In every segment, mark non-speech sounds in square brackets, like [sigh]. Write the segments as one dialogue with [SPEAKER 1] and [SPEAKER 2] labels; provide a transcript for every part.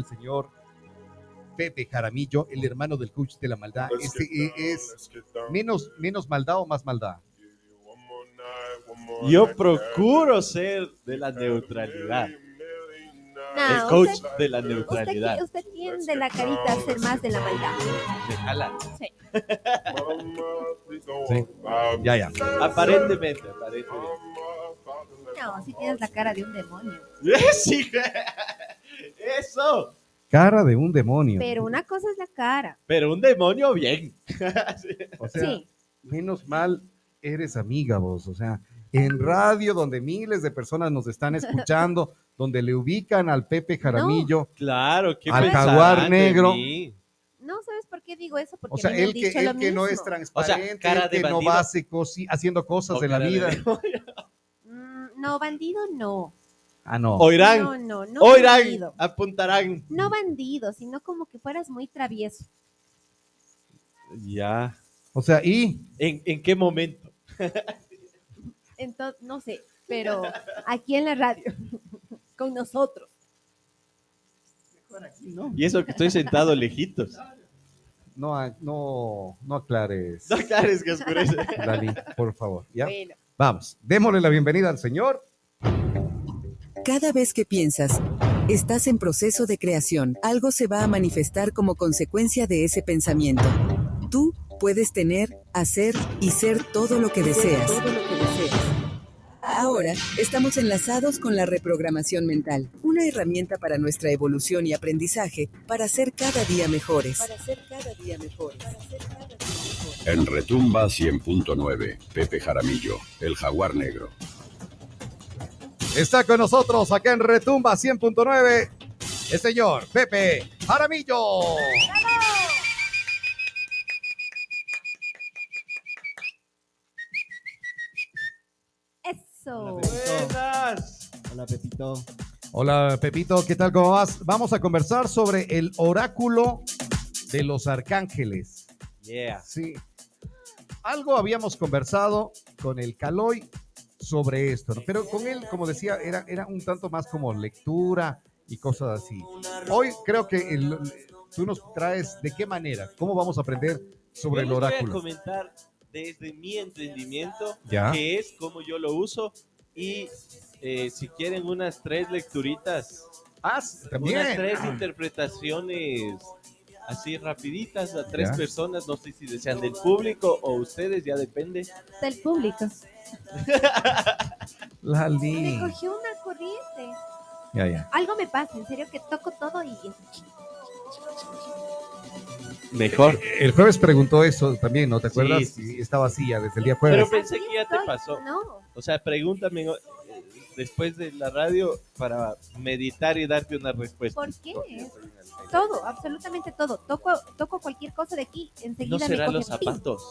[SPEAKER 1] el señor Pepe Jaramillo, el hermano del coach de la maldad. Este eh, es menos, menos maldad o más maldad.
[SPEAKER 2] Yo procuro ser de la neutralidad.
[SPEAKER 3] No,
[SPEAKER 2] el coach
[SPEAKER 3] usted-
[SPEAKER 2] de la
[SPEAKER 3] Usted,
[SPEAKER 2] neutralidad.
[SPEAKER 3] usted tiende la carita a ser más de la maldad.
[SPEAKER 2] Me jala.
[SPEAKER 3] Sí. [laughs]
[SPEAKER 1] Sí. Ya, ya.
[SPEAKER 2] Aparentemente, aparentemente.
[SPEAKER 3] No, si tienes la cara de un demonio. [laughs]
[SPEAKER 2] Sí, eso.
[SPEAKER 1] Cara de un demonio.
[SPEAKER 3] Pero una cosa es la cara.
[SPEAKER 2] Pero un demonio bien. [laughs]
[SPEAKER 1] O sea,
[SPEAKER 3] Sí.
[SPEAKER 1] menos mal eres amiga vos. O sea, en radio donde miles de personas nos están escuchando, [laughs] donde le ubican al Pepe Jaramillo.
[SPEAKER 2] Claro, qué
[SPEAKER 1] Al jaguar
[SPEAKER 2] de
[SPEAKER 1] negro.
[SPEAKER 3] No, ¿sabes por qué digo eso? Porque
[SPEAKER 1] O sea,
[SPEAKER 3] me han
[SPEAKER 1] él que,
[SPEAKER 3] dicho
[SPEAKER 1] él
[SPEAKER 3] lo
[SPEAKER 1] que no es transparente,
[SPEAKER 2] cara
[SPEAKER 1] él
[SPEAKER 2] de
[SPEAKER 1] que no va haciendo cosas
[SPEAKER 2] O
[SPEAKER 1] de la
[SPEAKER 2] de
[SPEAKER 1] vida.
[SPEAKER 2] demonio.
[SPEAKER 3] Mm, no, bandido no.
[SPEAKER 1] Ah, no.
[SPEAKER 2] Oirán,
[SPEAKER 3] No, no, no
[SPEAKER 2] oirán,
[SPEAKER 3] bandido.
[SPEAKER 2] apuntarán.
[SPEAKER 3] No bandido, sino como que fueras muy travieso.
[SPEAKER 2] Ya.
[SPEAKER 1] O sea, y
[SPEAKER 2] ¿En, en qué momento?
[SPEAKER 3] Entonces, no sé, pero aquí en la radio, [laughs] con nosotros.
[SPEAKER 2] Y eso que estoy sentado lejitos.
[SPEAKER 1] no, a- no, no aclares,
[SPEAKER 2] No aclares que oscurece.
[SPEAKER 1] Dali, por favor. ¿ya?
[SPEAKER 3] Bueno,
[SPEAKER 1] Vamos, démosle la bienvenida al señor.
[SPEAKER 4] Cada vez que piensas, estás en proceso de creación, algo se va a manifestar como consecuencia de ese pensamiento. Tú puedes tener, hacer y ser todo lo que deseas. Ahora estamos enlazados con la reprogramación mental, una herramienta para nuestra evolución y aprendizaje para ser cada día mejores. Para ser cada día mejores. Para ser cada día mejores.
[SPEAKER 5] En Retumba 100.9, Pepe Jaramillo, el jaguar negro.
[SPEAKER 1] Está con nosotros acá en Retumba 100.9 el señor Pepe Jaramillo.
[SPEAKER 3] eso.
[SPEAKER 2] Buenas.
[SPEAKER 6] Hola Pepito.
[SPEAKER 1] Hola Pepito, ¿qué tal? ¿Cómo vas? Vamos a conversar sobre el oráculo de los arcángeles.
[SPEAKER 2] Yeah.
[SPEAKER 1] Sí. Algo habíamos conversado con el Caloy sobre esto, ¿no? pero con él, como decía, era, era un tanto más como lectura y cosas así. Hoy creo que el- tú nos traes de qué manera, cómo vamos a aprender sobre el
[SPEAKER 2] les voy a
[SPEAKER 1] oráculo.
[SPEAKER 2] comentar desde mi entendimiento
[SPEAKER 1] Ya.
[SPEAKER 2] qué es, cómo yo lo uso y eh, si quieren unas tres lecturitas,
[SPEAKER 1] Ah, también.
[SPEAKER 2] unas tres interpretaciones así rapiditas a tres
[SPEAKER 1] Ya.
[SPEAKER 2] personas, no sé si desean del público o ustedes, ya depende.
[SPEAKER 3] Del público.
[SPEAKER 1] Lali.
[SPEAKER 3] Me cogió una corriente.
[SPEAKER 1] Ya, ya.
[SPEAKER 3] Algo me pasa, en serio, que toco todo y...
[SPEAKER 2] Mejor.
[SPEAKER 1] El jueves preguntó eso también, ¿no? ¿Te
[SPEAKER 2] Sí,
[SPEAKER 1] acuerdas?
[SPEAKER 2] sí, sí.
[SPEAKER 1] Y Estaba así ya desde el día jueves.
[SPEAKER 2] Pero pensé que ya te pasó.
[SPEAKER 3] No,
[SPEAKER 2] O sea, pregúntame eh, después de la radio para meditar y darte una respuesta.
[SPEAKER 3] ¿por qué? Todo, absolutamente todo. Toco, toco cualquier cosa de aquí, enseguida
[SPEAKER 2] ¿No
[SPEAKER 3] me
[SPEAKER 2] será
[SPEAKER 3] coge
[SPEAKER 2] los zapatos?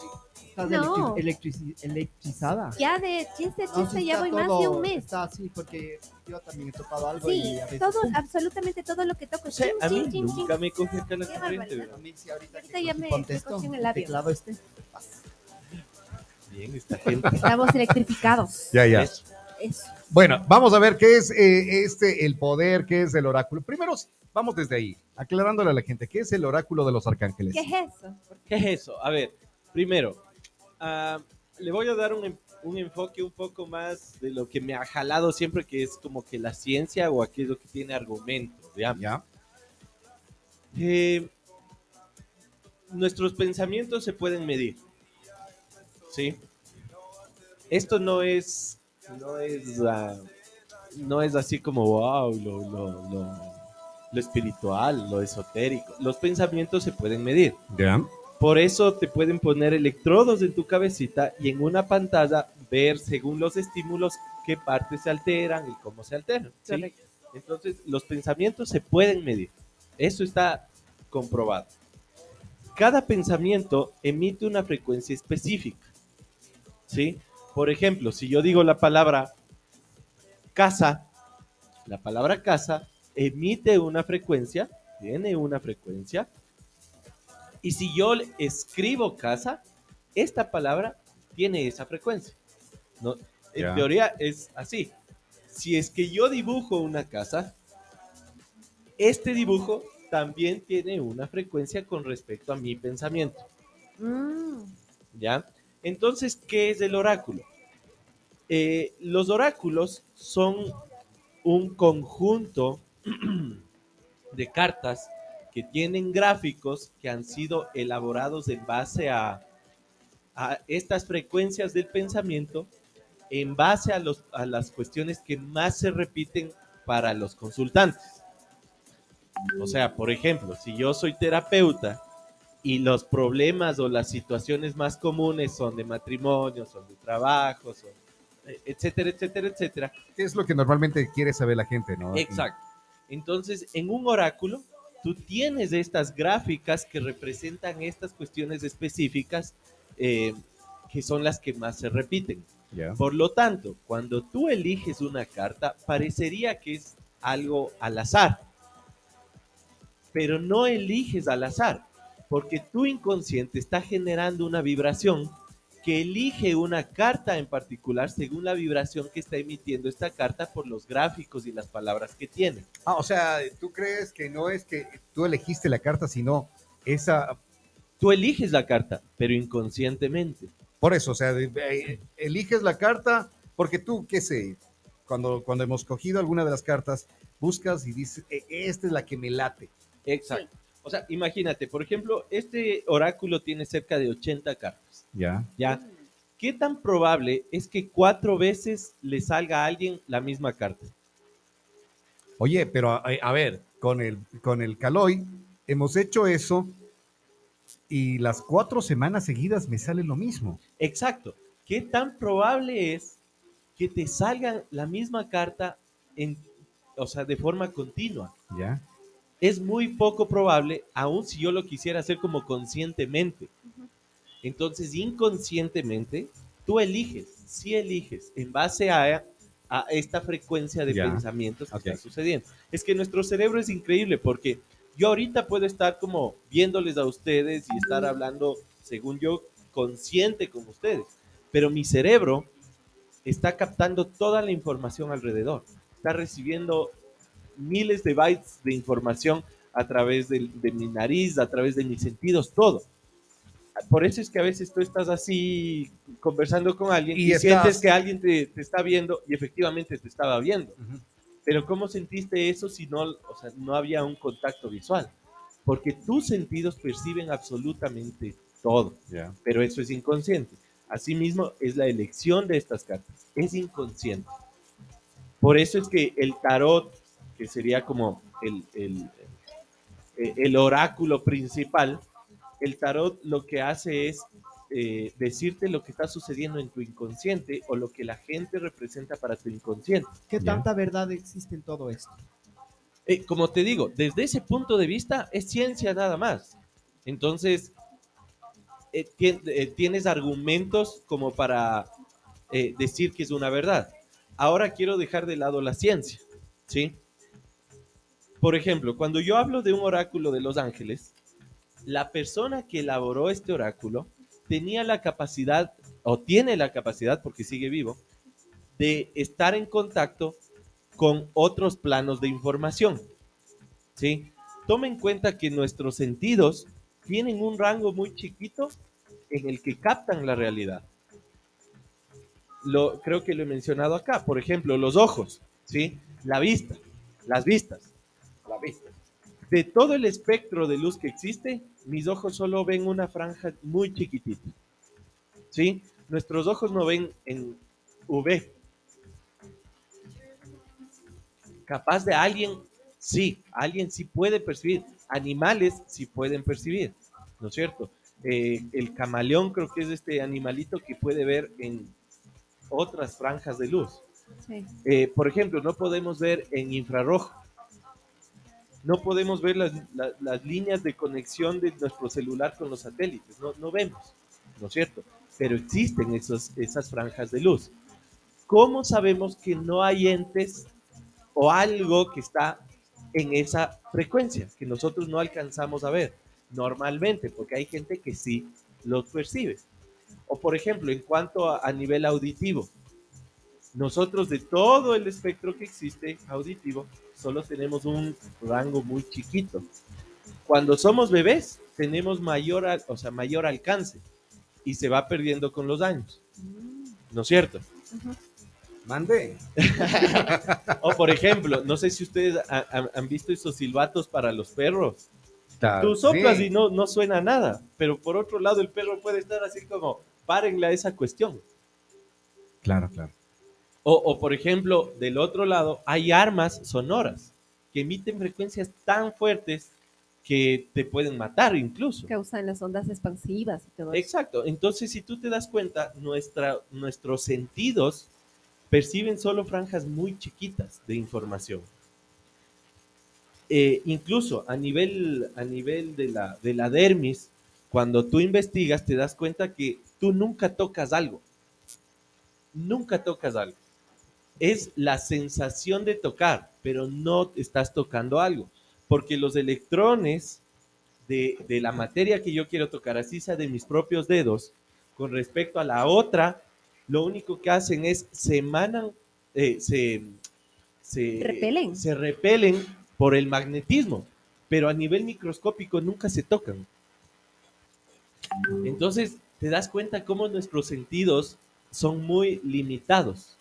[SPEAKER 6] ¿Estás
[SPEAKER 3] No.
[SPEAKER 6] electri- electrici- electrizada?
[SPEAKER 3] Ya de chiste,
[SPEAKER 6] No,
[SPEAKER 3] chiste,
[SPEAKER 6] sí,
[SPEAKER 3] ya voy más de
[SPEAKER 6] todo-
[SPEAKER 3] un mes.
[SPEAKER 6] Está así porque yo también he tocado algo
[SPEAKER 3] Sí,
[SPEAKER 6] y a veces...
[SPEAKER 3] todo,
[SPEAKER 6] ¡pum!
[SPEAKER 3] absolutamente todo lo que toco.
[SPEAKER 2] O sea,
[SPEAKER 3] Chin,
[SPEAKER 2] a mí
[SPEAKER 3] chin, chin, chin.
[SPEAKER 2] nunca me coge acá la corriente.
[SPEAKER 6] A mí sí, ahorita,
[SPEAKER 3] Ahorita
[SPEAKER 6] que
[SPEAKER 3] ya me- me
[SPEAKER 6] contesto,
[SPEAKER 3] cogió en el
[SPEAKER 6] el
[SPEAKER 3] labio.
[SPEAKER 6] teclado este.
[SPEAKER 2] Bien, esta gente.
[SPEAKER 3] Estamos electrificados.
[SPEAKER 1] Ya, ya.
[SPEAKER 2] Eso.
[SPEAKER 3] Eso.
[SPEAKER 1] Bueno, vamos a ver qué es eh, este, el poder, qué es el oráculo. Primero, vamos desde ahí, aclarándole a la gente, ¿qué es el oráculo de los arcángeles?
[SPEAKER 3] ¿Qué es eso?
[SPEAKER 2] ¿Qué es eso? A ver, primero, ah, le voy a dar un, en- un enfoque un poco más de lo que me ha jalado siempre, que es como que la ciencia o aquello que tiene argumentos. ¿Ya? Eh, nuestros pensamientos se pueden medir, ¿sí? Esto no es, no es, ah, no es así como, wow, lo, lo- lo- lo espiritual, lo esotérico. Los pensamientos se pueden medir.
[SPEAKER 1] ¿Ya?
[SPEAKER 2] Por eso te pueden poner electrodos en tu cabecita y en una pantalla ver según los estímulos qué partes se alteran y cómo se alteran. ¿sí? Entonces, los pensamientos se pueden medir. Eso está comprobado. Cada pensamiento emite una frecuencia específica. ¿Sí? Por ejemplo, si yo digo la palabra casa, la palabra casa emite una frecuencia, tiene una frecuencia, y si yo le escribo casa, esta palabra tiene esa frecuencia. ¿no? En teoría es así. Si es que yo dibujo una casa, este dibujo también tiene una frecuencia con respecto a mi pensamiento.
[SPEAKER 3] Mm,
[SPEAKER 2] ¿Ya? Entonces, ¿qué es el oráculo? Eh, los oráculos son un conjunto [clears throat] de cartas que tienen gráficos que han sido elaborados en base a, a estas frecuencias del pensamiento, en base a, los, a las cuestiones que más se repiten para los consultantes. O sea, por ejemplo, si yo soy terapeuta y los problemas o las situaciones más comunes son de matrimonio, son de trabajo, son, eh, etcétera, etcétera, etcétera,
[SPEAKER 1] ¿Qué es lo que normalmente quiere saber la gente, no?
[SPEAKER 2] Exacto. Entonces, en un oráculo, tú tienes estas gráficas que representan estas cuestiones específicas eh, que son las que más se repiten. Por lo tanto, cuando tú eliges una carta, parecería que es algo al azar. Pero no eliges al azar, porque tu inconsciente está generando una vibración que elige una carta en particular según la vibración que está emitiendo esta carta por los gráficos y las palabras que tiene.
[SPEAKER 1] Ah, o sea, ¿tú crees que no es que tú elegiste la carta, sino esa...
[SPEAKER 2] Tú eliges la carta, pero inconscientemente.
[SPEAKER 1] Por eso, o sea, eliges la carta porque tú, qué sé, cuando, cuando hemos cogido alguna de las cartas, buscas y dices, "E- esta es la que me late.
[SPEAKER 2] Exacto. O sea, imagínate, por ejemplo, este oráculo tiene cerca de 80 cartas.
[SPEAKER 1] Ya.
[SPEAKER 2] ¿Ya? ¿Qué tan probable es que cuatro veces le salga a alguien la misma carta?
[SPEAKER 1] Oye, pero a, a ver, con el, con el Caloy hemos hecho eso y las cuatro semanas seguidas me sale lo mismo.
[SPEAKER 2] Exacto. ¿Qué tan probable es que te salga la misma carta en, o sea, de forma continua?
[SPEAKER 1] ¿Ya?
[SPEAKER 2] Es muy poco probable, aun si yo lo quisiera hacer como conscientemente. Entonces, inconscientemente, tú eliges, sí eliges, en base a, a esta frecuencia de
[SPEAKER 1] Ya.
[SPEAKER 2] pensamientos que
[SPEAKER 1] Ok.
[SPEAKER 2] está sucediendo. Es que nuestro cerebro es increíble porque yo ahorita puedo estar como viéndoles a ustedes y estar hablando, según yo, consciente con ustedes, pero mi cerebro está captando toda la información alrededor, está recibiendo miles de bytes de información a través de, mi nariz, a través de mis sentidos, todo. Por eso es que a veces tú estás así conversando con alguien
[SPEAKER 1] Y
[SPEAKER 2] y,
[SPEAKER 1] estás-
[SPEAKER 2] sientes que alguien te, te está viendo y efectivamente te estaba viendo. Pero ¿cómo sentiste eso si no, o sea, no había un contacto visual? Porque tus sentidos perciben absolutamente todo, pero eso es inconsciente. Asimismo, es la elección de estas cartas, es inconsciente. Por eso es que el tarot, que sería como el, el- el- el oráculo principal, el tarot lo que hace es eh, decirte lo que está sucediendo en tu inconsciente o lo que la gente representa para tu inconsciente.
[SPEAKER 6] ¿Qué tanta verdad existe en todo esto?
[SPEAKER 2] Eh, como te digo, desde ese punto de vista es ciencia nada más. Entonces, eh, tien- eh, tienes argumentos como para eh, decir que es una verdad. Ahora quiero dejar de lado la ciencia, ¿sí? Por ejemplo, cuando yo hablo de un oráculo de los ángeles, la persona que elaboró este oráculo tenía la capacidad, o tiene la capacidad, porque sigue vivo, de estar en contacto con otros planos de información. ¿Sí? Toma en cuenta que nuestros sentidos tienen un rango muy chiquito en el que captan la realidad. Lo, creo que lo he mencionado acá. Por ejemplo, los ojos, ¿sí? La vista, las vistas. De todo el espectro de luz que existe, mis ojos solo ven una franja muy chiquitita. ¿Sí? Nuestros ojos no ven en UV, capaz de alguien, sí, alguien sí puede percibir, animales sí pueden percibir, ¿no es cierto? Eh, el camaleón creo que es este animalito que puede ver en otras franjas de luz.
[SPEAKER 3] Sí.
[SPEAKER 2] Eh, por ejemplo, no podemos ver en infrarrojo, no podemos ver las, la- las líneas de conexión de nuestro celular con los satélites, no, no vemos, ¿no es cierto? Pero existen esos, esas franjas de luz. ¿Cómo sabemos que no hay entes o algo que está en esa frecuencia que nosotros no alcanzamos a ver normalmente, porque hay gente que sí los percibe. O por ejemplo, en cuanto a nivel auditivo, nosotros de todo el espectro que existe auditivo, solo tenemos un rango muy chiquito. Cuando somos bebés, tenemos mayor, o sea, mayor alcance y se va perdiendo con los años. ¿No es cierto?
[SPEAKER 1] Mande. [laughs]
[SPEAKER 2] O por ejemplo, no sé si ustedes ha- ha- han visto esos silbatos para los perros. Tú soplas
[SPEAKER 1] Sí.
[SPEAKER 2] y no, no suena nada, pero por otro lado el perro puede estar así como, párenle a esa cuestión.
[SPEAKER 1] Claro, claro.
[SPEAKER 2] O, o, por ejemplo, del otro lado, hay armas sonoras que emiten frecuencias tan fuertes que te pueden matar incluso.
[SPEAKER 3] Causan las ondas expansivas y todo eso.
[SPEAKER 2] Exacto. Entonces, si tú te das cuenta, nuestra, nuestros sentidos perciben solo franjas muy chiquitas de información. Eh, incluso a nivel, a nivel de, la, de la dermis, cuando tú investigas, te das cuenta que tú nunca tocas algo. Nunca tocas algo. Es la sensación de tocar, pero no estás tocando algo. Porque los electrones de, de la materia que yo quiero tocar, así sea de mis propios dedos, con respecto a la otra, lo único que hacen es se emanan, eh, se, se
[SPEAKER 3] Repelen.
[SPEAKER 2] se repelen por el magnetismo, pero a nivel microscópico nunca se tocan. Entonces, te das cuenta cómo nuestros sentidos son muy limitados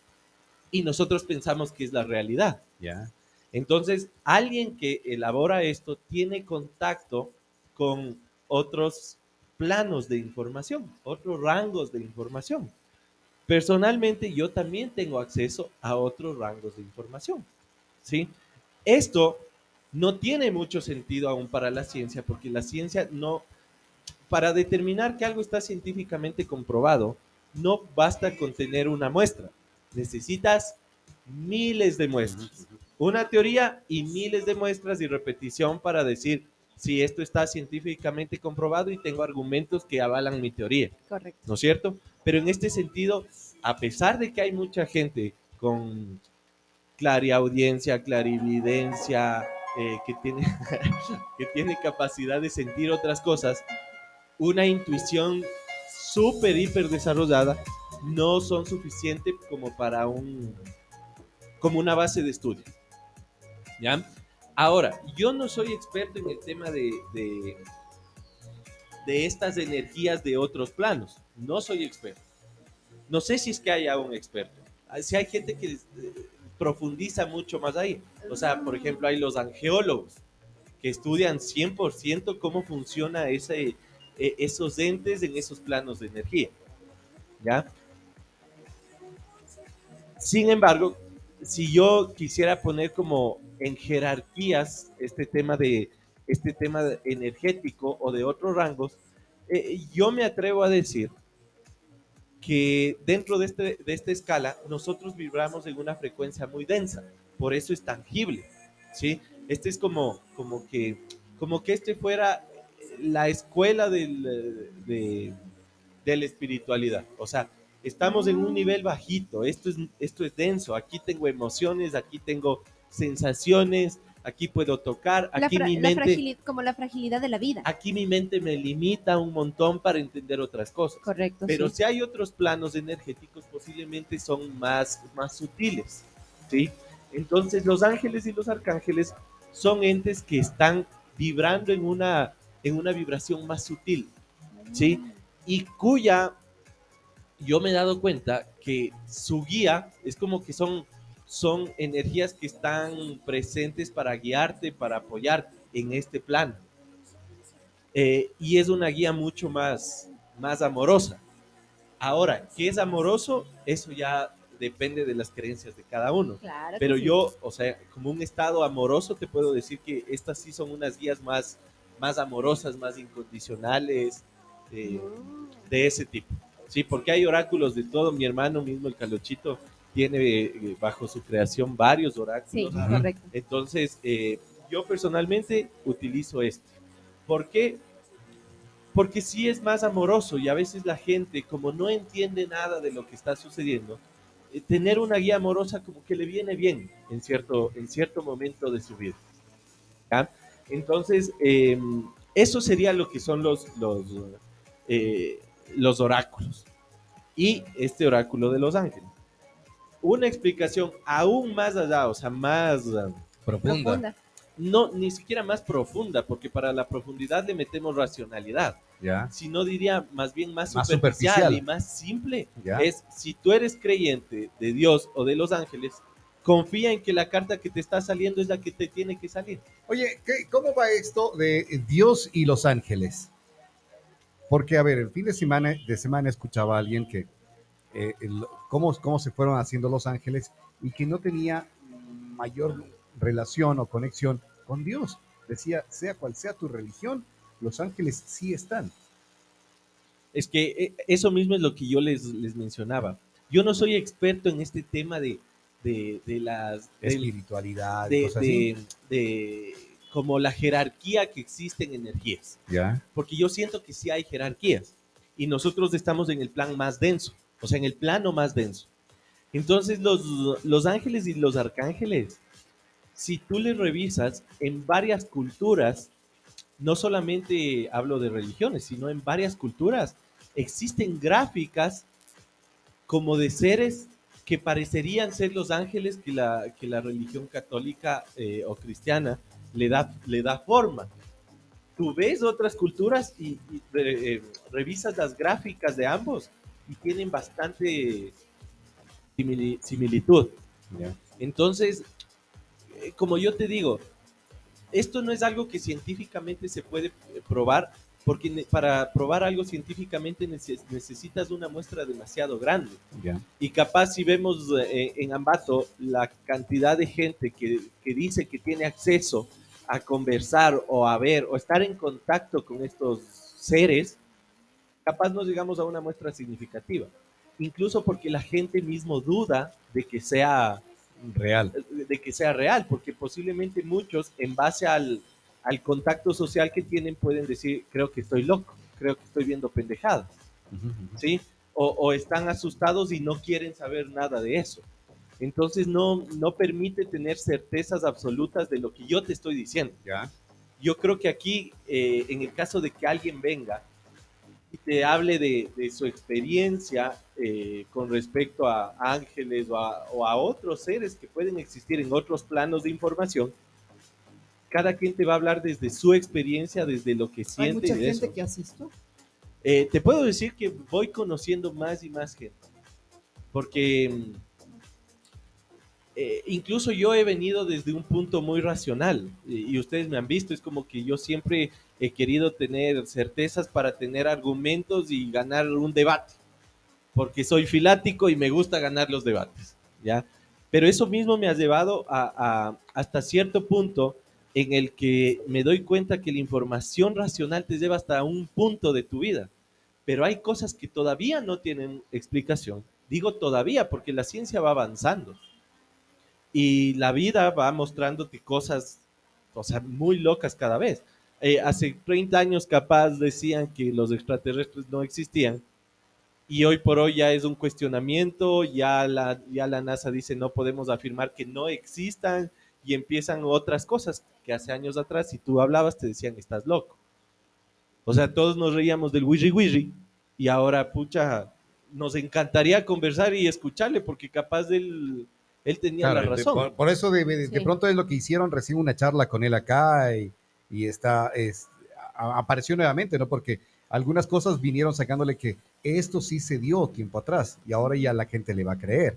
[SPEAKER 2] y nosotros pensamos que es la realidad.
[SPEAKER 1] Ya.
[SPEAKER 2] Entonces, alguien que elabora esto tiene contacto con otros planos de información, otros rangos de información. Personalmente, yo también tengo acceso a otros rangos de información. ¿sí? Esto no tiene mucho sentido aún para la ciencia, porque la ciencia no, para determinar que algo está científicamente comprobado, no basta con tener una muestra, necesitas miles de muestras una teoría y miles de muestras y repetición para decir si esto está científicamente comprobado y tengo argumentos que avalan mi teoría,
[SPEAKER 3] Correcto.
[SPEAKER 2] ¿no es cierto? Pero en este sentido, a pesar de que hay mucha gente con clariaudiencia, clarividencia, eh, que, tiene, [laughs] que tiene capacidad de sentir otras cosas, una intuición súper, hiper desarrollada, no son suficientes como para un, como una base de estudio. ¿Ya? Ahora, yo no soy experto en el tema de, de, de estas energías de otros planos. No soy experto. No sé si es que haya un experto. Ah, Si hay gente que eh, profundiza mucho más ahí. O sea, por ejemplo, hay los angeólogos que estudian 100% cómo funciona eh, esos entes en esos planos de energía. ¿Ya? Sin embargo, si yo quisiera poner como en jerarquías este tema de este tema energético o de otros rangos, eh, yo me atrevo a decir que dentro de, este, de esta escala nosotros vibramos en una frecuencia muy densa, por eso es tangible, ¿sí? Este es como, como, que, como que este fuera la escuela del, de, de la espiritualidad, o sea, estamos en un nivel bajito, esto es, esto es denso, aquí tengo emociones, aquí tengo sensaciones, aquí puedo tocar, aquí mi mente,
[SPEAKER 3] como la fragilidad de la vida.
[SPEAKER 2] aquí mi mente me limita un montón para entender otras cosas.
[SPEAKER 3] Correcto.
[SPEAKER 2] Pero
[SPEAKER 3] sí.
[SPEAKER 2] si hay otros planos energéticos, posiblemente son más, más sutiles, ¿sí? Entonces, los ángeles y los arcángeles son entes que están vibrando en una, en una vibración más sutil, ¿sí? Y cuya, yo me he dado cuenta que su guía es como que son, son energías que están presentes para guiarte, para apoyarte en este plano. Eh, y es una guía mucho más, más amorosa. Ahora, ¿qué es amoroso? Eso ya depende de las creencias de cada uno.
[SPEAKER 3] Claro
[SPEAKER 2] Pero
[SPEAKER 3] sí.
[SPEAKER 2] yo, o sea, como un estado amoroso, te puedo decir que estas sí son unas guías más, más amorosas, más incondicionales, eh, de ese tipo. Sí, porque hay oráculos de todo. Mi hermano mismo, el Calochito, tiene eh, bajo su creación varios
[SPEAKER 3] Sí,
[SPEAKER 2] oráculos.
[SPEAKER 3] correcto.
[SPEAKER 2] Entonces, eh, yo personalmente utilizo este. ¿Por qué? Porque sí es más amoroso y a veces la gente, como no entiende nada de lo que está sucediendo, eh, tener una guía amorosa como que le viene bien en cierto, en cierto momento de su vida. ¿ya? Entonces, eh, eso sería lo que son los, los, eh, los oráculos. Y este oráculo de los ángeles. Una explicación aún más allá, o sea, más,
[SPEAKER 1] Profunda.
[SPEAKER 3] Profunda.
[SPEAKER 2] No, ni siquiera más profunda, porque para la profundidad le metemos racionalidad.
[SPEAKER 1] Ya,
[SPEAKER 2] Sino diría más bien más,
[SPEAKER 1] Más
[SPEAKER 2] superficial,
[SPEAKER 1] superficial.
[SPEAKER 2] y más simple.
[SPEAKER 1] ya.
[SPEAKER 2] Es si tú eres creyente de Dios o de los ángeles, confía en que la carta que te está saliendo es la que te tiene que salir.
[SPEAKER 1] Oye, ¿qué- ¿cómo va esto de Dios y los ángeles? Porque, a ver, el fin de semana, de semana escuchaba a alguien que eh, el- cómo, cómo se fueron haciendo los ángeles y que no tenía mayor relación o conexión con Dios. Decía, sea cual sea tu religión, los ángeles sí están.
[SPEAKER 2] Es que eh, eso mismo es lo que yo les, les mencionaba. Yo no soy experto en este tema de, de, de las... del-
[SPEAKER 1] Espiritualidad
[SPEAKER 2] de,
[SPEAKER 1] cosas
[SPEAKER 2] de-
[SPEAKER 1] así.
[SPEAKER 2] de- como la jerarquía que existe en energías.
[SPEAKER 1] Ya,
[SPEAKER 2] Porque yo siento que sí hay jerarquías. Y nosotros estamos en el plan más denso. O sea, en el plano más denso. Entonces los, los ángeles y los arcángeles, si tú les revisas en varias culturas, no solamente hablo de religiones, sino en varias culturas, existen gráficas como de seres que parecerían ser los ángeles que la, que la religión católica eh, o cristiana le da, le da forma. Tú ves otras culturas y, y, eh, revisas las gráficas de ambos y tienen bastante simili- similitud. Entonces, eh, como yo te digo, esto no es algo que científicamente se puede eh, probar, porque para probar algo científicamente nece- necesitas una muestra demasiado grande.
[SPEAKER 1] ya.
[SPEAKER 2] Y capaz si vemos eh, en Ambato la cantidad de gente que, que dice que tiene acceso a conversar o a ver o estar en contacto con estos seres, capaz no llegamos a una muestra significativa. Incluso porque la gente mismo duda de que sea
[SPEAKER 1] Real.
[SPEAKER 2] de que sea real, porque posiblemente muchos, en base al, al contacto social que tienen, pueden decir, creo que estoy loco, creo que estoy viendo pendejadas, ¿sí? O, o están asustados y no quieren saber nada de eso. Entonces no, no permite tener certezas absolutas de lo que yo te estoy diciendo.
[SPEAKER 1] Ya.
[SPEAKER 2] Yo creo que aquí, eh, en el caso de que alguien venga y te hable de, de su experiencia eh, con respecto a ángeles o a, o a otros seres que pueden existir en otros planos de información, cada quien te va a hablar desde su experiencia, desde lo que
[SPEAKER 6] Hay
[SPEAKER 2] siente.
[SPEAKER 6] mucha
[SPEAKER 2] y de
[SPEAKER 6] gente
[SPEAKER 2] eso.
[SPEAKER 6] que hace esto.
[SPEAKER 2] Eh, te puedo decir que voy conociendo más y más gente. Porque mm, eh, incluso yo he venido desde un punto muy racional. Y, y ustedes me han visto, es como que yo siempre he querido tener certezas para tener argumentos y ganar un debate. Porque soy filático y me gusta ganar los debates. ¿ya? Pero eso mismo me ha llevado a, a- hasta cierto punto en el que me doy cuenta que la información racional te lleva hasta un punto de tu vida. Pero hay cosas que todavía no tienen explicación. Digo todavía porque la ciencia va avanzando. Y la vida va mostrándote cosas, sea, muy locas cada vez. Eh, hace 30 años capaz decían que los extraterrestres no existían. Y hoy por hoy ya es un cuestionamiento, ya la, ya la NASA dice no podemos afirmar que no existan y empiezan otras cosas que hace años atrás si tú hablabas te decían estás loco. O sea, todos nos reíamos del wiri wiri y ahora, pucha, nos encantaría conversar y escucharle porque capaz él, él tenía
[SPEAKER 1] Claro,
[SPEAKER 2] la
[SPEAKER 1] de-
[SPEAKER 2] razón.
[SPEAKER 1] por, por eso de, de- de
[SPEAKER 3] Sí.
[SPEAKER 1] pronto es lo que hicieron, recibo una charla con él acá y, y está, es, a- apareció nuevamente, ¿no? Porque algunas cosas vinieron sacándole que esto sí se dio tiempo atrás y ahora ya la gente le va a creer.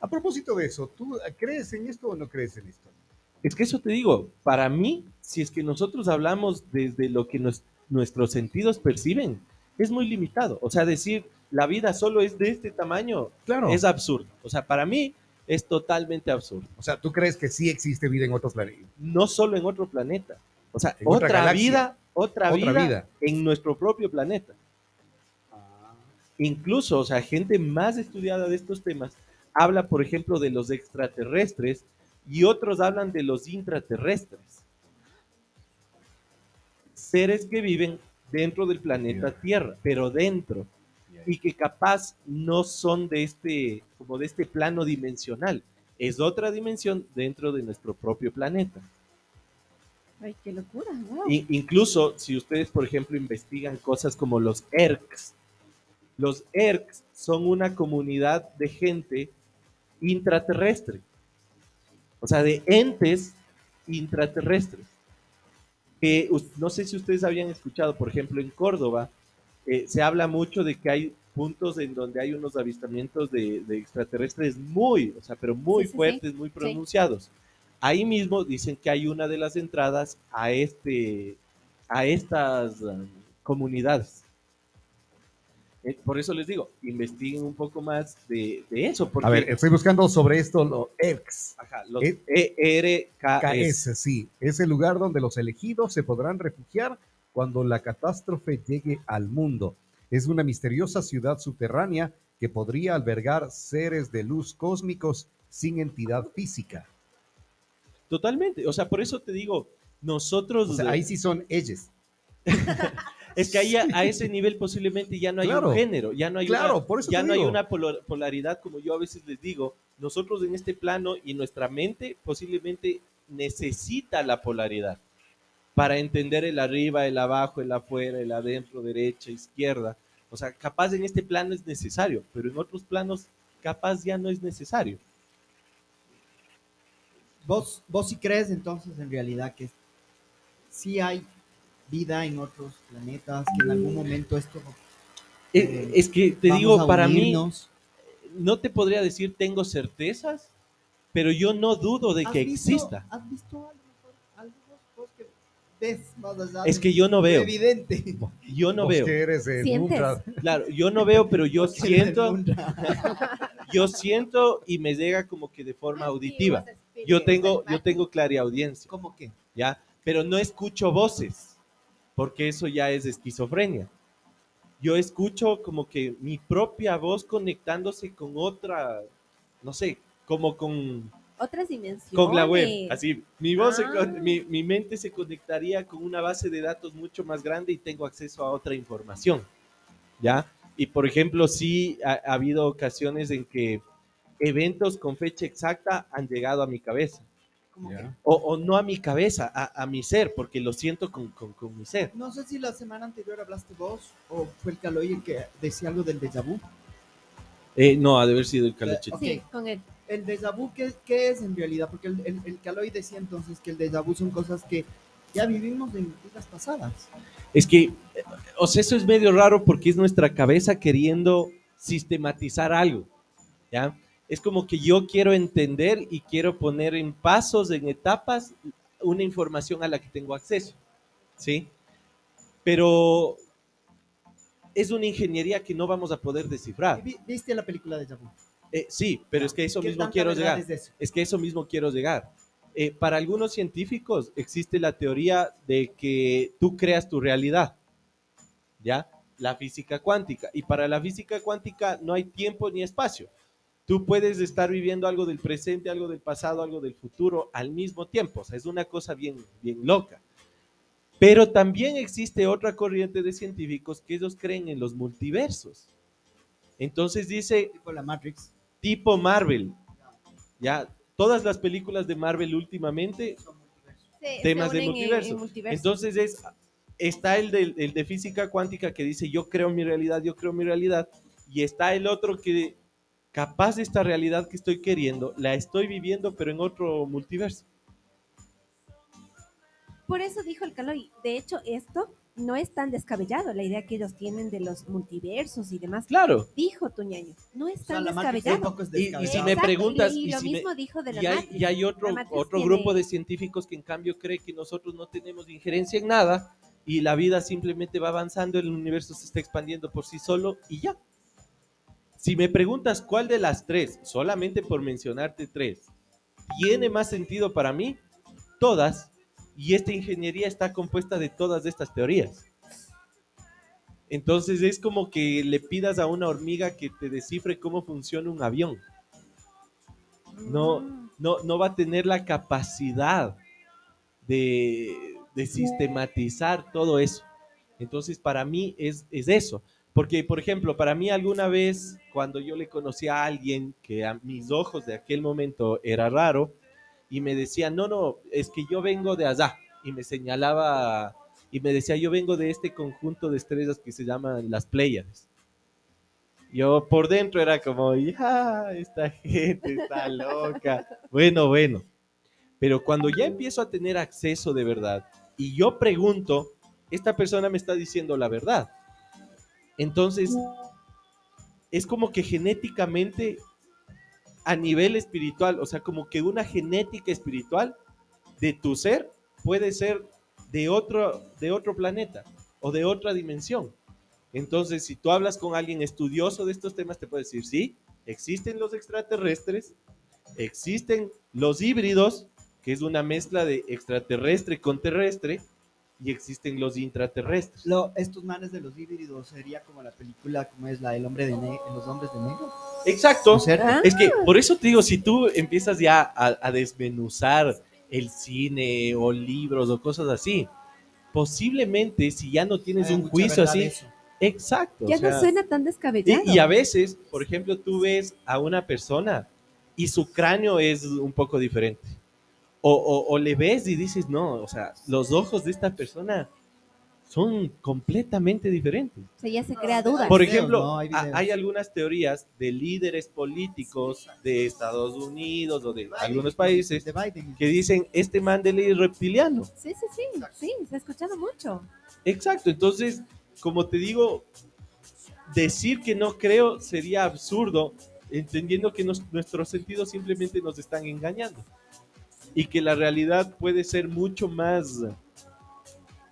[SPEAKER 1] A propósito de eso, ¿tú crees en esto o no crees en esto?
[SPEAKER 2] Es que eso te digo, para mí, si es que nosotros hablamos desde lo que nos- nuestros sentidos perciben, es muy limitado. O sea, decir la vida solo es de este tamaño
[SPEAKER 1] Claro.
[SPEAKER 2] es absurdo. O sea, para mí es totalmente absurdo.
[SPEAKER 1] o sea, ¿tú crees que sí existe vida en otros planetas?
[SPEAKER 2] No solo en otro planeta. O sea,
[SPEAKER 1] En otra
[SPEAKER 2] otra,
[SPEAKER 1] galaxia.
[SPEAKER 2] vida, otra,
[SPEAKER 1] Otra
[SPEAKER 2] vida,
[SPEAKER 1] vida.
[SPEAKER 2] en nuestro propio planeta. Incluso, o sea, gente más estudiada de estos temas habla, por ejemplo, de los extraterrestres y otros hablan de los intraterrestres. Seres que viven dentro del planeta. Tierra, pero dentro, y que capaz no son de este, como de este plano dimensional. Es otra dimensión dentro de nuestro propio planeta.
[SPEAKER 3] Ay, qué locura. wow.
[SPEAKER 2] Incluso si ustedes, por ejemplo, investigan cosas como los ERCs, los ERCs son una comunidad de gente intraterrestre, o sea, de entes intraterrestres. Que no sé si ustedes habían escuchado, por ejemplo, en Córdoba, eh, se habla mucho de que hay puntos en donde hay unos avistamientos de, de extraterrestres muy, o sea, pero muy
[SPEAKER 3] Sí, sí, sí.
[SPEAKER 2] fuertes, muy pronunciados. Ahí mismo dicen que hay una de las entradas a este, a estas um, comunidades. Eh, por eso les digo, investiguen un poco más de, de eso. Porque,
[SPEAKER 1] A ver, estoy buscando sobre esto lo ERCS.
[SPEAKER 2] ajá, los ERKS.
[SPEAKER 1] KS, sí, es el lugar donde los elegidos se podrán refugiar cuando la catástrofe llegue al mundo. Es una misteriosa ciudad subterránea que podría albergar seres de luz cósmicos sin entidad física.
[SPEAKER 2] Totalmente. O sea, por eso te digo, nosotros.
[SPEAKER 1] O sea, ahí sí son ellos. [laughs]
[SPEAKER 2] Es que ahí a, a ese nivel posiblemente ya no hay
[SPEAKER 1] Claro.
[SPEAKER 2] un género, ya no hay
[SPEAKER 1] Claro,
[SPEAKER 2] una,
[SPEAKER 1] por eso
[SPEAKER 2] ya
[SPEAKER 1] te
[SPEAKER 2] no hay una polaridad, como yo a veces les digo. Nosotros en este plano y nuestra mente posiblemente necesita la polaridad para entender el arriba, el abajo, el afuera, el adentro, derecha, izquierda. O sea, capaz en este plano es necesario, pero en otros planos capaz ya no es necesario.
[SPEAKER 6] ¿Vos, vos sí crees entonces en realidad que sí hay vida en otros planetas, que en algún momento esto...
[SPEAKER 2] Eh, es que te digo,
[SPEAKER 6] a
[SPEAKER 2] para mí, no te podría decir tengo certezas, pero yo no dudo de
[SPEAKER 6] ¿Has
[SPEAKER 2] que
[SPEAKER 6] visto-
[SPEAKER 2] exista.
[SPEAKER 6] ¿Has visto algo, algo vos- que ves más allá
[SPEAKER 2] Es que yo no veo,
[SPEAKER 6] evidente? [laughs]
[SPEAKER 2] yo no veo.
[SPEAKER 1] eres
[SPEAKER 2] Claro, yo no veo, pero yo [laughs] siento, [laughs] yo siento y me llega como que de forma auditiva. Yo tengo, yo tengo clariaudiencia,
[SPEAKER 6] ¿Cómo que?
[SPEAKER 2] ¿ya? Pero no escucho voces, porque eso ya es esquizofrenia. Yo escucho como que mi propia voz conectándose con otra, no sé, como con,
[SPEAKER 3] Otras dimensiones.
[SPEAKER 2] con la web. Así, mi voz,
[SPEAKER 3] Ah.
[SPEAKER 2] mi, mi mente se conectaría con una base de datos mucho más grande y tengo acceso a otra información, ¿ya? Y por ejemplo, sí ha, ha habido ocasiones en que eventos con fecha exacta han llegado a mi cabeza. O, o no a mi cabeza, a, a mi ser, porque lo siento con, con- con mi ser.
[SPEAKER 6] No sé si la semana anterior hablaste vos o fue el Caloy el que decía algo del déjà vu.
[SPEAKER 2] Eh, no, ha de haber sido el calachete.
[SPEAKER 3] Sí, con él.
[SPEAKER 6] El déjà vu, ¿qué, qué es en realidad? Porque el, el, el Caloy decía entonces que el déjà vu son cosas que ya vivimos en vidas pasadas.
[SPEAKER 2] Es que, eh, o sea, eso es medio raro porque es nuestra cabeza queriendo sistematizar algo, ¿ya? Es como que yo quiero entender y quiero poner en pasos, en etapas, una información a la que tengo acceso, ¿sí? Pero es una ingeniería que no vamos a poder descifrar.
[SPEAKER 6] Vi- ¿Viste la película de Vu?
[SPEAKER 2] Eh, sí, pero es que eso
[SPEAKER 6] ¿Qué
[SPEAKER 2] mismo quiero llegar.
[SPEAKER 6] es eso?
[SPEAKER 2] Es que eso mismo quiero llegar. Eh, para algunos científicos existe la teoría de que tú creas tu realidad, ¿ya? La física cuántica. Y para la física cuántica no hay tiempo ni espacio. Tú puedes estar viviendo algo del presente, algo del pasado, algo del futuro al mismo tiempo. O sea, es una cosa bien, bien loca. Pero también existe otra corriente de científicos que ellos creen en los multiversos. Entonces dice,
[SPEAKER 6] Tipo la Matrix.
[SPEAKER 2] tipo Marvel. Ya, todas las películas de Marvel últimamente,
[SPEAKER 3] Se-
[SPEAKER 2] Temas de
[SPEAKER 3] en-
[SPEAKER 2] multiverso.
[SPEAKER 3] en multiverso.
[SPEAKER 2] entonces es, está el de, el de física cuántica que dice yo creo mi realidad, yo creo mi realidad, y está el otro que capaz de esta realidad que estoy queriendo, la estoy viviendo pero en otro multiverso.
[SPEAKER 3] Por eso dijo el Caloy. De hecho, esto no es tan descabellado, la idea que ellos tienen de los multiversos y demás.
[SPEAKER 2] Claro.
[SPEAKER 3] Dijo Tuñaño, no es
[SPEAKER 6] O sea,
[SPEAKER 3] tan descabellado.
[SPEAKER 6] tampoco es
[SPEAKER 2] Y- y si me preguntas,
[SPEAKER 3] y,
[SPEAKER 2] y
[SPEAKER 3] lo
[SPEAKER 2] si me-
[SPEAKER 3] mismo dijo de la
[SPEAKER 2] Y hay,
[SPEAKER 3] Matrix.
[SPEAKER 2] y hay otro, otro
[SPEAKER 3] tiene-
[SPEAKER 2] grupo de científicos que en cambio cree que nosotros no tenemos injerencia en nada y la vida simplemente va avanzando, el universo se está expandiendo por sí solo y ya. Si me preguntas cuál de las tres, solamente por mencionarte tres, tiene más sentido para mí, todas, y esta ingeniería está compuesta de todas estas teorías. Entonces es como que le pidas a una hormiga que te descifre cómo funciona un avión no,
[SPEAKER 3] Mm.
[SPEAKER 2] no, no va a tener la capacidad de, de sistematizar todo eso. Entonces, para mí es, es eso. Porque, por ejemplo, para mí alguna vez, cuando yo le conocí a alguien que a mis ojos de aquel momento era raro, y me decía, no, no, es que yo vengo de allá, y me señalaba, y me decía, yo vengo de este conjunto de estrellas que se llaman las Pléyades. Yo por dentro era como, ya, esta [laughs] gente está loca. Bueno, bueno. Pero cuando ya empiezo a tener acceso de verdad y yo pregunto, esta persona me está diciendo la verdad. Entonces, es como que genéticamente, a nivel espiritual, o sea, como que una genética espiritual de tu ser puede ser de otro, de otro planeta o de otra dimensión. Entonces, si tú hablas con alguien estudioso de estos temas, te puede decir, sí, existen los extraterrestres, existen los híbridos, que es una mezcla de extraterrestre con terrestre, y existen los intraterrestres.
[SPEAKER 6] Lo- estos manes de los híbridos sería como la película, como es la El hombre de Los hombres de negro.
[SPEAKER 2] Exacto.
[SPEAKER 6] ¿No es cierto?
[SPEAKER 3] Ah.
[SPEAKER 2] Es que por eso te digo, si tú empiezas ya a, a desmenuzar el cine o libros o cosas así, posiblemente si ya no tienes
[SPEAKER 6] Hay
[SPEAKER 2] un juicio así,
[SPEAKER 6] eso.
[SPEAKER 2] exacto.
[SPEAKER 3] Ya
[SPEAKER 2] o sea,
[SPEAKER 3] no suena tan
[SPEAKER 2] y,
[SPEAKER 3] descabellado.
[SPEAKER 2] y a veces, por ejemplo, tú ves a una persona y su cráneo es un poco diferente. O, o- o le ves y dices, no, o sea, los ojos de esta persona son completamente diferentes.
[SPEAKER 3] O sea, ya se crea duda.
[SPEAKER 2] Por ejemplo,
[SPEAKER 6] ¿no? Hay
[SPEAKER 2] algunas teorías de líderes políticos de Estados Unidos o de algunos países
[SPEAKER 6] De
[SPEAKER 2] que dicen, este man de ley es reptiliano.
[SPEAKER 3] Sí, sí, sí, sí, se ha escuchado mucho.
[SPEAKER 2] Exacto, entonces, como te digo, decir que no creo sería absurdo, entendiendo que nos- nuestros sentidos simplemente nos están engañando y que la realidad puede ser mucho más,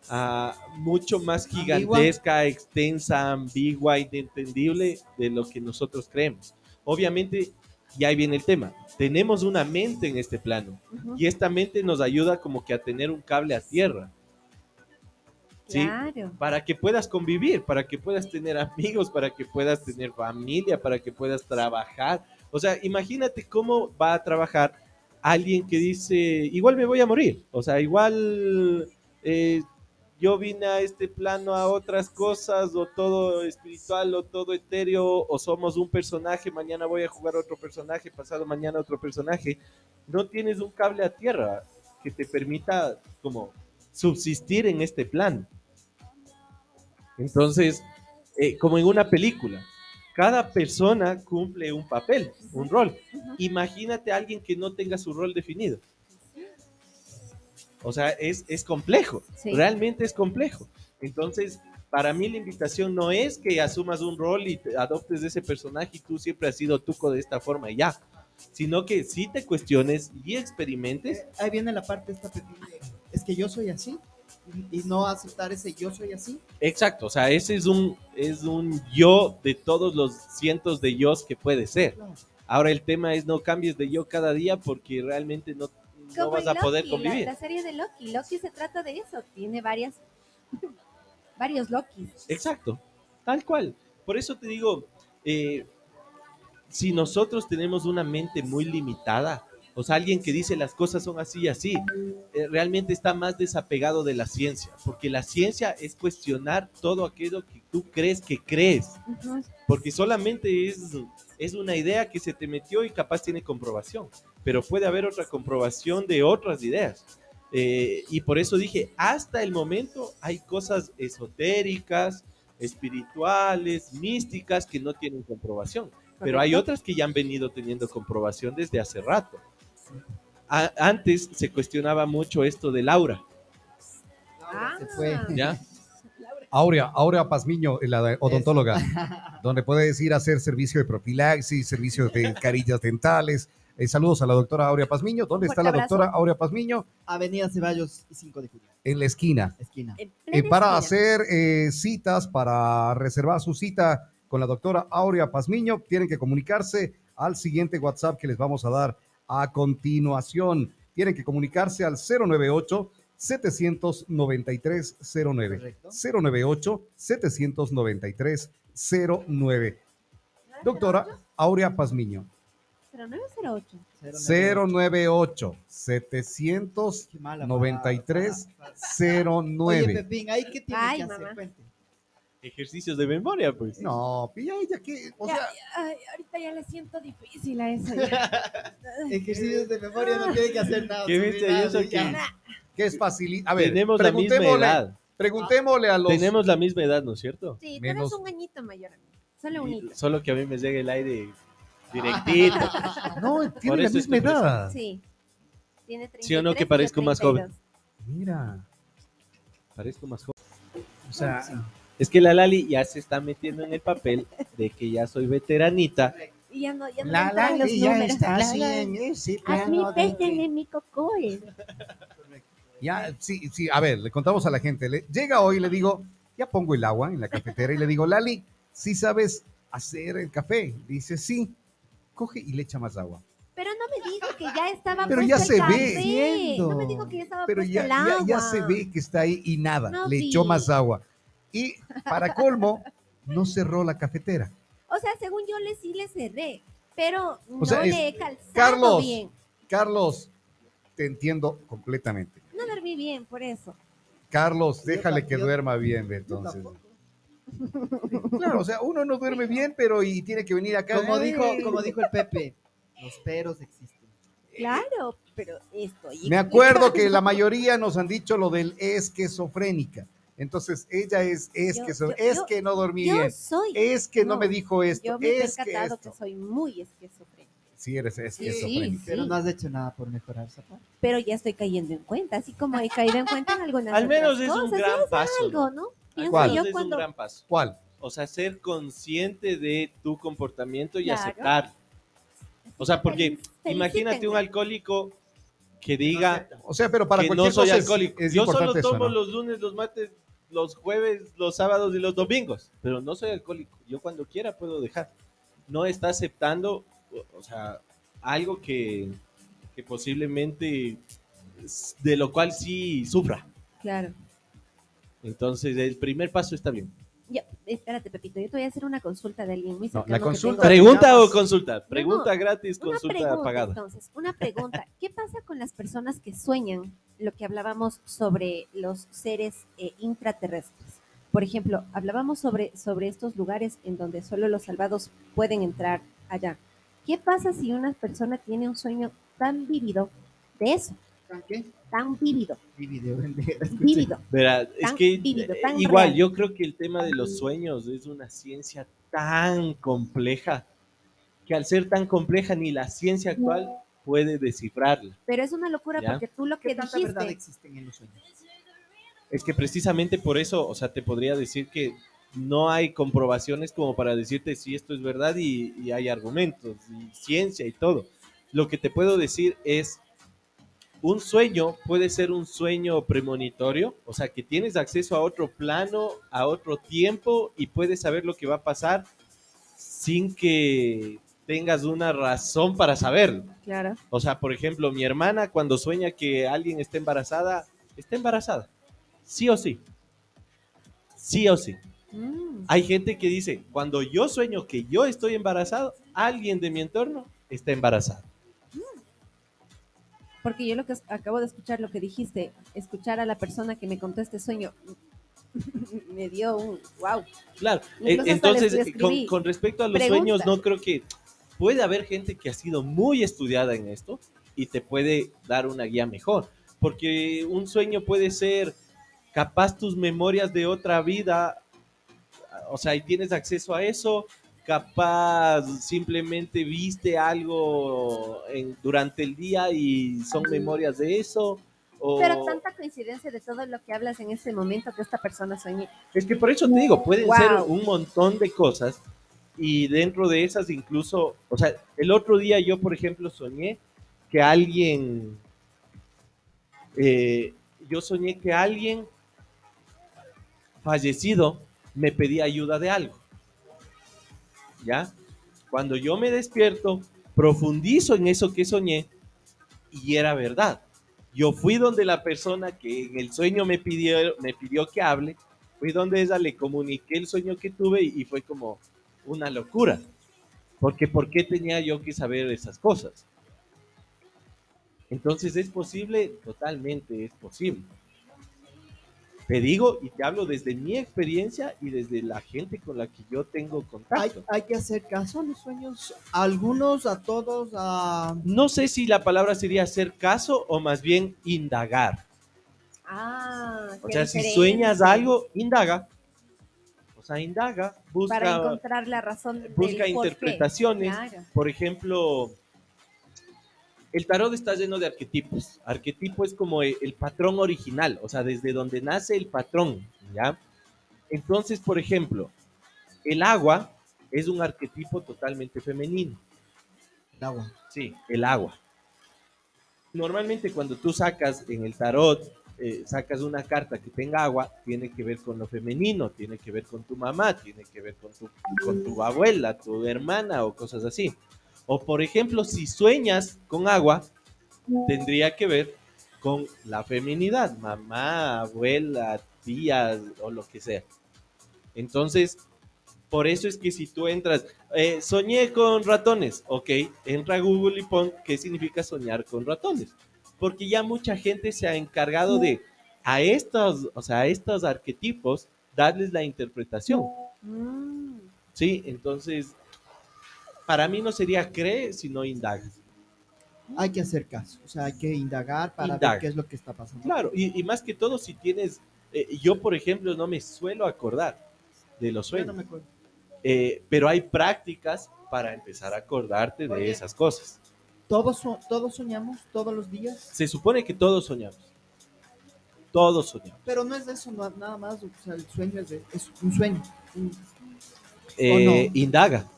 [SPEAKER 2] ah, mucho más
[SPEAKER 6] Ambigua.
[SPEAKER 2] gigantesca, extensa, ambigua, inentendible de lo que nosotros creemos. Obviamente, y ahí viene el tema, tenemos una mente en este plano y esta mente nos ayuda como que a tener un cable a tierra. ¿sí?
[SPEAKER 3] Claro.
[SPEAKER 2] para que puedas convivir, para que puedas tener amigos, para que puedas tener familia, para que puedas trabajar. O sea, imagínate cómo va a trabajar alguien que dice, igual me voy a morir. O sea, igual eh, yo vine a este plano a otras cosas, o todo espiritual, o todo etéreo, o somos un personaje, mañana voy a jugar otro personaje, pasado mañana otro personaje. No tienes un cable a tierra que te permita como subsistir en este plan. Entonces, eh, como en una película, cada persona cumple un papel, un rol. Imagínate a alguien que no tenga su rol definido. O sea, es, es complejo,
[SPEAKER 3] Sí.
[SPEAKER 2] realmente es complejo. Entonces, para mí la invitación no es que asumas un rol y te adoptes de ese personaje y tú siempre has sido tuco de esta forma y ya, sino que sí te cuestiones y experimentes
[SPEAKER 6] Eh, Ahí viene la parte esta es que yo soy así y, no aceptar ese yo soy así.
[SPEAKER 2] Exacto, o sea, ese es un, es un yo de todos los cientos de yos que puede ser.
[SPEAKER 6] Claro.
[SPEAKER 2] Ahora el tema es no cambies de yo cada día porque realmente no, no vas a poder
[SPEAKER 3] Loki, la-
[SPEAKER 2] convivir.
[SPEAKER 3] La, serie de Loki. Loki se trata de eso. Tiene varias, [laughs] varios Lokis.
[SPEAKER 2] Exacto, tal cual. Por eso te digo, eh, si nosotros tenemos una mente muy limitada, o sea, alguien que dice las cosas son así y así, eh, realmente está más desapegado de la ciencia, porque la ciencia es cuestionar todo aquello que tú crees que crees. Porque solamente es, es una idea que se te metió y capaz tiene comprobación, pero puede haber otra comprobación de otras ideas. Eh, y por eso dije, hasta el momento hay cosas esotéricas, espirituales, místicas que no tienen comprobación, pero hay otras que ya han venido teniendo comprobación desde hace rato. A- antes se cuestionaba mucho esto del aura,
[SPEAKER 3] Ah.
[SPEAKER 6] Se fue.
[SPEAKER 2] ¿ya?
[SPEAKER 1] Aurea, Aurea Pazmiño, la odontóloga, [laughs] donde puedes ir a hacer servicio de profilaxis, servicio de [laughs] carillas dentales. Eh, saludos a la doctora Aurea Pazmiño. ¿Dónde está la doctora Aurea Pazmiño?
[SPEAKER 6] Avenida Ceballos y 5 de julio,
[SPEAKER 1] En la esquina.
[SPEAKER 6] esquina.
[SPEAKER 3] En
[SPEAKER 1] Eh, para
[SPEAKER 3] esquina.
[SPEAKER 1] hacer eh, citas, para reservar su cita con la doctora Aurea Pazmiño, tienen que comunicarse al siguiente WhatsApp que les vamos a dar a continuación. Tienen que comunicarse al 098 793-09.
[SPEAKER 6] Correcto.
[SPEAKER 1] 098-793-09. Doctora Aurea Pazmiño.
[SPEAKER 3] 0908.
[SPEAKER 1] 098 793
[SPEAKER 6] Qué mala palabra.
[SPEAKER 1] 09.
[SPEAKER 6] Oye, Pepín, ¿ahí qué tiene
[SPEAKER 3] Ay,
[SPEAKER 6] que hacer?
[SPEAKER 3] mamá.
[SPEAKER 2] Ejercicios de memoria, pues.
[SPEAKER 1] No, pilla ella que, o
[SPEAKER 3] Ya,
[SPEAKER 1] sea,
[SPEAKER 3] ay, ahorita ya le siento difícil a eso. [laughs]
[SPEAKER 6] Ejercicios de memoria no tiene que hacer nada.
[SPEAKER 2] Qué misterioso
[SPEAKER 6] absolutamente
[SPEAKER 2] que-
[SPEAKER 1] es fácil. A ver,
[SPEAKER 2] Tenemos la misma edad.
[SPEAKER 1] preguntémosle a los
[SPEAKER 2] Tenemos la misma edad, ¿no es cierto?
[SPEAKER 3] Sí, tú
[SPEAKER 1] Menos-
[SPEAKER 3] eres un añito mayor a mí. Solo un hito.
[SPEAKER 2] Solo que a mí me llega el aire directito. [laughs]
[SPEAKER 1] No, tiene la
[SPEAKER 2] eso
[SPEAKER 1] misma edad.
[SPEAKER 3] Sí. Tiene
[SPEAKER 2] ¿Sí o no
[SPEAKER 3] 33
[SPEAKER 2] que parezco más joven?
[SPEAKER 3] 32.
[SPEAKER 1] Mira.
[SPEAKER 2] Parezco más joven.
[SPEAKER 1] O sea,
[SPEAKER 2] Es que la Lali ya se está metiendo en el papel de que ya soy veteranita.
[SPEAKER 3] Y ya no, ya no
[SPEAKER 7] La Lali ya
[SPEAKER 3] números.
[SPEAKER 7] está así en ese plano de
[SPEAKER 3] mi cocol.
[SPEAKER 1] ya, sí, sí, a ver, le contamos a la gente. Le, llega hoy y le digo, ya pongo el agua en la cafetera y le digo, Lali, ¿sí sabes hacer el café? Dice, sí. Coge y le echa más agua.
[SPEAKER 3] Pero no me dijo que ya estaba
[SPEAKER 1] Pero
[SPEAKER 3] puesto
[SPEAKER 1] ya
[SPEAKER 3] el
[SPEAKER 1] se
[SPEAKER 3] café.
[SPEAKER 1] ve.
[SPEAKER 3] No me dijo que ya estaba
[SPEAKER 1] Pero
[SPEAKER 3] puesto
[SPEAKER 1] ya,
[SPEAKER 3] el
[SPEAKER 1] ya,
[SPEAKER 3] agua.
[SPEAKER 1] ya se ve que está ahí y nada,
[SPEAKER 3] No
[SPEAKER 1] le
[SPEAKER 3] vi.
[SPEAKER 1] echó más agua. Y para colmo, no cerró la cafetera.
[SPEAKER 3] O sea, según yo le sí le cerré, pero no
[SPEAKER 1] sea, es-
[SPEAKER 3] le he calzado
[SPEAKER 1] Carlos.
[SPEAKER 3] bien.
[SPEAKER 1] Carlos, te entiendo completamente.
[SPEAKER 3] No dormí bien, por eso.
[SPEAKER 1] Carlos, déjale que
[SPEAKER 6] yo-
[SPEAKER 1] duerma bien, entonces. Claro, o sea, uno no duerme bien, pero y tiene que venir acá.
[SPEAKER 6] Como dijo, como dijo el Pepe, los peros existen.
[SPEAKER 3] Claro, pero estoy.
[SPEAKER 1] Me acuerdo que la mayoría nos han dicho lo del esquizofrénica. Entonces, ella es esquizo-
[SPEAKER 3] yo-
[SPEAKER 1] es
[SPEAKER 3] yo-
[SPEAKER 1] que no dormí
[SPEAKER 3] Yo
[SPEAKER 1] bien.
[SPEAKER 3] soy.
[SPEAKER 1] Es que no,
[SPEAKER 3] no,
[SPEAKER 1] me dijo esto.
[SPEAKER 3] Yo me he
[SPEAKER 1] es que
[SPEAKER 3] percatado que,
[SPEAKER 1] esto.
[SPEAKER 3] soy muy esquizofrénica.
[SPEAKER 1] Sí, eres esquizofrénica.
[SPEAKER 3] Sí.
[SPEAKER 6] Pero no has hecho nada por mejorar esa parte.
[SPEAKER 3] Pero ya estoy cayendo en cuenta, así como he caído en cuenta en algunas
[SPEAKER 2] Al menos
[SPEAKER 3] otras
[SPEAKER 2] es un
[SPEAKER 3] cosas,
[SPEAKER 2] gran
[SPEAKER 3] es
[SPEAKER 2] paso,
[SPEAKER 3] algo, ¿no? Pienso
[SPEAKER 1] ¿Cuál?
[SPEAKER 3] yo
[SPEAKER 2] es
[SPEAKER 3] cuando
[SPEAKER 2] un gran paso.
[SPEAKER 1] ¿Cuál?
[SPEAKER 2] O sea, ser consciente de tu comportamiento y
[SPEAKER 3] Claro.
[SPEAKER 2] aceptar. O sea, porque imagínate un alcohólico que diga
[SPEAKER 1] O sea, pero para
[SPEAKER 2] que
[SPEAKER 1] cualquier
[SPEAKER 2] no soy
[SPEAKER 1] cosa es-
[SPEAKER 2] alcohólico.
[SPEAKER 1] es,
[SPEAKER 2] Yo solo
[SPEAKER 1] eso,
[SPEAKER 2] tomo
[SPEAKER 1] ¿no?
[SPEAKER 2] los lunes, los martes, los jueves, los sábados y los domingos, pero no soy alcohólico. Yo cuando quiera puedo dejar. No está aceptando, o- sea, algo que, que posiblemente de lo cual sí sufra.
[SPEAKER 3] Claro.
[SPEAKER 2] Entonces, el primer paso está bien.
[SPEAKER 3] Ya, espérate, Pepito, yo te voy a hacer una consulta de alguien muy
[SPEAKER 1] No, la consulta-
[SPEAKER 3] tengo.
[SPEAKER 2] ¿Pregunta o consulta? Pregunta gratis,
[SPEAKER 3] Una
[SPEAKER 2] consulta
[SPEAKER 3] pregunta,
[SPEAKER 2] pagada.
[SPEAKER 3] entonces, una pregunta. [laughs] ¿Qué pasa con las personas que sueñan lo que hablábamos sobre los seres eh, intraterrestres? Por ejemplo, hablábamos sobre, sobre estos lugares en donde solo los salvados pueden entrar allá. ¿Qué pasa si una persona tiene un sueño tan vívido de eso?
[SPEAKER 6] ¿Qué?
[SPEAKER 3] Tan vívido,
[SPEAKER 6] Vívido, [laughs]
[SPEAKER 3] vívido.
[SPEAKER 2] Verá, es
[SPEAKER 3] Tan
[SPEAKER 2] que
[SPEAKER 3] vívido,
[SPEAKER 2] eh,
[SPEAKER 3] tan
[SPEAKER 2] igual,
[SPEAKER 3] real.
[SPEAKER 2] yo creo que el tema de los sueños es una ciencia tan compleja que al ser tan compleja ni la ciencia actual puede descifrarla.
[SPEAKER 3] Pero es una locura
[SPEAKER 2] ¿Ya?
[SPEAKER 3] porque tú lo
[SPEAKER 6] ¿Qué
[SPEAKER 3] que
[SPEAKER 6] verdad
[SPEAKER 3] dijiste,
[SPEAKER 6] existe en los sueños?
[SPEAKER 2] Es que precisamente por eso, o sea, te podría decir que no hay comprobaciones como para decirte si esto es verdad y, y hay argumentos y ciencia y todo. Lo que te puedo decir es, un sueño puede ser un sueño premonitorio, o sea, que tienes acceso a otro plano, a otro tiempo y puedes saber lo que va a pasar sin que tengas una razón para saberlo.
[SPEAKER 3] claro,
[SPEAKER 2] O sea, por ejemplo, mi hermana cuando sueña que alguien está embarazada, está embarazada. Sí o sí. Sí o sí.
[SPEAKER 3] Mm,
[SPEAKER 2] Hay gente que dice, cuando yo sueño que yo estoy embarazado, alguien de mi entorno está embarazado.
[SPEAKER 3] Porque yo lo que acabo de escuchar lo que dijiste, escuchar a la persona que me contó este sueño, [laughs] me dio un wow.
[SPEAKER 2] Claro.
[SPEAKER 3] Incluso
[SPEAKER 2] eh, Entonces, eh,
[SPEAKER 3] escribí,
[SPEAKER 2] con, con respecto a los
[SPEAKER 3] "Pregunta".
[SPEAKER 2] sueños, no creo que puede haber gente que ha sido muy estudiada en esto y te puede dar una guía mejor. Porque un sueño puede ser capaz tus memorias de otra vida, o sea, y tienes acceso a eso, capaz simplemente viste algo en- durante el día y son memorias de eso. O...
[SPEAKER 3] Pero tanta coincidencia de todo lo que hablas en este momento que esta persona sueñe.
[SPEAKER 2] Es que por eso te digo, pueden
[SPEAKER 3] Wow.
[SPEAKER 2] ser un montón de cosas y dentro de esas incluso, o sea, el otro día yo, por ejemplo, soñé que alguien, eh, yo soñé que alguien fallecido me pedía ayuda de algo. ¿Ya? Cuando yo me despierto, profundizo en eso que soñé y era verdad. Yo fui donde la persona que en el sueño me pidió, me pidió que hable, fui donde ella le comuniqué el sueño que tuve y, y fue como una locura. Porque ¿por qué tenía yo que saber esas cosas? Entonces es posible, totalmente es posible. Te digo y te hablo desde mi experiencia y desde la gente con la que yo tengo contacto.
[SPEAKER 6] hay que hacer caso a los sueños, a algunos, a todos, a...
[SPEAKER 2] No sé si la palabra sería hacer caso o más bien indagar.
[SPEAKER 3] Ah,
[SPEAKER 2] O sea, si sueñas algo, indaga. O sea, indaga, busca,
[SPEAKER 3] para encontrar la razón del
[SPEAKER 2] busca
[SPEAKER 3] por qué.
[SPEAKER 2] interpretaciones.
[SPEAKER 3] Claro.
[SPEAKER 2] Por ejemplo, el tarot está lleno de arquetipos. Arquetipo es como el, el patrón original, o sea, desde donde nace el patrón, ¿ya? Entonces, por ejemplo, el agua es un arquetipo totalmente femenino.
[SPEAKER 6] El agua.
[SPEAKER 2] Sí, el agua. Normalmente cuando tú sacas en el tarot, eh, sacas una carta que tenga agua, tiene que ver con lo femenino, tiene que ver con tu mamá, tiene que ver con tu, con tu abuela, tu hermana o cosas así. O por ejemplo, si sueñas con agua, tendría que ver con la feminidad, mamá, abuela, tía o lo que sea. Entonces, por eso es que si tú entras, eh, soñé con ratones, ok, entra a Google y pon qué significa soñar con ratones. Porque ya mucha gente se ha encargado de a estos, o sea, a estos arquetipos darles la interpretación.
[SPEAKER 3] Mm.
[SPEAKER 2] Sí, entonces, para mí no sería cree, sino indaga.
[SPEAKER 6] Hay que hacer caso, o sea, hay que indagar para
[SPEAKER 2] Indaga.
[SPEAKER 6] ver qué es lo que está pasando.
[SPEAKER 2] Claro, y, y más que todo si tienes, eh, yo por ejemplo no me suelo acordar de los
[SPEAKER 6] Yo no
[SPEAKER 2] sueños,
[SPEAKER 6] me acuerdo.
[SPEAKER 2] eh, pero hay prácticas para empezar a acordarte de
[SPEAKER 6] Oye.
[SPEAKER 2] esas cosas.
[SPEAKER 6] ¿Todos, todos soñamos todos los días,
[SPEAKER 2] Se supone que todos soñamos. Todos soñamos.
[SPEAKER 6] pero no es eso no- nada más, o sea, el sueño es, de- es un sueño. un-
[SPEAKER 2] Eh,
[SPEAKER 6] no?
[SPEAKER 2] Indaga.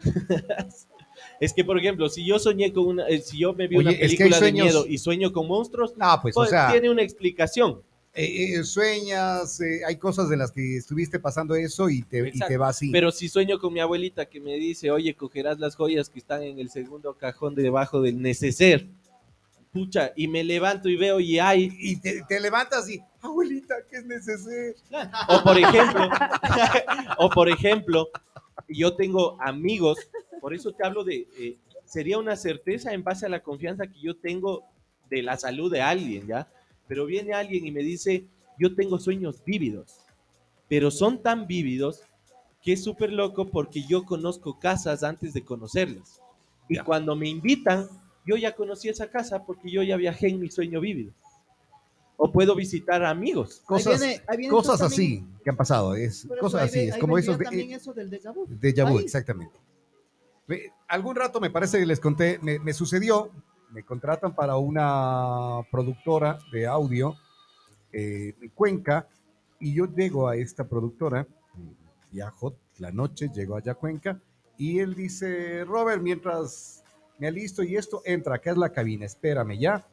[SPEAKER 2] [laughs] es que, por ejemplo, si yo soñé con una, eh, si yo me vi
[SPEAKER 1] Oye,
[SPEAKER 2] una
[SPEAKER 1] es que
[SPEAKER 2] película de miedo y sueño con monstruos,
[SPEAKER 1] No, pues, o
[SPEAKER 2] pues,
[SPEAKER 1] sea,
[SPEAKER 2] tiene una explicación.
[SPEAKER 1] eh, eh, sueñas, eh, hay cosas en las que estuviste pasando eso y te, y te va así.
[SPEAKER 2] Pero si sueño con mi abuelita que me dice, oye, cogerás las joyas que están en el segundo cajón de debajo del neceser. Pucha, y me levanto y veo y hay.
[SPEAKER 1] y te, te levantas y, abuelita, ¿qué es necesario?
[SPEAKER 2] O por ejemplo, [laughs] [laughs] o por ejemplo, yo tengo amigos, por eso te hablo de, eh, sería una certeza en base a la confianza que yo tengo de la salud de alguien, ¿ya? Pero viene alguien y me dice, yo tengo sueños vívidos, pero son tan vívidos que es súper loco porque yo conozco casas antes de conocerlas. Y cuando me invitan, yo ya conocí esa casa porque yo ya viajé en mi sueño vívido. O puedo visitar a amigos.
[SPEAKER 1] Cosas,
[SPEAKER 6] Ahí viene- ahí viene
[SPEAKER 1] cosas así que han pasado, es, cosas así,
[SPEAKER 6] ve-
[SPEAKER 1] es como esos de,
[SPEAKER 6] también eso del déjà vu.
[SPEAKER 1] Déjà vu,
[SPEAKER 6] Ahí.
[SPEAKER 1] exactamente. Algún rato me parece que les conté, me, me sucedió, me contratan para una productora de audio eh, en Cuenca y yo llego a esta productora, viajo la noche, llego allá a Cuenca y él dice, Robert, mientras me alisto y esto, entra, acá es la cabina, espérame ya.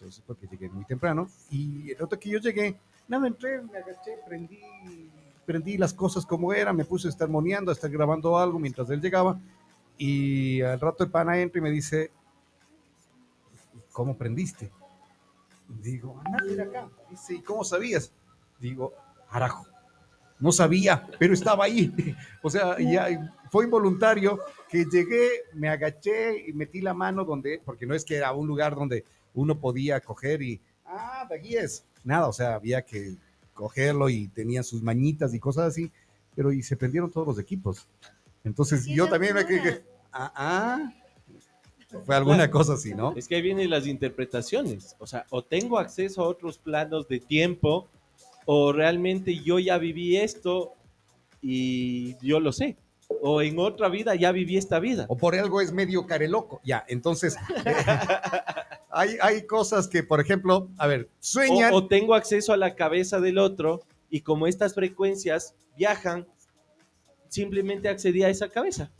[SPEAKER 1] Entonces, porque llegué muy temprano y el rato que yo llegué, nada, entré, me agaché, prendí, prendí las cosas como eran, me puse a estar moneando, a estar grabando algo mientras él llegaba y al rato el pana entra y me dice, ¿cómo prendiste? Digo, anda, mira acá. Dice, ¿y cómo sabías? Digo, carajo, no sabía, pero estaba ahí. [laughs] O sea, ya fue involuntario que llegué, me agaché y metí la mano donde, porque no es que era un lugar donde uno podía coger y, ah, de aquí es. Nada, o sea, había que cogerlo y tenía sus mañitas y cosas así, pero y se prendieron todos los equipos. Entonces
[SPEAKER 3] ¡Qué
[SPEAKER 1] yo también me quedé, ah, ah, fue alguna cosa así, ¿no?
[SPEAKER 2] Es que ahí vienen las interpretaciones. O sea, o tengo acceso a otros planos de tiempo, o realmente yo ya viví esto y yo lo sé. O en otra vida ya viví esta vida.
[SPEAKER 1] O por algo es medio careloco. Ya, entonces, [laughs] [laughs] hay, hay cosas que, por ejemplo, a ver, sueñan.
[SPEAKER 2] O, o tengo acceso a la cabeza del otro y como estas frecuencias viajan, simplemente accedí a esa cabeza.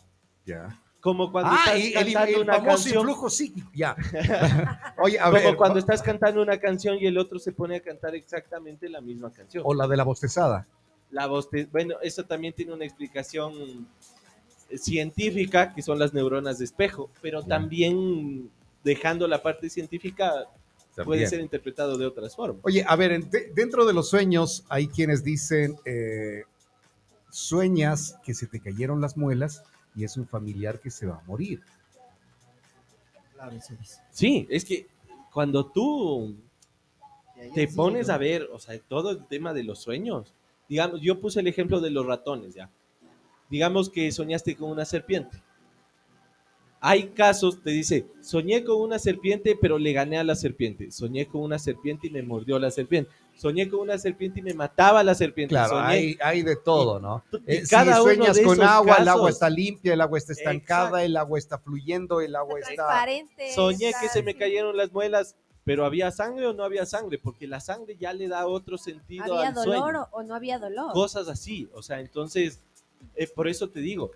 [SPEAKER 1] Ya.
[SPEAKER 2] Como cuando
[SPEAKER 1] Ah,
[SPEAKER 2] estás
[SPEAKER 1] y el,
[SPEAKER 2] cantando
[SPEAKER 1] el
[SPEAKER 2] una
[SPEAKER 1] famoso
[SPEAKER 2] canción.
[SPEAKER 1] influjo psíquico. Ya. [laughs] Oye, a
[SPEAKER 2] como
[SPEAKER 1] ver.
[SPEAKER 2] cuando
[SPEAKER 1] va-
[SPEAKER 2] estás cantando una canción y el otro se pone a cantar exactamente la misma canción.
[SPEAKER 1] O la de la bostezada.
[SPEAKER 2] La voz, te- bueno, eso también tiene una explicación científica, que son las neuronas de espejo, pero
[SPEAKER 1] Ya.
[SPEAKER 2] también dejando la parte científica puede ser interpretado de otras formas.
[SPEAKER 1] Oye, a ver, en- de- dentro de los sueños hay quienes dicen, eh, sueñas que se te cayeron las muelas y es un familiar que se va a morir.
[SPEAKER 6] Claro, eso dice.
[SPEAKER 2] Sí, es que cuando tú te pones a ver, o sea, todo el tema de los sueños. Digamos, yo puse el ejemplo de los ratones, ya. Digamos que soñaste con una serpiente. Hay casos, te dice, soñé con una serpiente, pero le gané a la serpiente. Soñé con una serpiente y me mordió la serpiente. soñé con una serpiente y me mataba la serpiente.
[SPEAKER 1] Claro,
[SPEAKER 2] soñé,
[SPEAKER 1] hay, hay de todo, ¿no?
[SPEAKER 2] y
[SPEAKER 1] Eh,
[SPEAKER 2] cada
[SPEAKER 1] si
[SPEAKER 2] uno
[SPEAKER 1] sueñas
[SPEAKER 2] de
[SPEAKER 1] con
[SPEAKER 2] esos
[SPEAKER 1] agua, el agua está limpia, el agua está estancada,
[SPEAKER 2] Exacto.
[SPEAKER 1] el agua está fluyendo, el agua está...
[SPEAKER 3] Transparente.
[SPEAKER 2] Soñé
[SPEAKER 3] está
[SPEAKER 2] que se me cayeron las muelas, pero había sangre o no había sangre, porque la sangre ya le da otro sentido
[SPEAKER 3] ¿Había
[SPEAKER 2] al
[SPEAKER 3] dolor
[SPEAKER 2] sueño.
[SPEAKER 3] o, o no había dolor?
[SPEAKER 2] Cosas así, o sea, entonces, eh, por eso te digo,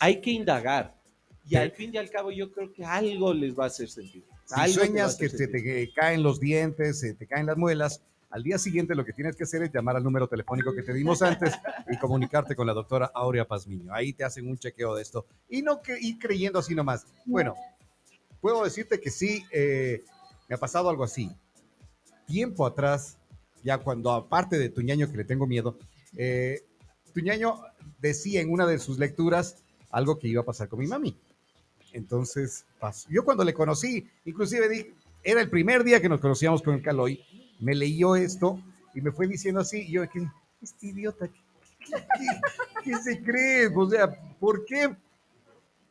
[SPEAKER 2] hay que indagar. Y al fin y al cabo yo creo que algo les va a hacer sentido.
[SPEAKER 1] Si sueñas que se te caen los dientes, se te caen las muelas, al día siguiente lo que tienes que hacer es llamar al número telefónico que te dimos antes y comunicarte con la doctora Aurea Pazmiño. Ahí te hacen un chequeo de esto. Y no que ir creyendo así nomás. Bueno, puedo decirte que sí, eh, me ha pasado algo así. Tiempo atrás, ya cuando aparte de Tuñaño que le tengo miedo, eh, Tuñaño decía en una de sus lecturas algo que iba a pasar con mi mami. Entonces, pasó. Yo cuando le conocí, inclusive era el primer día que nos conocíamos con el Caloy, me leyó esto y me fue diciendo así, y yo, ¿qué, este idiota, ¿qué, qué- qué se cree? O sea, ¿por qué?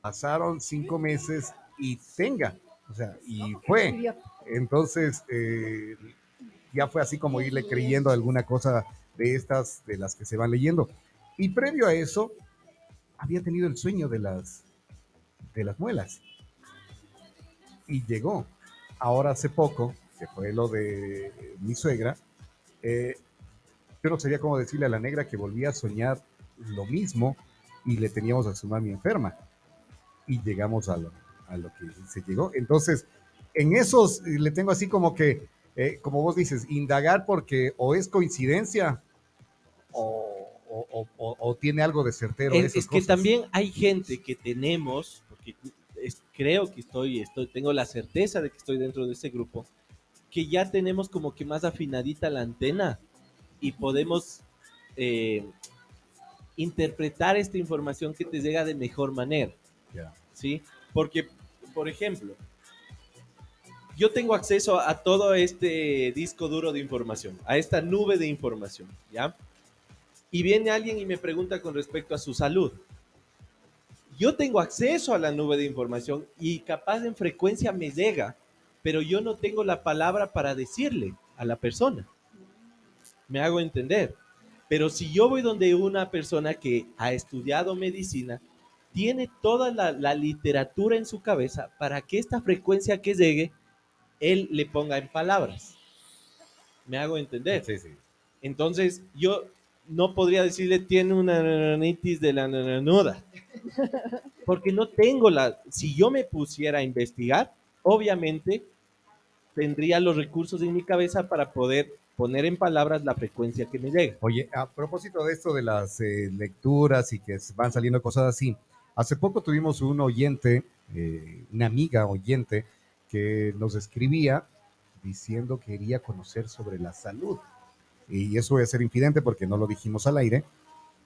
[SPEAKER 1] Pasaron cinco meses y tenga, o sea, y fue. Entonces, eh, ya fue así como irle creyendo alguna cosa de estas, de las que se van leyendo. Y previo a eso, había tenido el sueño de las, de las muelas. Y llegó. Ahora hace poco, que fue lo de mi suegra, eh, yo no sabía cómo decirle a la negra que volvía a soñar lo mismo y le teníamos a su mami enferma. Y llegamos a lo, a lo que se llegó. Entonces, en esos eh, le tengo así como que, eh, como vos dices, indagar porque o es coincidencia o, o- o- o- o tiene algo de certero.
[SPEAKER 2] Es,
[SPEAKER 1] esas
[SPEAKER 2] es que también hay gente que tenemos, porque es- creo que estoy, estoy, tengo la certeza de que estoy dentro de ese grupo, que ya tenemos como que más afinadita la antena y podemos eh, interpretar esta información que te llega de mejor manera.
[SPEAKER 1] Ya.
[SPEAKER 2] ¿sí? Porque, por ejemplo, yo tengo acceso a todo este disco duro de información, a esta nube de información, ¿ya? Y viene alguien y me pregunta con respecto a su salud. Yo tengo acceso a la nube de información y capaz en frecuencia me llega, pero yo no tengo la palabra para decirle a la persona. Me hago entender. Pero si yo voy donde una persona que ha estudiado medicina, tiene toda la, la literatura en su cabeza para que esta frecuencia que llegue, él le ponga en palabras. ¿Me hago entender?
[SPEAKER 1] Sí, sí.
[SPEAKER 2] Entonces, yo no podría decirle tiene una nanitis de la nananuda. Porque no tengo la... Si yo me pusiera a investigar, obviamente tendría los recursos en mi cabeza para poder poner en palabras la frecuencia que me llega.
[SPEAKER 1] Oye, a propósito de esto de las eh, lecturas y que van saliendo cosas así, hace poco tuvimos un oyente, eh, una amiga oyente, que nos escribía diciendo que quería conocer sobre la salud. Y eso voy a ser infidente porque no lo dijimos al aire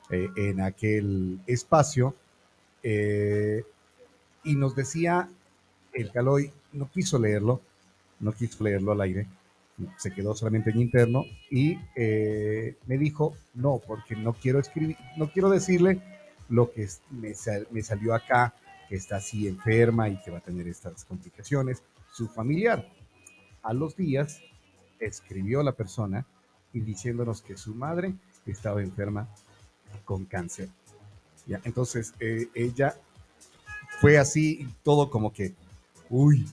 [SPEAKER 1] eh, en aquel espacio. eh, y nos decía, el Caloy no quiso leerlo, no quiso leerlo al aire, se quedó solamente en interno y eh, me dijo, no, porque no quiero escribir, no quiero decirle lo que me, sal- me salió acá, que está así enferma y que va a tener estas complicaciones, su familiar. A los días escribió la persona y diciéndonos que su madre estaba enferma con cáncer. ¿ya? Entonces eh, ella fue así, todo como que, uy,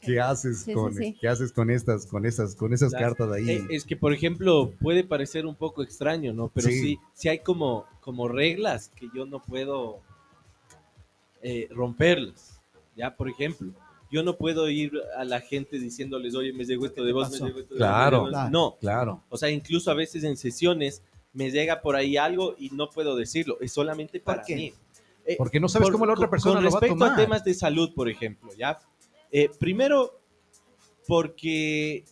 [SPEAKER 1] ¿qué haces
[SPEAKER 3] Sí,
[SPEAKER 1] con,
[SPEAKER 3] sí.
[SPEAKER 1] ¿qué haces con estas, con esas, con esas cartas de ahí?
[SPEAKER 2] Eh, Es que, por ejemplo, puede parecer un poco extraño, ¿no? Pero
[SPEAKER 1] Sí.
[SPEAKER 2] sí, sí, hay como, como reglas que yo no puedo eh, romperlas. Ya, por ejemplo, yo no puedo ir a la gente diciéndoles, oye, me llegó esto de vos, me llegó esto de
[SPEAKER 1] Claro.
[SPEAKER 2] vos.
[SPEAKER 6] Claro.
[SPEAKER 2] No,
[SPEAKER 1] Claro.
[SPEAKER 2] o sea, incluso a veces en sesiones me llega por ahí algo y no puedo decirlo, es solamente
[SPEAKER 6] ¿Por
[SPEAKER 2] para
[SPEAKER 6] qué?
[SPEAKER 2] mí. Eh,
[SPEAKER 1] Porque no sabes
[SPEAKER 2] por-
[SPEAKER 1] cómo la otra
[SPEAKER 2] con-
[SPEAKER 1] persona
[SPEAKER 2] con
[SPEAKER 1] lo va a
[SPEAKER 2] respecto
[SPEAKER 1] tomar.
[SPEAKER 2] temas de salud, por ejemplo, ¿ya? Eh, primero, porque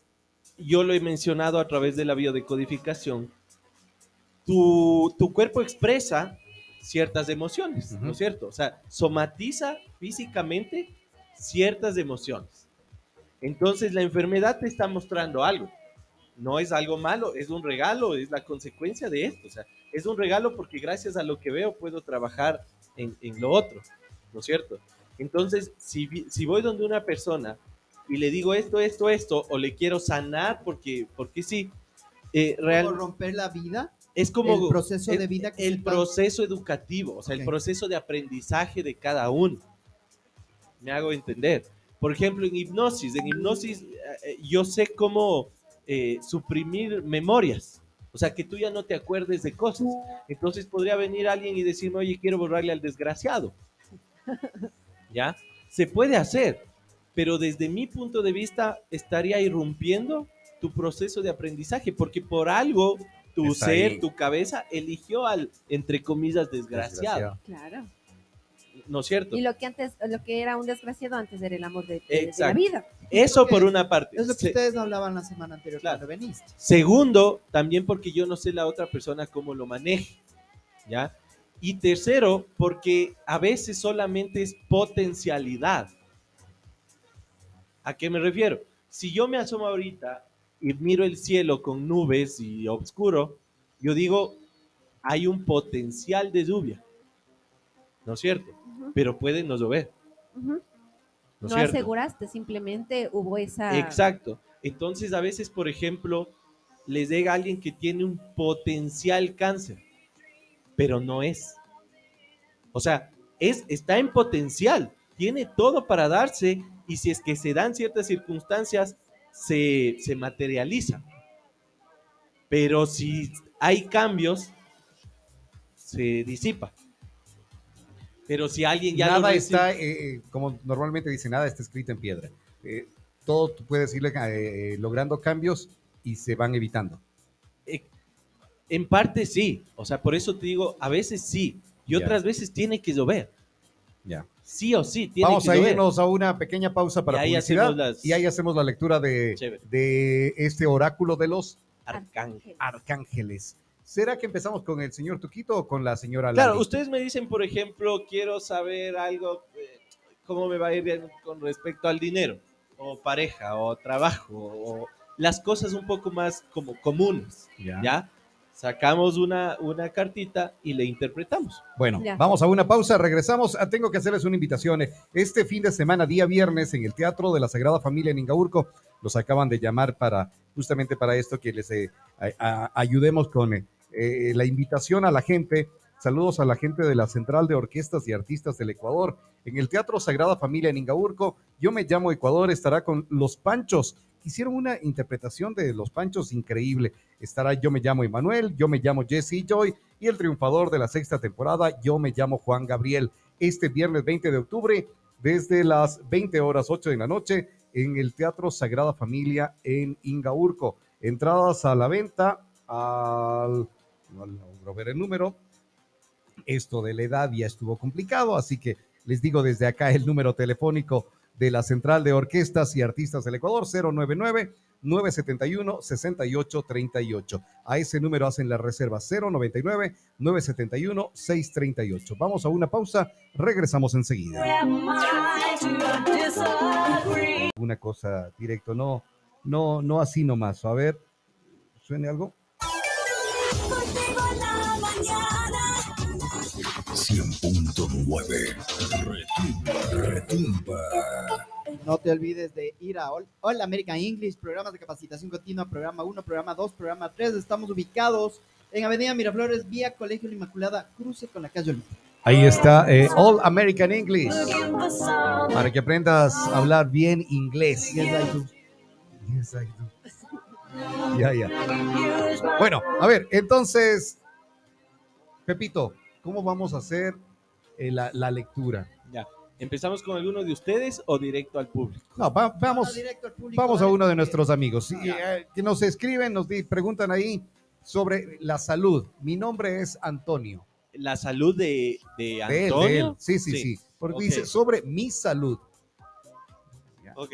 [SPEAKER 2] yo lo he mencionado a través de la biodecodificación, tu, tu cuerpo expresa ciertas emociones, ¿no
[SPEAKER 1] Ujú.
[SPEAKER 2] es cierto? O sea, somatiza físicamente ciertas emociones. Entonces, la enfermedad te está mostrando algo. No es algo malo, es un regalo, es la consecuencia de esto. O sea, es un regalo porque gracias a lo que veo puedo trabajar en, en lo otro, ¿no es cierto? Entonces, si, si voy donde una persona y le digo esto, esto, esto, o le quiero sanar porque, porque sí, eh,
[SPEAKER 6] ¿Cómo
[SPEAKER 2] real,
[SPEAKER 6] romper la vida?
[SPEAKER 2] es como
[SPEAKER 6] el proceso
[SPEAKER 2] el-
[SPEAKER 6] de vida que
[SPEAKER 2] el proceso educativo, o sea, el proceso de aprendizaje de cada uno. Me hago entender. Por ejemplo, en hipnosis, en hipnosis eh, eh, yo sé cómo eh, suprimir memorias. O sea, que tú ya no te acuerdes de cosas. Entonces podría venir alguien y decirme, oye, quiero borrarle al desgraciado. ¿Ya? Se puede hacer, pero desde mi punto de vista estaría irrumpiendo tu proceso de aprendizaje, porque por algo tu
[SPEAKER 1] Está
[SPEAKER 2] ser,
[SPEAKER 1] ahí.
[SPEAKER 2] tu cabeza eligió al, entre comillas, desgraciado.
[SPEAKER 3] Claro.
[SPEAKER 2] ¿No es cierto?
[SPEAKER 3] Y lo que antes, lo que era un desgraciado antes era el amor de, de- de la vida.
[SPEAKER 2] Eso por una parte.
[SPEAKER 6] Es lo que
[SPEAKER 2] Se-
[SPEAKER 6] ustedes hablaban la semana anterior
[SPEAKER 2] Claro.
[SPEAKER 6] cuando veniste.
[SPEAKER 2] Segundo, también porque yo no sé la otra persona cómo lo maneje, ¿ya? Y tercero, porque a veces solamente es potencialidad. ¿A qué me refiero? Si yo me asomo ahorita y miro el cielo con nubes y oscuro, yo digo, hay un potencial de lluvia, ¿no es cierto? Pero puede no llover. ¿no
[SPEAKER 3] aseguraste, simplemente hubo esa...
[SPEAKER 2] Exacto. Entonces, a veces, por ejemplo, les llega alguien que tiene un potencial cáncer, pero no es. O sea, es, está en potencial, tiene todo para darse y si es que se dan ciertas circunstancias, se, se materializa. Pero si hay cambios, se disipa. Pero si alguien ya
[SPEAKER 1] nada está, eh, eh, como normalmente dice, nada está escrito en piedra. Eh, todo tú puedes eh, eh, logrando cambios y se van evitando.
[SPEAKER 2] En parte sí, o sea, por eso te digo, a veces sí, y otras veces tiene que llover,
[SPEAKER 1] Ya.
[SPEAKER 2] sí o sí, tiene
[SPEAKER 1] Vamos
[SPEAKER 2] que
[SPEAKER 1] a
[SPEAKER 2] llover.
[SPEAKER 1] irnos a una pequeña pausa para
[SPEAKER 2] Y
[SPEAKER 1] publicidad
[SPEAKER 2] las-
[SPEAKER 1] y ahí hacemos la lectura de, de este oráculo de los
[SPEAKER 2] Arcángel.
[SPEAKER 1] arcángeles. ¿Será que empezamos con el señor Tuquito o con la señora
[SPEAKER 2] Claro,
[SPEAKER 1] Lali?
[SPEAKER 2] ustedes me dicen, por ejemplo, quiero saber algo, eh, cómo me va a ir bien con respecto al dinero, o pareja, o trabajo, o las cosas un poco más como comunes,
[SPEAKER 1] Ya.
[SPEAKER 2] ¿ya? Sacamos una, una cartita y le interpretamos.
[SPEAKER 1] Bueno,
[SPEAKER 3] Ya.
[SPEAKER 1] vamos a una pausa, regresamos. Ah, tengo que hacerles una invitación. Este fin de semana, día viernes, en el Teatro de la Sagrada Familia en Ingaurco, los acaban de llamar para justamente para esto, que les eh, a- a- ayudemos con eh, eh, la invitación a la gente. Saludos a la gente de la Central de Orquestas y Artistas del Ecuador. En el Teatro Sagrada Familia en Ingaurco, yo me llamo Ecuador, estará con Los Panchos. Hicieron una interpretación de Los Panchos increíble. Estará Yo me llamo Emanuel, Yo me llamo Jesse Joy y el triunfador de la sexta temporada, Yo me llamo Juan Gabriel. Este viernes 20 de octubre, desde las 20 horas 8 de la noche, en el Teatro Sagrada Familia en Ingaurco. Entradas a la venta al... No logro ver el número. Esto de la edad ya estuvo complicado, así que les digo desde acá el número telefónico de la Central de Orquestas y Artistas del Ecuador, 099 971 6838. A ese número hacen la reserva 099 971 638. Vamos a una pausa, regresamos enseguida. Una cosa directo, no, no, no así nomás. A ver, ¿suene algo?
[SPEAKER 5] 100.9. Retumba, retumba.
[SPEAKER 6] No te olvides de ir a All, All American English, programas de capacitación continua, programa 1, programa 2, programa 3. Estamos ubicados en Avenida Miraflores, vía Colegio La Inmaculada, cruce con la calle Olímpica.
[SPEAKER 1] Ahí está eh, All American English. Para que aprendas a hablar bien inglés.
[SPEAKER 6] Yes, I do.
[SPEAKER 1] Yes, I do. Ya, ya. Bueno, a ver, entonces, Pepito, ¿cómo vamos a hacer eh, la, la lectura?
[SPEAKER 2] Ya. ¿Empezamos con alguno de ustedes o directo al público?
[SPEAKER 1] No, va- vamos,
[SPEAKER 6] directo al público,
[SPEAKER 1] vamos a uno de nuestros amigos sí, eh, que nos escriben, nos di- preguntan ahí sobre la salud. Mi nombre es Antonio.
[SPEAKER 2] La salud de, de
[SPEAKER 1] De él,
[SPEAKER 2] Antonio.
[SPEAKER 1] de él. Sí, sí, sí. Porque dice sobre mi salud.
[SPEAKER 2] Ok.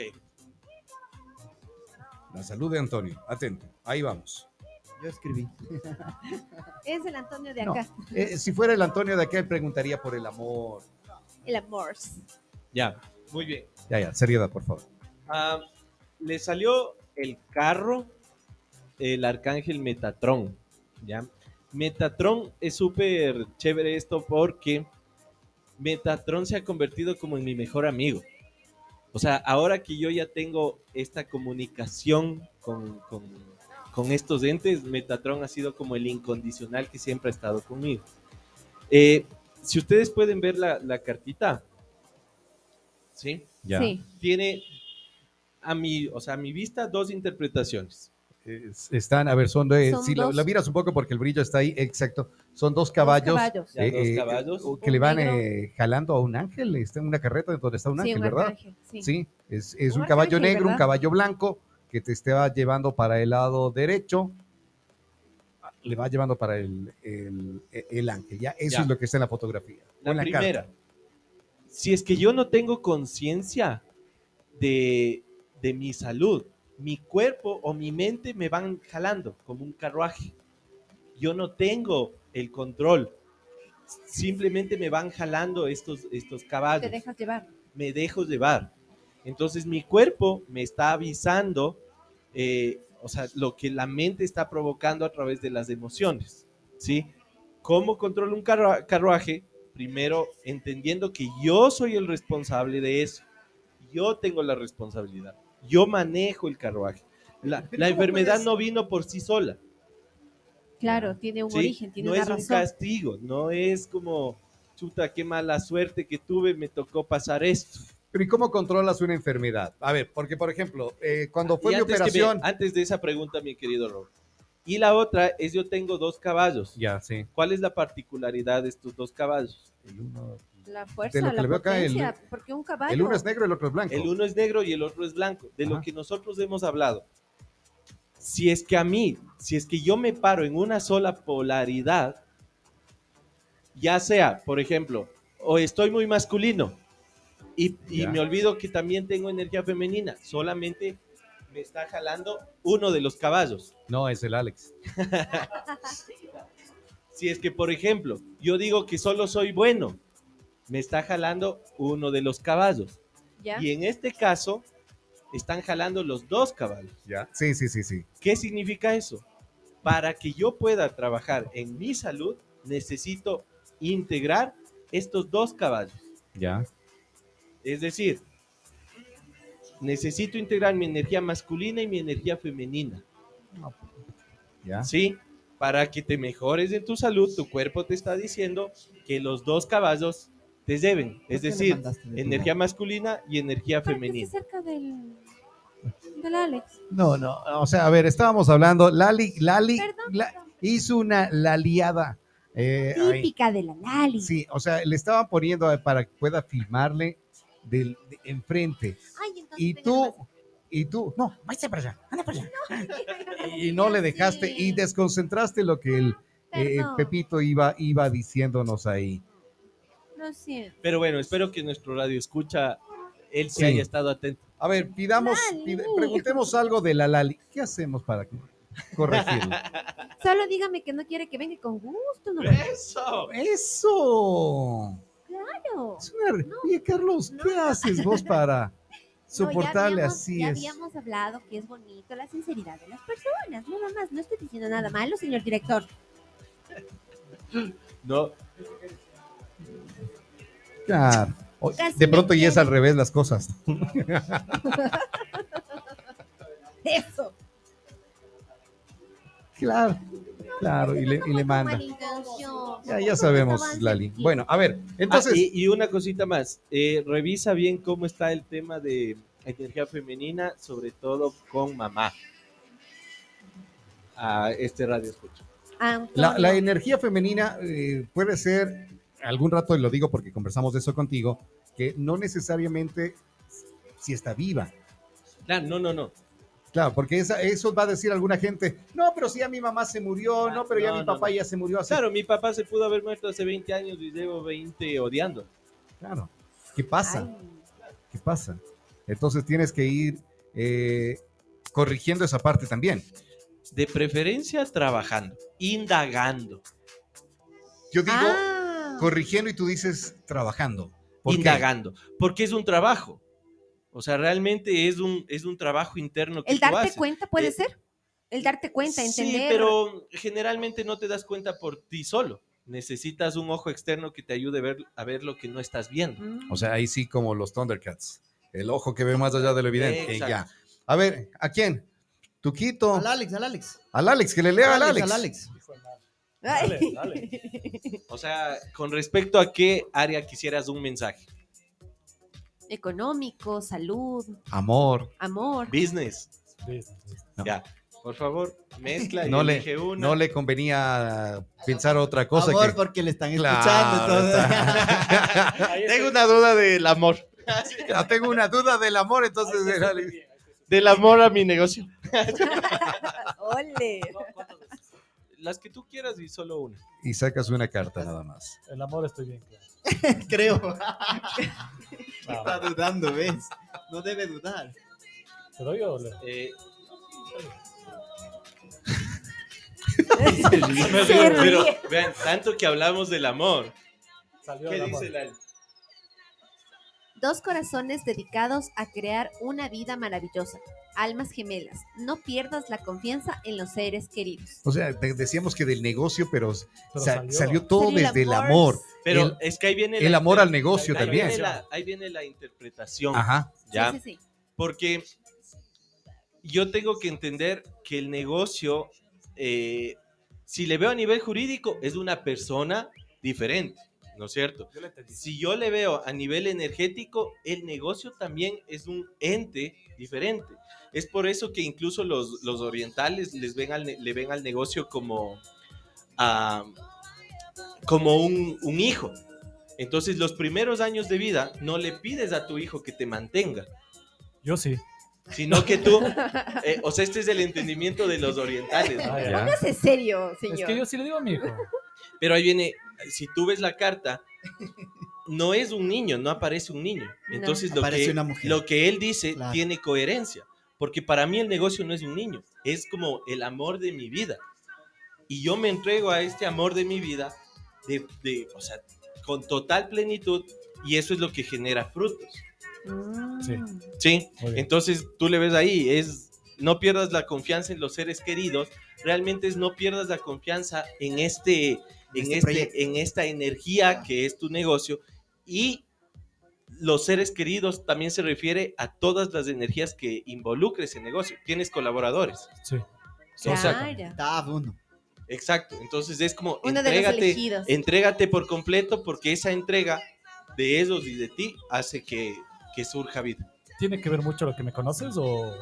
[SPEAKER 1] La salud de Antonio. Atento. Ahí vamos.
[SPEAKER 6] Yo escribí.
[SPEAKER 3] Es el Antonio de
[SPEAKER 1] No.
[SPEAKER 3] acá,
[SPEAKER 1] Eh, si fuera el Antonio de acá, él preguntaría por el amor.
[SPEAKER 3] el amor.
[SPEAKER 2] Ya. Muy bien.
[SPEAKER 1] Ya, ya, seriedad, por favor.
[SPEAKER 2] Ah, le salió el carro, el arcángel Metatron, ¿ya? Metatron es súper chévere esto porque Metatron se ha convertido como en mi mejor amigo. O sea, ahora que yo ya tengo esta comunicación con, con- con estos entes, Metatron ha sido como el incondicional que siempre ha estado conmigo. Eh, si ustedes pueden ver la, la cartita, ¿sí?
[SPEAKER 1] Ya.
[SPEAKER 3] Sí.
[SPEAKER 2] Tiene a mi, o sea, a mi vista dos interpretaciones.
[SPEAKER 1] Es- Están, a ver, son de.
[SPEAKER 3] Son
[SPEAKER 1] si la, miras un poco porque el brillo está ahí, exacto. Son dos caballos.
[SPEAKER 3] caballos.
[SPEAKER 2] Ya, dos caballos.
[SPEAKER 1] que le van
[SPEAKER 3] negro.
[SPEAKER 1] eh, jalando a un ángel. Está en una carreta donde está un
[SPEAKER 3] Sí,
[SPEAKER 1] ángel,
[SPEAKER 3] un
[SPEAKER 1] ¿verdad?
[SPEAKER 3] sí.
[SPEAKER 1] Sí, es, es un,
[SPEAKER 3] Un
[SPEAKER 1] caballo negro, un caballo blanco que te está llevando para el lado derecho. Le va llevando para el, el, el ángel. Ya, eso
[SPEAKER 2] Ya.
[SPEAKER 1] es lo que está en la fotografía.
[SPEAKER 2] La
[SPEAKER 1] en la carta.
[SPEAKER 2] primera, si es que yo no tengo conciencia de, de mi salud, mi cuerpo o mi mente me van jalando como un carruaje. Yo no tengo el control. Simplemente me van jalando estos, estos caballos.
[SPEAKER 3] Te dejas llevar.
[SPEAKER 2] me dejo llevar. Entonces mi cuerpo me está avisando, eh, o sea, lo que la mente está provocando a través de las emociones, ¿sí? ¿Cómo controlo un carrua- carruaje? Primero, entendiendo que yo soy el responsable de eso. Yo tengo la responsabilidad. Yo manejo el carruaje. La, la
[SPEAKER 1] ¿cómo
[SPEAKER 2] enfermedad
[SPEAKER 1] puedes?
[SPEAKER 2] no vino por sí sola.
[SPEAKER 3] Claro, tiene un
[SPEAKER 2] ¿sí?
[SPEAKER 3] origen, tiene
[SPEAKER 2] no
[SPEAKER 3] una
[SPEAKER 2] es un
[SPEAKER 3] razón.
[SPEAKER 2] castigo, no es como, chuta, qué mala suerte que tuve, me tocó pasar esto.
[SPEAKER 1] Pero ¿y cómo controlas una enfermedad? A ver, porque por ejemplo, eh, cuando fue
[SPEAKER 2] Y
[SPEAKER 1] mi
[SPEAKER 2] antes, que me-
[SPEAKER 1] operación.
[SPEAKER 2] antes de esa pregunta, mi querido Rob. Y la otra es, yo tengo dos caballos.
[SPEAKER 1] Ya, sí.
[SPEAKER 2] ¿Cuál es la particularidad de estos dos caballos?
[SPEAKER 1] El uno,
[SPEAKER 3] La fuerza,
[SPEAKER 1] De lo que
[SPEAKER 3] la
[SPEAKER 1] le veo acá, el-
[SPEAKER 3] potencia, porque un caballo...
[SPEAKER 1] el uno es negro, el otro es blanco.
[SPEAKER 2] El uno es negro y el otro es blanco. De lo
[SPEAKER 1] Ajá.
[SPEAKER 2] que nosotros hemos hablado. Si es que a mí, si es que yo me paro en una sola polaridad, ya sea, por ejemplo, o estoy muy masculino y, me olvido que también tengo energía femenina, solamente me está jalando uno de los caballos.
[SPEAKER 1] No, es el Alex. [laughs]
[SPEAKER 2] Si es que, por ejemplo, yo digo que solo soy bueno, me está jalando uno de los caballos.
[SPEAKER 3] ¿Ya?
[SPEAKER 2] Y en este caso, están jalando los dos caballos.
[SPEAKER 1] Ya. Sí, sí, sí, sí.
[SPEAKER 2] ¿Qué significa eso? Para que yo pueda trabajar en mi salud, necesito integrar estos dos caballos.
[SPEAKER 1] Ya.
[SPEAKER 2] Es decir, necesito integrar mi energía masculina y mi energía femenina.
[SPEAKER 1] Ya.
[SPEAKER 2] ¿Sí? Para que te mejores en tu salud, tu cuerpo te está diciendo que los dos caballos te deben.
[SPEAKER 6] ¿Por
[SPEAKER 2] Es decir,
[SPEAKER 6] de
[SPEAKER 2] energía masculina y energía femenina.
[SPEAKER 3] cerca del, del Alex.
[SPEAKER 1] No, no, o sea, a ver, estábamos hablando, Lali, Lali
[SPEAKER 3] Perdón,
[SPEAKER 1] la-
[SPEAKER 3] perdón.
[SPEAKER 1] hizo una laliada. eh, ahí.
[SPEAKER 3] Típica de la Lali.
[SPEAKER 1] Sí, o sea, le estaban poniendo a- para que pueda filmarle del, de enfrente.
[SPEAKER 3] Ay,
[SPEAKER 1] Y tú, y tú, no, váyase para allá, anda para allá. [laughs] [laughs] Y no le dejaste y desconcentraste lo que el eh. Pepito iba, iba diciéndonos ahí.
[SPEAKER 3] Lo siento.
[SPEAKER 2] Pero bueno, espero que nuestro radio escucha, él se
[SPEAKER 1] Sí.
[SPEAKER 2] haya estado atento.
[SPEAKER 1] A ver, pidamos, pide- preguntemos algo de la Lali. ¿Qué hacemos para corregirlo? [laughs]
[SPEAKER 3] Solo dígame que no quiere que venga con gusto. No,
[SPEAKER 2] ¡Eso!
[SPEAKER 1] Eso.
[SPEAKER 3] Claro.
[SPEAKER 1] Es una- Oye, Carlos, ¿qué
[SPEAKER 3] no.
[SPEAKER 1] haces vos para [laughs]
[SPEAKER 3] No, ya
[SPEAKER 1] soportarle
[SPEAKER 3] habíamos-
[SPEAKER 1] así?
[SPEAKER 3] Ya
[SPEAKER 1] es?
[SPEAKER 3] habíamos hablado que es bonito la sinceridad de las personas. Nada más, no estoy diciendo nada malo, señor director. [laughs]
[SPEAKER 2] No,
[SPEAKER 1] Claro. De pronto ya es al revés las cosas. [laughs]
[SPEAKER 3] Eso.
[SPEAKER 1] Claro, claro, y le, y le manda. Ya, ya sabemos, Lali. Bueno, a ver, entonces,
[SPEAKER 2] Ah, y, y una cosita más, eh, revisa bien cómo está el tema de energía femenina, sobre todo con mamá. A este radio escucho.
[SPEAKER 1] la, la energía femenina eh, puede ser, algún rato lo digo porque conversamos de eso contigo, que no necesariamente si está viva.
[SPEAKER 2] Claro, no, no, no.
[SPEAKER 1] Claro, porque esa- eso va a decir alguna gente, no, pero si ya mi mamá se murió,
[SPEAKER 2] Ah,
[SPEAKER 1] no, pero ya
[SPEAKER 2] no,
[SPEAKER 1] mi
[SPEAKER 2] no,
[SPEAKER 1] papá
[SPEAKER 2] no.
[SPEAKER 1] ya se murió hace...
[SPEAKER 2] Claro, mi papá se pudo haber muerto hace 20 años y llevo 20 odiando.
[SPEAKER 1] Claro. ¿Qué pasa? ¿Qué pasa? Entonces tienes que ir eh, corrigiendo esa parte también.
[SPEAKER 2] De preferencia trabajando, indagando,
[SPEAKER 1] Yo digo
[SPEAKER 3] Ah,
[SPEAKER 1] corrigiendo y tú dices trabajando. ¿Por qué?
[SPEAKER 2] indagando, porque es un trabajo. O sea, realmente es un, es un trabajo interno que
[SPEAKER 3] el
[SPEAKER 2] tú
[SPEAKER 3] darte
[SPEAKER 2] haces.
[SPEAKER 3] cuenta puede
[SPEAKER 2] Eh,
[SPEAKER 3] ser. El darte cuenta, entender.
[SPEAKER 2] Sí, pero generalmente no te das cuenta por ti solo. Necesitas un ojo externo que te ayude a ver, a ver lo que no estás viendo.
[SPEAKER 3] Mm.
[SPEAKER 1] O sea, ahí sí como los Thundercats. El ojo que ve más allá de lo evidente. Ya. A ver, ¿a quién? Tuquito.
[SPEAKER 6] Al Alex, al Alex.
[SPEAKER 1] Al Alex, que le lea al Alex.
[SPEAKER 6] Al Alex.
[SPEAKER 7] Dale, dale.
[SPEAKER 2] O sea, con respecto a qué área quisieras un mensaje.
[SPEAKER 3] Económico, salud,
[SPEAKER 1] Amor.
[SPEAKER 3] amor.
[SPEAKER 2] Business.
[SPEAKER 7] Business, business.
[SPEAKER 1] No.
[SPEAKER 2] Ya. Por favor, mezcla y
[SPEAKER 1] No le,
[SPEAKER 2] una.
[SPEAKER 1] no le convenía pensar otra cosa
[SPEAKER 6] Amor,
[SPEAKER 1] que...
[SPEAKER 6] porque le están escuchando. [laughs]
[SPEAKER 2] Tengo una duda del amor.
[SPEAKER 1] Ya [laughs] tengo una duda del amor, entonces...
[SPEAKER 2] Del amor a mi negocio. [laughs]
[SPEAKER 3] Ole.
[SPEAKER 2] Las que tú quieras y solo una.
[SPEAKER 1] Y sacas una carta nada más.
[SPEAKER 7] El amor estoy bien claro.
[SPEAKER 6] Creo. [laughs] Está dudando, ¿ves? No debe dudar.
[SPEAKER 7] ¿Te doy o leo?
[SPEAKER 2] Eh, [laughs] [laughs] pero vean, tanto que hablamos del amor.
[SPEAKER 7] Salió
[SPEAKER 2] ¿Qué
[SPEAKER 7] el amor.
[SPEAKER 2] dice la
[SPEAKER 3] Dos corazones dedicados a crear una vida maravillosa. Almas gemelas. No pierdas la confianza en los seres queridos.
[SPEAKER 1] O sea, decíamos que del negocio, pero,
[SPEAKER 7] Pero
[SPEAKER 1] sa-
[SPEAKER 7] salió.
[SPEAKER 1] salió. todo
[SPEAKER 3] Salió
[SPEAKER 1] desde el amor.
[SPEAKER 2] Pero
[SPEAKER 1] El-
[SPEAKER 2] es que ahí viene
[SPEAKER 1] el
[SPEAKER 2] la
[SPEAKER 1] amor al negocio
[SPEAKER 2] ahí
[SPEAKER 1] también.
[SPEAKER 2] Viene la, ahí viene la interpretación.
[SPEAKER 1] Ajá.
[SPEAKER 2] ¿ya?
[SPEAKER 3] Sí, sí, sí.
[SPEAKER 2] Porque yo tengo que entender que el negocio, eh, si le veo a nivel jurídico, es una persona diferente, ¿no es cierto?
[SPEAKER 7] Yo.
[SPEAKER 2] Si yo le veo a nivel energético, el negocio también es un ente diferente. Es por eso que incluso los, los orientales les ven al, le ven al negocio como, ah, como un, un hijo. Entonces, los primeros años de vida no le pides a tu hijo que te mantenga,
[SPEAKER 7] Yo sí.
[SPEAKER 2] sino que tú, [laughs] eh, o sea, este es el entendimiento de los orientales. ¿no?
[SPEAKER 7] Ah.
[SPEAKER 3] Póngase serio,
[SPEAKER 7] Es
[SPEAKER 3] señor.
[SPEAKER 7] que yo sí le digo a mi hijo.
[SPEAKER 2] Pero ahí viene, si tú ves la carta, no es un niño, no aparece un niño.
[SPEAKER 3] No.
[SPEAKER 2] Entonces lo
[SPEAKER 6] Aparece
[SPEAKER 2] que,
[SPEAKER 6] una mujer.
[SPEAKER 2] lo que él dice
[SPEAKER 6] Claro.
[SPEAKER 2] tiene coherencia, porque para mí el negocio no es un niño, es como el amor de mi vida. Y yo me entrego a este amor de mi vida de, de, o sea, con total plenitud y eso es lo que genera frutos.
[SPEAKER 3] Mm.
[SPEAKER 7] Sí.
[SPEAKER 2] Entonces tú le ves ahí, es no pierdas la confianza en los seres queridos, realmente es no pierdas la confianza en este, en
[SPEAKER 6] Este
[SPEAKER 2] este, en esta energía que es tu negocio y los seres queridos también se refiere a todas las energías que involucre ese negocio. Tienes colaboradores.
[SPEAKER 7] Sí.
[SPEAKER 3] Claro.
[SPEAKER 6] Está uno.
[SPEAKER 2] Exacto. Entonces es como
[SPEAKER 3] Uno de los
[SPEAKER 2] entrégate,
[SPEAKER 3] elegidos.
[SPEAKER 2] entrégate por completo porque esa entrega de ellos y de ti hace que, que surja vida.
[SPEAKER 7] ¿Tiene que ver mucho lo que me conoces o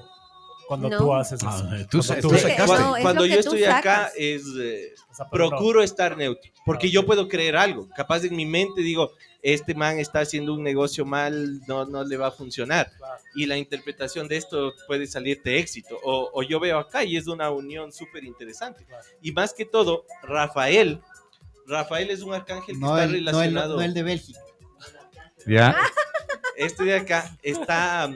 [SPEAKER 7] cuando
[SPEAKER 3] No.
[SPEAKER 7] tú haces eso?
[SPEAKER 1] Ah, tú
[SPEAKER 7] Cuando tú-
[SPEAKER 3] no, es
[SPEAKER 2] Cuando yo estoy acá
[SPEAKER 3] sacas.
[SPEAKER 2] es eh,
[SPEAKER 7] O sea, no.
[SPEAKER 2] procuro estar neutro, porque yo puedo creer algo. Capaz en mi mente digo, este man está haciendo un negocio mal, no, no le va a funcionar.
[SPEAKER 7] Claro.
[SPEAKER 2] Y la interpretación de esto puede salirte éxito. O, o yo veo acá y es una unión súper interesante.
[SPEAKER 7] Claro.
[SPEAKER 2] Y más que todo, Rafael, Rafael es un arcángel que
[SPEAKER 6] No
[SPEAKER 2] está
[SPEAKER 6] el, no, el,
[SPEAKER 2] relacionado.
[SPEAKER 6] no el de Bélgica.
[SPEAKER 1] Ya.
[SPEAKER 2] Este de acá está,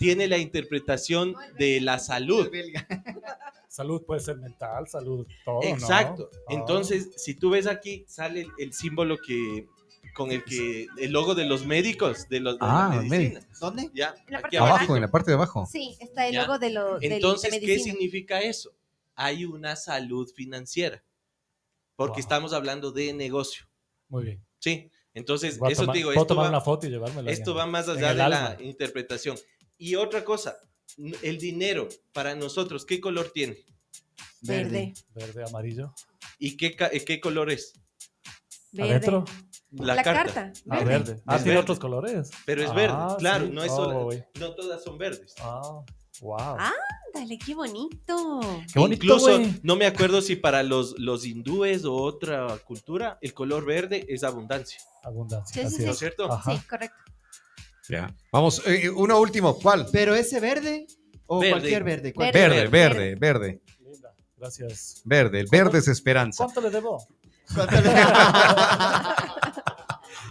[SPEAKER 2] tiene la interpretación de la salud. [laughs]
[SPEAKER 7] Salud puede ser mental, salud, todo.
[SPEAKER 2] Exacto.
[SPEAKER 7] Ah.
[SPEAKER 2] Entonces, si tú ves aquí, sale el, el símbolo que con el que el logo de los médicos, de los de la
[SPEAKER 1] Ah,
[SPEAKER 2] medicina.
[SPEAKER 6] ¿Dónde?
[SPEAKER 2] Ya,
[SPEAKER 3] En la
[SPEAKER 2] aquí
[SPEAKER 3] parte de
[SPEAKER 2] abajo.
[SPEAKER 1] En la parte de abajo.
[SPEAKER 3] Sí, está el
[SPEAKER 2] Ya.
[SPEAKER 3] logo de lo del-
[SPEAKER 2] Entonces,
[SPEAKER 3] de
[SPEAKER 2] ¿qué significa eso? Hay una salud financiera. Porque
[SPEAKER 7] Wow.
[SPEAKER 2] estamos hablando de negocio.
[SPEAKER 7] Muy bien.
[SPEAKER 2] Sí. Entonces,
[SPEAKER 7] Voy
[SPEAKER 2] eso
[SPEAKER 7] tomar-
[SPEAKER 2] te digo,
[SPEAKER 7] puedo
[SPEAKER 2] esto
[SPEAKER 7] tomar
[SPEAKER 2] va,
[SPEAKER 7] una foto y llevármela.
[SPEAKER 2] esto va más allá de la interpretación. Y otra cosa, el dinero para nosotros, ¿qué color tiene?
[SPEAKER 3] Verde.
[SPEAKER 7] Verde, amarillo.
[SPEAKER 2] ¿Y qué, eh, qué color es?
[SPEAKER 3] Verde.
[SPEAKER 7] Adentro.
[SPEAKER 3] La, carta.
[SPEAKER 7] Ah,
[SPEAKER 3] verde.
[SPEAKER 7] verde. Ah,
[SPEAKER 2] Es
[SPEAKER 7] tiene
[SPEAKER 2] verde.
[SPEAKER 7] otros colores.
[SPEAKER 2] Pero es
[SPEAKER 7] Ah,
[SPEAKER 2] verde, claro,
[SPEAKER 7] sí.
[SPEAKER 2] no es
[SPEAKER 7] Oh,
[SPEAKER 2] solo, no todas son verdes.
[SPEAKER 7] Ah, wow.
[SPEAKER 3] Ah, Dale, qué bonito.
[SPEAKER 7] Qué bonito,
[SPEAKER 2] Incluso, no me acuerdo si para los, los hindúes o otra cultura, el color verde es abundancia.
[SPEAKER 7] Abundancia.
[SPEAKER 3] Sí, sí.
[SPEAKER 2] ¿No
[SPEAKER 7] es.
[SPEAKER 2] es cierto?
[SPEAKER 7] Ajá.
[SPEAKER 3] Sí, correcto.
[SPEAKER 1] Ya. Vamos, eh, uno último. ¿Cuál?
[SPEAKER 6] ¿Pero ese verde o
[SPEAKER 2] Verde.
[SPEAKER 6] cualquier verde? ¿Cuál?
[SPEAKER 3] Verde.
[SPEAKER 1] Verde, verde, verde.
[SPEAKER 7] Linda. Gracias.
[SPEAKER 1] Verde. El verde es esperanza.
[SPEAKER 7] ¿Cuánto le debo?
[SPEAKER 6] ¿Cuánto le- [laughs]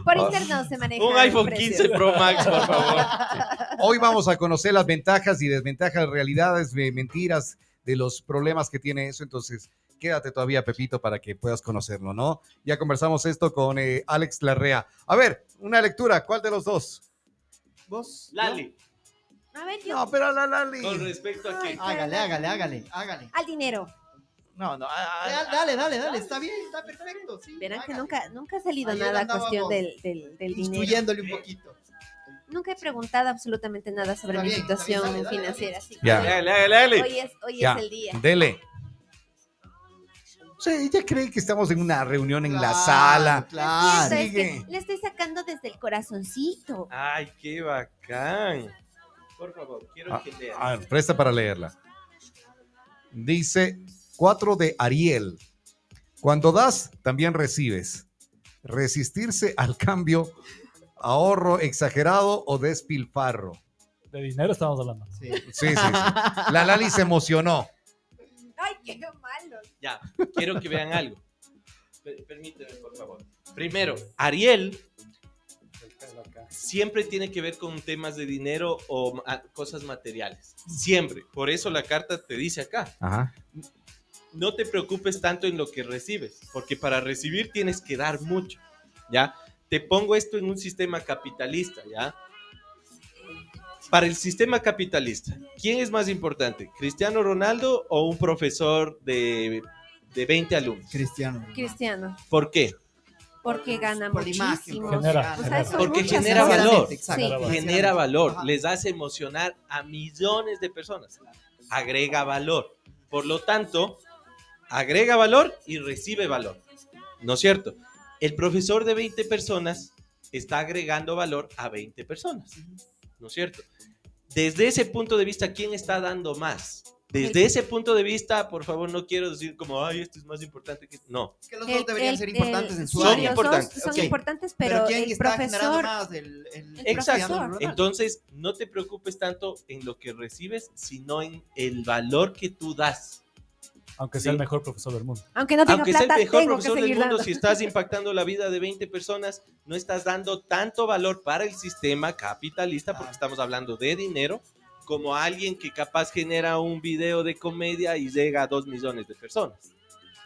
[SPEAKER 3] Por
[SPEAKER 1] Ah.
[SPEAKER 3] internet se maneja.
[SPEAKER 2] Un iPhone
[SPEAKER 3] precios.
[SPEAKER 2] 15 Pro Max, por favor.
[SPEAKER 1] Hoy vamos a conocer las ventajas y desventajas, realidades, eh, mentiras de los problemas que tiene eso. Entonces, quédate todavía, Pepito, para que puedas conocerlo, ¿no? Ya conversamos esto con eh, Alex Larrea. A ver, una lectura. ¿Cuál de los dos?
[SPEAKER 6] ¿Vos?
[SPEAKER 2] Lali,
[SPEAKER 3] A ver, yo.
[SPEAKER 1] No, pero la Lali.
[SPEAKER 2] con respecto a.
[SPEAKER 6] ¿Yo? Hágale, hágale, hágale, hágale.
[SPEAKER 3] Al dinero.
[SPEAKER 1] No, no.
[SPEAKER 6] Dale, Dale, dale, dale, está bien, está perfecto. Sí,
[SPEAKER 3] Verán que nunca, nunca ha salido
[SPEAKER 6] Ayer
[SPEAKER 3] nada a cuestión del, del, del dinero.
[SPEAKER 6] Instruyéndole un poquito.
[SPEAKER 3] Nunca he preguntado absolutamente nada sobre
[SPEAKER 6] Está
[SPEAKER 3] mi
[SPEAKER 6] bien, está bien,
[SPEAKER 3] situación
[SPEAKER 6] dale, dale,
[SPEAKER 3] financiera. así que
[SPEAKER 1] Ya.
[SPEAKER 3] hoy- es, hoy
[SPEAKER 1] Ya.
[SPEAKER 3] es el día.
[SPEAKER 1] Dele. O sea, ella cree que estamos en una reunión en la sala.
[SPEAKER 6] Claro.
[SPEAKER 3] Es que le estoy sacando desde el corazoncito.
[SPEAKER 2] Ay, qué bacán. Por favor, quiero
[SPEAKER 1] Ah,
[SPEAKER 2] que lea.
[SPEAKER 1] A ver, presta para leerla. Dice 4 de Ariel. Cuando das, también recibes. Resistirse al cambio, ahorro exagerado o despilfarro.
[SPEAKER 7] De dinero estamos hablando.
[SPEAKER 6] Sí.
[SPEAKER 1] Sí, sí, sí. La Lali se emocionó.
[SPEAKER 3] Ay, qué malo.
[SPEAKER 2] Ya, quiero que vean algo. Per- Permíteme, por favor. Primero, Ariel siempre tiene que ver con temas de dinero o cosas materiales. Siempre. Por eso la carta te dice acá.
[SPEAKER 1] Ajá.
[SPEAKER 2] no te preocupes tanto en lo que recibes, porque para recibir tienes que dar mucho, ¿ya? Te pongo esto en un sistema capitalista, ¿ya? Para el sistema capitalista, ¿quién es más importante? ¿Cristiano Ronaldo o un profesor de, de 20 alumnos?
[SPEAKER 6] Cristiano.
[SPEAKER 3] Cristiano,
[SPEAKER 2] ¿Por qué?
[SPEAKER 3] porque gana
[SPEAKER 6] Por
[SPEAKER 3] muchísimo.
[SPEAKER 7] Genera,
[SPEAKER 3] O sea, son
[SPEAKER 2] Porque
[SPEAKER 3] muchas
[SPEAKER 2] genera valor.
[SPEAKER 6] Exacto.
[SPEAKER 3] Sí.
[SPEAKER 2] Genera valor,
[SPEAKER 6] Ajá.
[SPEAKER 2] les hace emocionar a millones de personas. Agrega valor. Por lo tanto, agrega valor y recibe valor. ¿No es cierto? El profesor de 20 personas está agregando valor a 20 personas. ¿No es cierto? Desde ese punto de vista, ¿quién está dando más? Desde
[SPEAKER 3] El-
[SPEAKER 2] ese punto de vista, por favor, no quiero decir como, ay, esto es más importante que... No,
[SPEAKER 6] Es que los
[SPEAKER 3] El-
[SPEAKER 6] dos deberían
[SPEAKER 3] el-
[SPEAKER 6] ser importantes
[SPEAKER 3] el-
[SPEAKER 6] en su
[SPEAKER 3] sí,
[SPEAKER 2] Son
[SPEAKER 6] área.
[SPEAKER 3] los
[SPEAKER 2] importantes,
[SPEAKER 3] dos Son
[SPEAKER 6] ok.
[SPEAKER 3] importantes,
[SPEAKER 6] Pero,
[SPEAKER 3] pero,
[SPEAKER 6] ¿quién
[SPEAKER 3] el
[SPEAKER 6] está generando
[SPEAKER 3] profesor,
[SPEAKER 6] más? El, el
[SPEAKER 3] El
[SPEAKER 2] Exacto. Entonces, no te preocupes tanto en lo que recibes, sino en el valor que tú das.
[SPEAKER 7] Aunque sea
[SPEAKER 2] Sí.
[SPEAKER 7] el mejor profesor del mundo.
[SPEAKER 3] aunque no tenga
[SPEAKER 2] Aunque sea el
[SPEAKER 3] plata,
[SPEAKER 2] mejor profesor del mundo,
[SPEAKER 3] dando.
[SPEAKER 2] si estás impactando la vida de 20 personas, no estás dando tanto valor para el sistema capitalista, porque
[SPEAKER 6] Ah.
[SPEAKER 2] estamos hablando de dinero, como a alguien que capaz genera un video de comedia y llega a 2 millones de personas.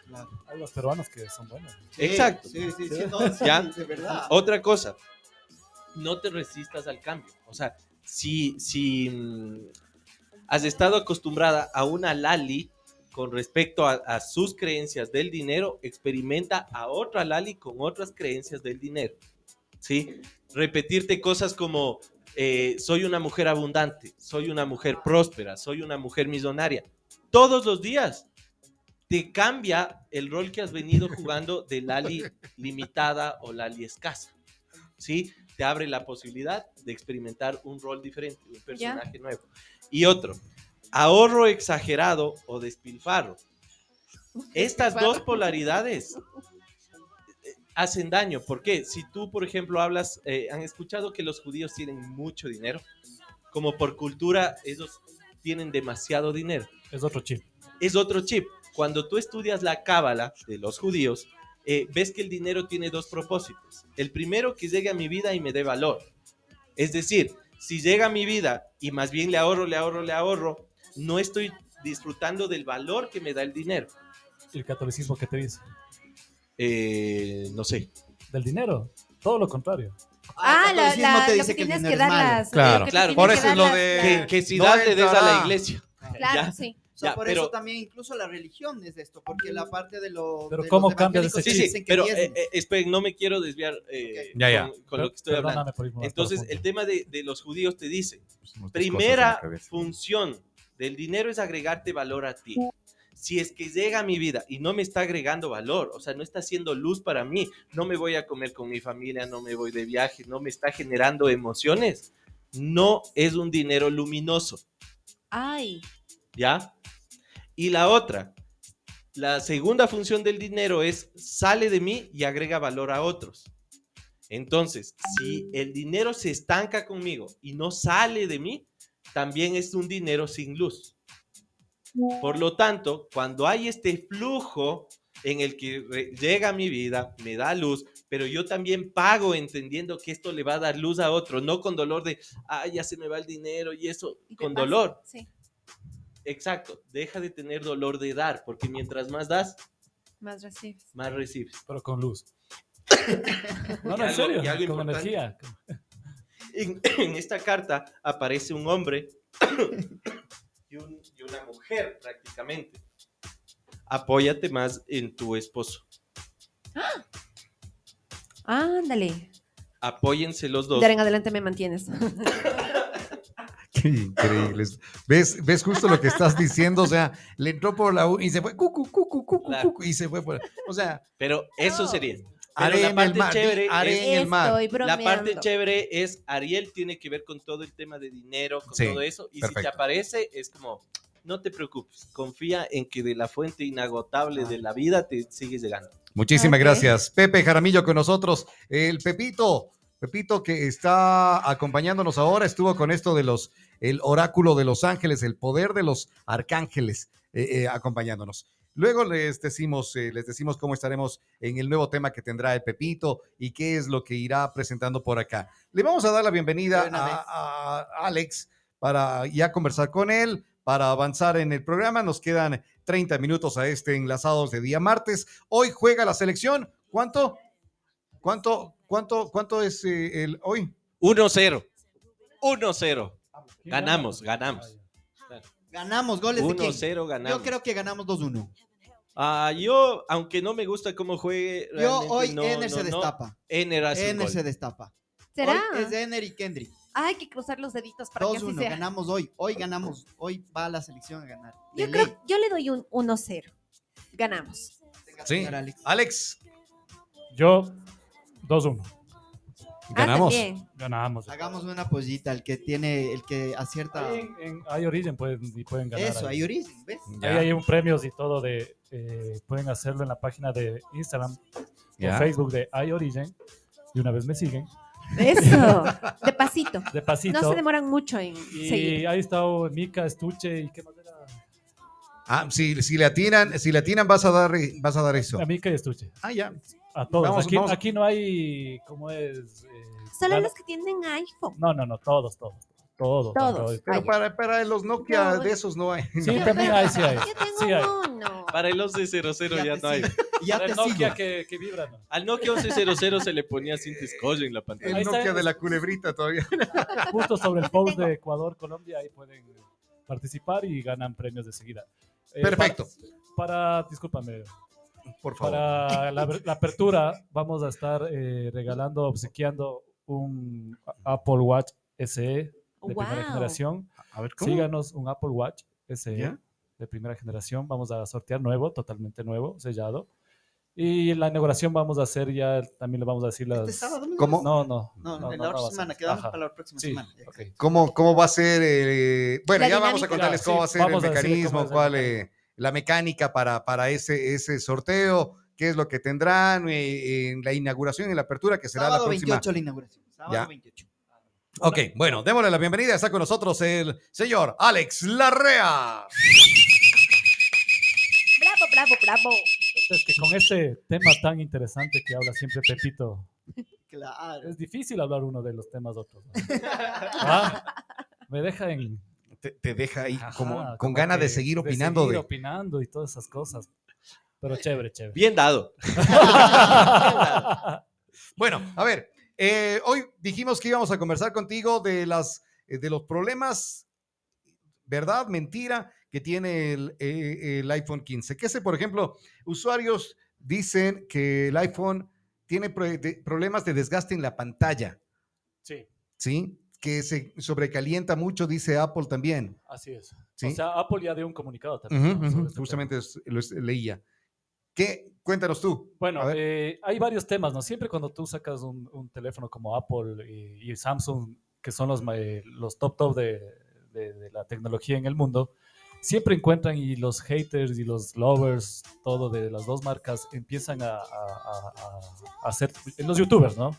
[SPEAKER 6] Claro.
[SPEAKER 7] Hay los peruanos que son buenos.
[SPEAKER 6] Sí,
[SPEAKER 2] Exacto.
[SPEAKER 6] Sí, sí, sí. no, [laughs] sí,
[SPEAKER 2] ¿Ya?
[SPEAKER 6] De verdad.
[SPEAKER 2] Otra cosa, no te resistas al cambio. O sea, si, si mm, has estado acostumbrada a una Lali con respecto a, a sus creencias del dinero, experimenta a otra Lali con otras creencias del dinero. ¿Sí? Repetirte cosas como eh, soy una mujer abundante, soy una mujer próspera, soy una mujer millonaria. Todos los días te cambia el rol que has venido jugando de Lali [laughs] limitada o Lali escasa. ¿Sí? Te abre la posibilidad de experimentar un rol diferente, un personaje nuevo. Y otro, ahorro exagerado o despilfarro. Estas dos polaridades eh, hacen daño. ¿Por qué? Si tú, por ejemplo, hablas, eh, han escuchado que los judíos tienen mucho dinero, como por cultura ellos tienen demasiado dinero
[SPEAKER 7] Es otro chip.
[SPEAKER 2] es otro chip. Cuando tú estudias la cábala de los judíos, eh, ves que el dinero tiene dos propósitos. El primero, que llegue a mi vida y me dé valor. Es decir, si llega a mi vida y más bien le ahorro, le ahorro, le ahorro, no estoy disfrutando del valor que me da el dinero.
[SPEAKER 7] ¿Y el catolicismo qué te dice?
[SPEAKER 2] Eh, no sé.
[SPEAKER 7] Del dinero. Todo lo contrario.
[SPEAKER 3] Ah,
[SPEAKER 6] el
[SPEAKER 3] la, la,
[SPEAKER 6] te
[SPEAKER 3] lo que tienes que dar las...
[SPEAKER 1] Claro,
[SPEAKER 3] lo te
[SPEAKER 2] claro,
[SPEAKER 3] tienes
[SPEAKER 1] por eso es lo de-
[SPEAKER 2] Que, si
[SPEAKER 1] No
[SPEAKER 2] das, le des a la iglesia.
[SPEAKER 3] Claro,
[SPEAKER 2] Ya.
[SPEAKER 3] sí.
[SPEAKER 6] O sea,
[SPEAKER 2] Ya,
[SPEAKER 6] por
[SPEAKER 2] pero-
[SPEAKER 6] eso también incluso la religión es esto, porque la parte de los
[SPEAKER 7] Pero
[SPEAKER 6] de
[SPEAKER 7] ¿cómo cambias ese
[SPEAKER 2] Sí, sí, pero eh, eh, esperen, no me quiero desviar eh,
[SPEAKER 1] Ya, ya.
[SPEAKER 2] con, con lo que estoy hablando. Entonces, el tema de, de los judíos te dice, primera
[SPEAKER 1] en la cabeza.
[SPEAKER 2] función del dinero es agregarte valor a ti. Si es que llega a mi vida y no me está agregando valor, o sea, no está haciendo luz para mí, no me voy a comer con mi familia, no me voy de viaje, no me está generando emociones, no es un dinero luminoso,
[SPEAKER 3] Ay,
[SPEAKER 2] ¿ya? Y la otra, la segunda función del dinero es sale de mí y agrega valor a otros. Entonces, si el dinero se estanca conmigo y no sale de mí, también es un dinero sin luz. Por lo tanto, cuando hay este flujo en el que llega a mi vida, me da luz, pero yo también pago entendiendo que esto le va a dar luz a otro, no con dolor de, ah, ya se me va el dinero y eso,
[SPEAKER 3] ¿y te
[SPEAKER 2] con
[SPEAKER 3] pasa?
[SPEAKER 2] dolor.
[SPEAKER 3] Sí,
[SPEAKER 2] Exacto, deja de tener dolor de dar, porque mientras más das,
[SPEAKER 3] más recibes.
[SPEAKER 2] más recibes.
[SPEAKER 7] Pero con luz. [coughs] No, no, en
[SPEAKER 2] algo-
[SPEAKER 7] serio.
[SPEAKER 2] y algo
[SPEAKER 7] Con
[SPEAKER 2] importante.
[SPEAKER 7] energía.
[SPEAKER 2] En, [clears throat] en esta carta aparece un hombre [coughs] y, un- y una mujer prácticamente. Apóyate más en tu esposo. [gasps]
[SPEAKER 3] Ándale.
[SPEAKER 2] apóyense los dos.
[SPEAKER 3] De ahora en adelante me mantienes. [laughs]
[SPEAKER 1] Qué increíble. ¿Ves, ¿Ves justo lo que estás diciendo? O sea, le entró por la U y se fue, cucu, cucu, cucu,
[SPEAKER 2] Claro.
[SPEAKER 1] cucu, y se fue por. O sea,
[SPEAKER 2] Pero eso
[SPEAKER 3] No.
[SPEAKER 2] sería.
[SPEAKER 1] Haré
[SPEAKER 2] la parte
[SPEAKER 1] mar.
[SPEAKER 2] chévere.
[SPEAKER 3] Estoy
[SPEAKER 2] La parte chévere es Ariel tiene que ver con todo el tema de dinero, con
[SPEAKER 1] Sí,
[SPEAKER 2] todo eso. Y si te aparece, es como, no te preocupes, confía en que de la fuente inagotable de la vida te sigues llegando.
[SPEAKER 1] Muchísimas gracias. Pepe Jaramillo con nosotros. El Pepito, Pepito que está acompañándonos ahora, estuvo con esto de los, el oráculo de los ángeles, el poder de los arcángeles, eh, eh, acompañándonos. Luego les decimos, eh, les decimos cómo estaremos en el nuevo tema que tendrá el Pepito y qué es lo que irá presentando por acá. Le vamos a dar la bienvenida a, a Alex para ya conversar con él, para avanzar en el programa. Nos quedan 30 minutos a este enlazados de día martes. Hoy juega la selección. ¿Cuánto? ¿Cuánto? ¿Cuánto? ¿Cuánto es eh, el hoy?
[SPEAKER 2] 1-0. 1-0. Ganamos, ganamos.
[SPEAKER 6] Ganamos goles de quién?
[SPEAKER 2] 1-0 ganamos.
[SPEAKER 6] Yo creo que ganamos 2-1.
[SPEAKER 2] Ah, yo, aunque no me gusta cómo juegue.
[SPEAKER 6] Yo hoy
[SPEAKER 2] no,
[SPEAKER 6] Ener
[SPEAKER 2] no,
[SPEAKER 6] se
[SPEAKER 2] no.
[SPEAKER 6] destapa.
[SPEAKER 2] Ener hace un
[SPEAKER 6] Ener
[SPEAKER 2] gol.
[SPEAKER 6] se destapa.
[SPEAKER 3] ¿Será?
[SPEAKER 6] Hoy es Ener y Kendrick.
[SPEAKER 3] Hay que cruzar los deditos para que así
[SPEAKER 6] 2-1.
[SPEAKER 3] sea.
[SPEAKER 6] Ganamos hoy. Hoy ganamos. Hoy va la selección a ganar.
[SPEAKER 3] Yo creo, yo le doy un 1-0. Ganamos.
[SPEAKER 1] Sí.
[SPEAKER 6] Alex.
[SPEAKER 1] Alex,
[SPEAKER 7] Yo, 2-1.
[SPEAKER 1] Ganamos.
[SPEAKER 3] Ah.
[SPEAKER 7] Ganamos.
[SPEAKER 6] Hagamos una pollita. El que tiene, el que acierta.
[SPEAKER 7] Ahí en, en hay origen pueden, y pueden ganar.
[SPEAKER 6] Eso,
[SPEAKER 7] ahí.
[SPEAKER 6] hay origen, ¿ves?
[SPEAKER 1] Ya,
[SPEAKER 7] Ahí hay un premios y todo de eh, pueden hacerlo en la página de Instagram
[SPEAKER 1] ya.
[SPEAKER 7] o Facebook de iOrigin. Y una vez me siguen.
[SPEAKER 3] Eso. [laughs] De pasito.
[SPEAKER 7] De pasito.
[SPEAKER 3] No se demoran mucho en
[SPEAKER 7] y
[SPEAKER 3] seguir.
[SPEAKER 7] ahí está oh, Mika, Estuche y qué más era.
[SPEAKER 1] Ah, si, si le atinan, si le atinan vas a dar, vas a dar eso.
[SPEAKER 7] A Mika y Estuche.
[SPEAKER 1] Ah, ya.
[SPEAKER 7] A todos.
[SPEAKER 1] Vamos,
[SPEAKER 7] aquí,
[SPEAKER 1] vamos.
[SPEAKER 7] aquí no hay, ¿cómo es? Eh,
[SPEAKER 3] Solo los que tienen iPhone.
[SPEAKER 7] No, no, no, todos, todos. Todos.
[SPEAKER 3] Todos.
[SPEAKER 1] Pero para, para los Nokia de esos no hay.
[SPEAKER 7] Sí, también hay, sí hay.
[SPEAKER 3] Yo tengo
[SPEAKER 7] Sí hay.
[SPEAKER 3] uno.
[SPEAKER 2] Para el 1100 ya,
[SPEAKER 6] te
[SPEAKER 2] no hay.
[SPEAKER 6] Ya
[SPEAKER 7] Para
[SPEAKER 6] te
[SPEAKER 7] el Nokia
[SPEAKER 6] sigo.
[SPEAKER 7] que, que vibra, ¿no?
[SPEAKER 2] Al Nokia 1100 se le ponía scotch en la
[SPEAKER 1] El
[SPEAKER 2] pantalla.
[SPEAKER 7] Está.
[SPEAKER 1] Nokia de la culebrita todavía.
[SPEAKER 7] Justo sobre el post de Ecuador, Colombia, ahí pueden participar y ganan premios de seguida. Eh,
[SPEAKER 1] Perfecto.
[SPEAKER 7] Para, para- discúlpame,
[SPEAKER 1] Por favor.
[SPEAKER 7] para la, la apertura vamos a estar eh, regalando, obsequiando un Apple Watch SE de primera generación.
[SPEAKER 1] A ver,
[SPEAKER 7] Síganos un Apple Watch SE
[SPEAKER 1] ¿Ya?
[SPEAKER 7] de primera generación. Vamos a sortear nuevo, totalmente nuevo, sellado. Y en la inauguración vamos a hacer ya, también le vamos a decir las...
[SPEAKER 6] Este sábado.
[SPEAKER 1] ¿Cómo?
[SPEAKER 7] No, no.
[SPEAKER 6] No,
[SPEAKER 7] no,
[SPEAKER 6] en
[SPEAKER 7] no,
[SPEAKER 6] la
[SPEAKER 7] no
[SPEAKER 6] otra
[SPEAKER 7] a
[SPEAKER 6] semana. Quedamos
[SPEAKER 7] Ajá.
[SPEAKER 6] para la próxima
[SPEAKER 7] Sí,
[SPEAKER 6] semana.
[SPEAKER 7] ok.
[SPEAKER 1] ¿Cómo, ¿Cómo va a ser? eh, bueno,
[SPEAKER 3] La
[SPEAKER 1] ya vamos a
[SPEAKER 3] dinámica.
[SPEAKER 1] contarles cómo va a
[SPEAKER 7] sí,
[SPEAKER 1] ser el mecanismo, cuál, eh, la mecánica para, para ese, ese sorteo, qué es lo que tendrán eh, en la inauguración y la apertura, que será
[SPEAKER 6] Sábado
[SPEAKER 1] la próxima.
[SPEAKER 6] 28 la inauguración. Sábado
[SPEAKER 1] Ya.
[SPEAKER 6] 28.
[SPEAKER 1] Ok, bueno, démosle la bienvenida. Está con nosotros el señor Alex Larrea.
[SPEAKER 3] Bravo, bravo, bravo.
[SPEAKER 7] Es que con este tema tan interesante que habla siempre Pepito, [laughs]
[SPEAKER 6] Claro.
[SPEAKER 7] es difícil hablar uno de los temas otros. ¿no? [laughs] Ah, Me deja en...
[SPEAKER 1] Te, te deja ahí
[SPEAKER 7] ajá,
[SPEAKER 1] como, con
[SPEAKER 7] como
[SPEAKER 1] ganas de seguir opinando.
[SPEAKER 7] seguir
[SPEAKER 1] De,
[SPEAKER 7] opinando y todas esas cosas. Pero chévere, chévere. [laughs]
[SPEAKER 2] Bien dado.
[SPEAKER 1] Bueno, a ver, eh, hoy dijimos que íbamos a conversar contigo de, las, eh, de los problemas, verdad, mentira, que tiene el, eh, el iPhone 15. Que sé, por ejemplo, usuarios dicen que el iPhone tiene pro- de- problemas de desgaste en la pantalla,
[SPEAKER 7] Sí,
[SPEAKER 1] ¿sí? Que se sobrecalienta mucho, dice Apple también.
[SPEAKER 7] así es.
[SPEAKER 1] Sí.
[SPEAKER 7] O sea, Apple ya dio un comunicado también. Este
[SPEAKER 1] Justamente es- lo es- leía. ¿Qué? Cuéntanos tú.
[SPEAKER 7] Bueno, eh, hay varios temas, ¿no? Siempre cuando tú sacas un, un teléfono como Apple y, y Samsung, que son los, eh, los top top de, de- de la tecnología en el mundo, siempre encuentran y los haters y los lovers, todo de las dos marcas, empiezan a, a- a- a- hacer, los youtubers, ¿no?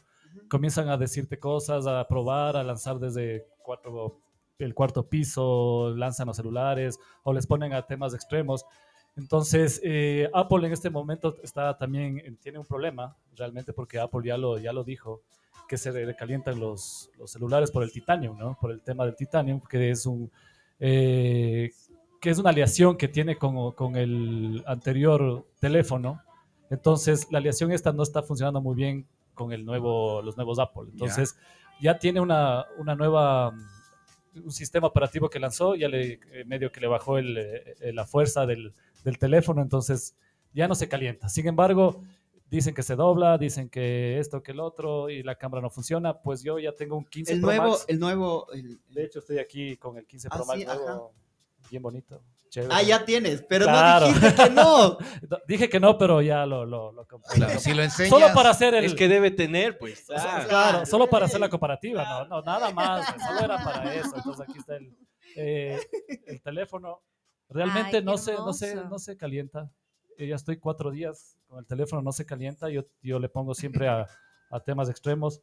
[SPEAKER 7] Comienzan a decirte cosas, a probar, a lanzar desde cuatro, el cuarto piso, lanzan los celulares o les ponen a temas extremos. Entonces, eh, Apple en este momento está también, tiene un problema realmente porque Apple ya lo, ya lo dijo, que se recalientan los, los celulares por el titanio, ¿no? Por el tema del titanio, que es un... eh, que es una aleación que tiene con, con el anterior teléfono. Entonces, la aleación esta no está funcionando muy bien con el nuevo, los nuevos Apple. Entonces, ya, tiene una, una nueva mm, un sistema operativo que lanzó, ya le eh, medio que le bajó el, eh, la fuerza del, del teléfono, entonces ya no se calienta. Sin embargo, dicen que se dobla, dicen que esto, que el otro, y la cámara no funciona, pues yo ya tengo un 15
[SPEAKER 6] El
[SPEAKER 7] Pro
[SPEAKER 6] nuevo,
[SPEAKER 7] Max.
[SPEAKER 6] el nuevo. el-
[SPEAKER 7] De hecho, estoy aquí con el 15
[SPEAKER 6] Ah,
[SPEAKER 7] Pro Max
[SPEAKER 6] sí,
[SPEAKER 7] nuevo, bien bonito. chévere.
[SPEAKER 6] Ah, ya tienes, pero
[SPEAKER 7] Claro.
[SPEAKER 6] no dijiste que [laughs] no.
[SPEAKER 7] Dije que no, pero ya lo, lo, lo compré.
[SPEAKER 1] Claro, si lo enseñas.
[SPEAKER 7] Solo para hacer el...
[SPEAKER 2] Es que debe tener, pues.
[SPEAKER 7] o sea,
[SPEAKER 2] ah.
[SPEAKER 7] claro, solo para hacer la comparativa, no, no, nada más, pues, solo era para eso. Entonces aquí está el, eh, el teléfono. Realmente
[SPEAKER 3] Ay,
[SPEAKER 7] no, se, no, se, no se calienta. Eh, ya estoy cuatro días con el teléfono, no se calienta. Yo, yo le pongo siempre a, a temas extremos.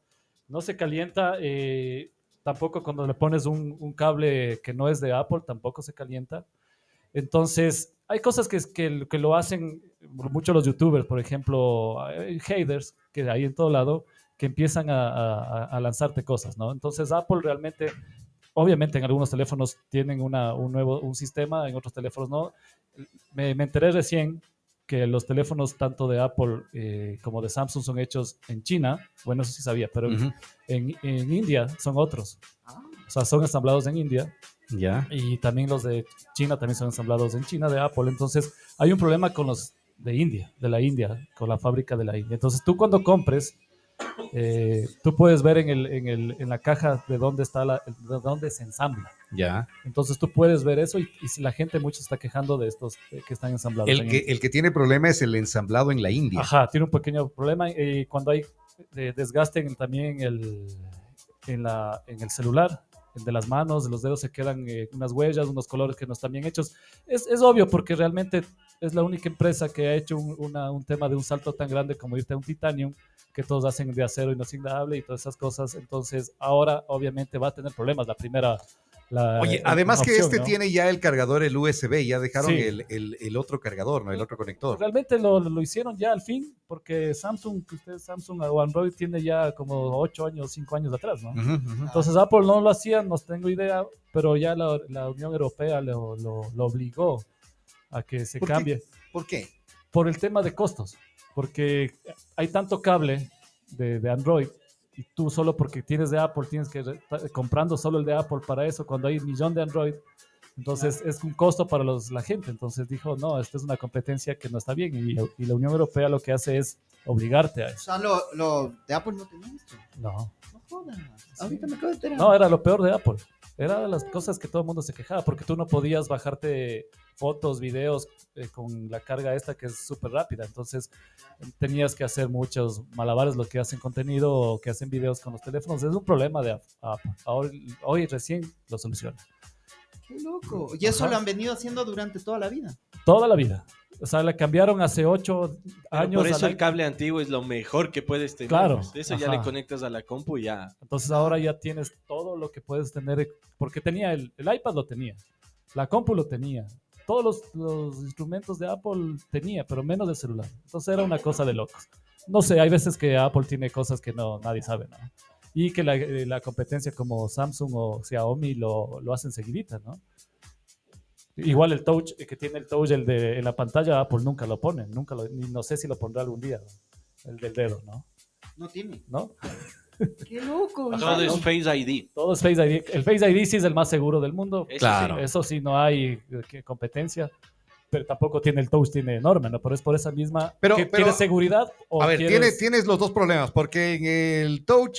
[SPEAKER 7] No se calienta. eh, tampoco cuando le pones un, un cable que no es de Apple, tampoco se calienta. Entonces, hay cosas que, que, que lo hacen mucho los youtubers, por ejemplo, haters, que hay en todo lado, que empiezan a, a- a lanzarte cosas, ¿no? Entonces, Apple realmente, obviamente en algunos teléfonos tienen una, un nuevo un sistema, en otros teléfonos no. Me, me enteré recién que los teléfonos tanto de Apple eh, como de Samsung son hechos en China, bueno, eso sí sabía, pero en, en India son otros. O sea, son ensamblados en India
[SPEAKER 1] Ya.
[SPEAKER 7] y también los de China también son ensamblados en China de Apple. Entonces, hay un problema con los de India, de la India, con la fábrica de la India. Entonces, tú cuando compres, eh, tú puedes ver en, el, en, el, en la caja de dónde está la, de dónde se ensambla.
[SPEAKER 1] Ya.
[SPEAKER 7] Entonces, tú puedes ver eso y, y la gente mucho está quejando de estos eh, que están ensamblados.
[SPEAKER 1] El que, el que tiene problema es el ensamblado en la India.
[SPEAKER 7] Ajá, tiene un pequeño problema y cuando hay eh, desgaste en, también el, en, la, en el celular, el de las manos, de los dedos se quedan eh, unas huellas, unos colores que no están bien hechos. Es, es obvio porque realmente es la única empresa que ha hecho un, una- un tema de un salto tan grande como irte a un titanium que todos hacen de acero inoxidable y todas esas cosas. Entonces ahora obviamente va a tener problemas la primera. La,
[SPEAKER 1] Oye, además que este
[SPEAKER 7] ¿no?
[SPEAKER 1] tiene ya el cargador, el USB, ya dejaron
[SPEAKER 7] Sí.
[SPEAKER 1] el, el- el otro cargador, ¿no? El otro conector.
[SPEAKER 7] Realmente lo, lo hicieron ya al fin, porque Samsung, que usted Samsung o Android tiene ya como 8 años, 5 años atrás, ¿no?
[SPEAKER 1] Ujú.
[SPEAKER 7] Entonces Apple no lo hacía, no tengo idea, pero ya la, la Unión Europea lo, lo- lo obligó a que se
[SPEAKER 1] ¿Por qué?
[SPEAKER 7] cambie
[SPEAKER 1] ¿Por qué?
[SPEAKER 7] por el tema de costos, porque hay tanto cable de, de Android y tú solo porque tienes de Apple tienes que comprando solo el de Apple para eso cuando hay un millón de Android. Entonces es un costo para los, la gente. Entonces dijo, no, esta es una competencia que no está bien. Y, y la Unión Europea lo que hace es obligarte a
[SPEAKER 6] O
[SPEAKER 7] eso.
[SPEAKER 6] sea, lo, lo de Apple no tenía esto.
[SPEAKER 7] No.
[SPEAKER 6] No jodas. Ahorita me acabo de.
[SPEAKER 7] No, era lo peor de Apple. Era de las cosas que todo el mundo se quejaba, porque tú no podías bajarte fotos, videos eh, con la carga esta que es súper rápida. Entonces tenías que hacer muchos malabares los que hacen contenido o que hacen videos con los teléfonos. Es un problema de Ap- Apple. Hoy, hoy recién lo soluciona.
[SPEAKER 6] Qué loco. Y eso
[SPEAKER 7] Ajá.
[SPEAKER 6] lo han venido haciendo durante toda la vida.
[SPEAKER 7] Toda la vida. O sea, la cambiaron hace ocho
[SPEAKER 2] Pero
[SPEAKER 7] años.
[SPEAKER 2] por eso el cable antiguo es lo mejor que puedes tener.
[SPEAKER 7] Claro,
[SPEAKER 2] pues. Eso ya le conectas a la compu y ya.
[SPEAKER 7] Entonces ahora ya tienes todo lo que puedes tener, porque tenía el, el iPad lo tenía, la compu lo tenía, todos los, los instrumentos de Apple tenía, pero menos el celular. Entonces era una cosa de locos. No sé, hay veces que Apple tiene cosas que no nadie sabe, ¿no? Y que la, eh, la competencia como Samsung o Xiaomi lo, lo hacen seguidita, ¿no? Igual el touch, eh, que tiene el touch el de, en la pantalla, Apple nunca lo pone, nunca lo, ni no sé si lo pondrá algún día, ¿no? el del dedo, ¿no?
[SPEAKER 6] No tiene.
[SPEAKER 7] ¿No? [laughs]
[SPEAKER 6] Qué loco.
[SPEAKER 2] Todo es. Face ID.
[SPEAKER 7] Todo es Face ID. El Face ID sí es el más seguro del mundo.
[SPEAKER 2] Eso
[SPEAKER 1] Claro.
[SPEAKER 2] sí.
[SPEAKER 7] Eso sí, no hay eh, competencia. Pero tampoco tiene el touch, tiene enorme, ¿no? Pero es por esa misma.
[SPEAKER 1] Pero- pero-
[SPEAKER 7] ¿Quieres seguridad? O
[SPEAKER 1] A ver,
[SPEAKER 7] quieres-
[SPEAKER 1] tienes, tienes los dos problemas, porque en el touch,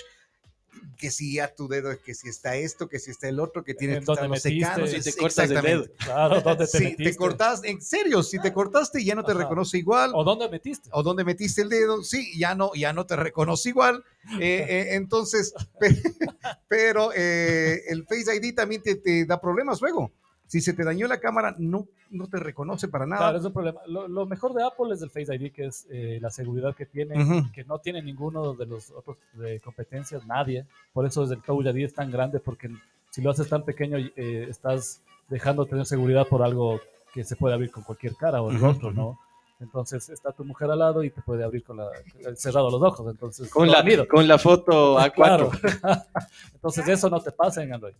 [SPEAKER 1] que si a tu dedo, que si está esto, que si está el otro, que tienes
[SPEAKER 7] En
[SPEAKER 1] que estar los secanos,
[SPEAKER 2] si te cortas el dedo.
[SPEAKER 1] exactamente.
[SPEAKER 7] Claro, ¿dónde te
[SPEAKER 1] Si
[SPEAKER 7] metiste?
[SPEAKER 1] te cortas, en serio, si te cortaste ya no te
[SPEAKER 7] Ajá.
[SPEAKER 1] reconoce igual.
[SPEAKER 7] ¿O dónde metiste?
[SPEAKER 1] o dónde metiste el dedo, sí, ya no, ya no te reconoce igual. Eh, eh, entonces, [laughs] pe- pero eh, el Face ID también te, te da problemas luego. Si se te dañó la cámara, no, no te reconoce para nada.
[SPEAKER 7] Claro, es un problema. Lo, lo mejor de Apple es el Face ID, que es eh, la seguridad que tiene, que no tiene ninguno de los otros de competencias, nadie. Por eso es el Touch ID es tan grande, porque si lo haces tan pequeño, eh, estás dejando de tener seguridad por algo que se puede abrir con cualquier cara o el rostro, ¿no? Entonces está tu mujer al lado y te puede abrir con la, cerrado los ojos. Entonces,
[SPEAKER 2] Con la,
[SPEAKER 7] dormido.
[SPEAKER 2] con la foto [laughs] A4.
[SPEAKER 7] Claro. [laughs] Entonces eso no te pasa en Android.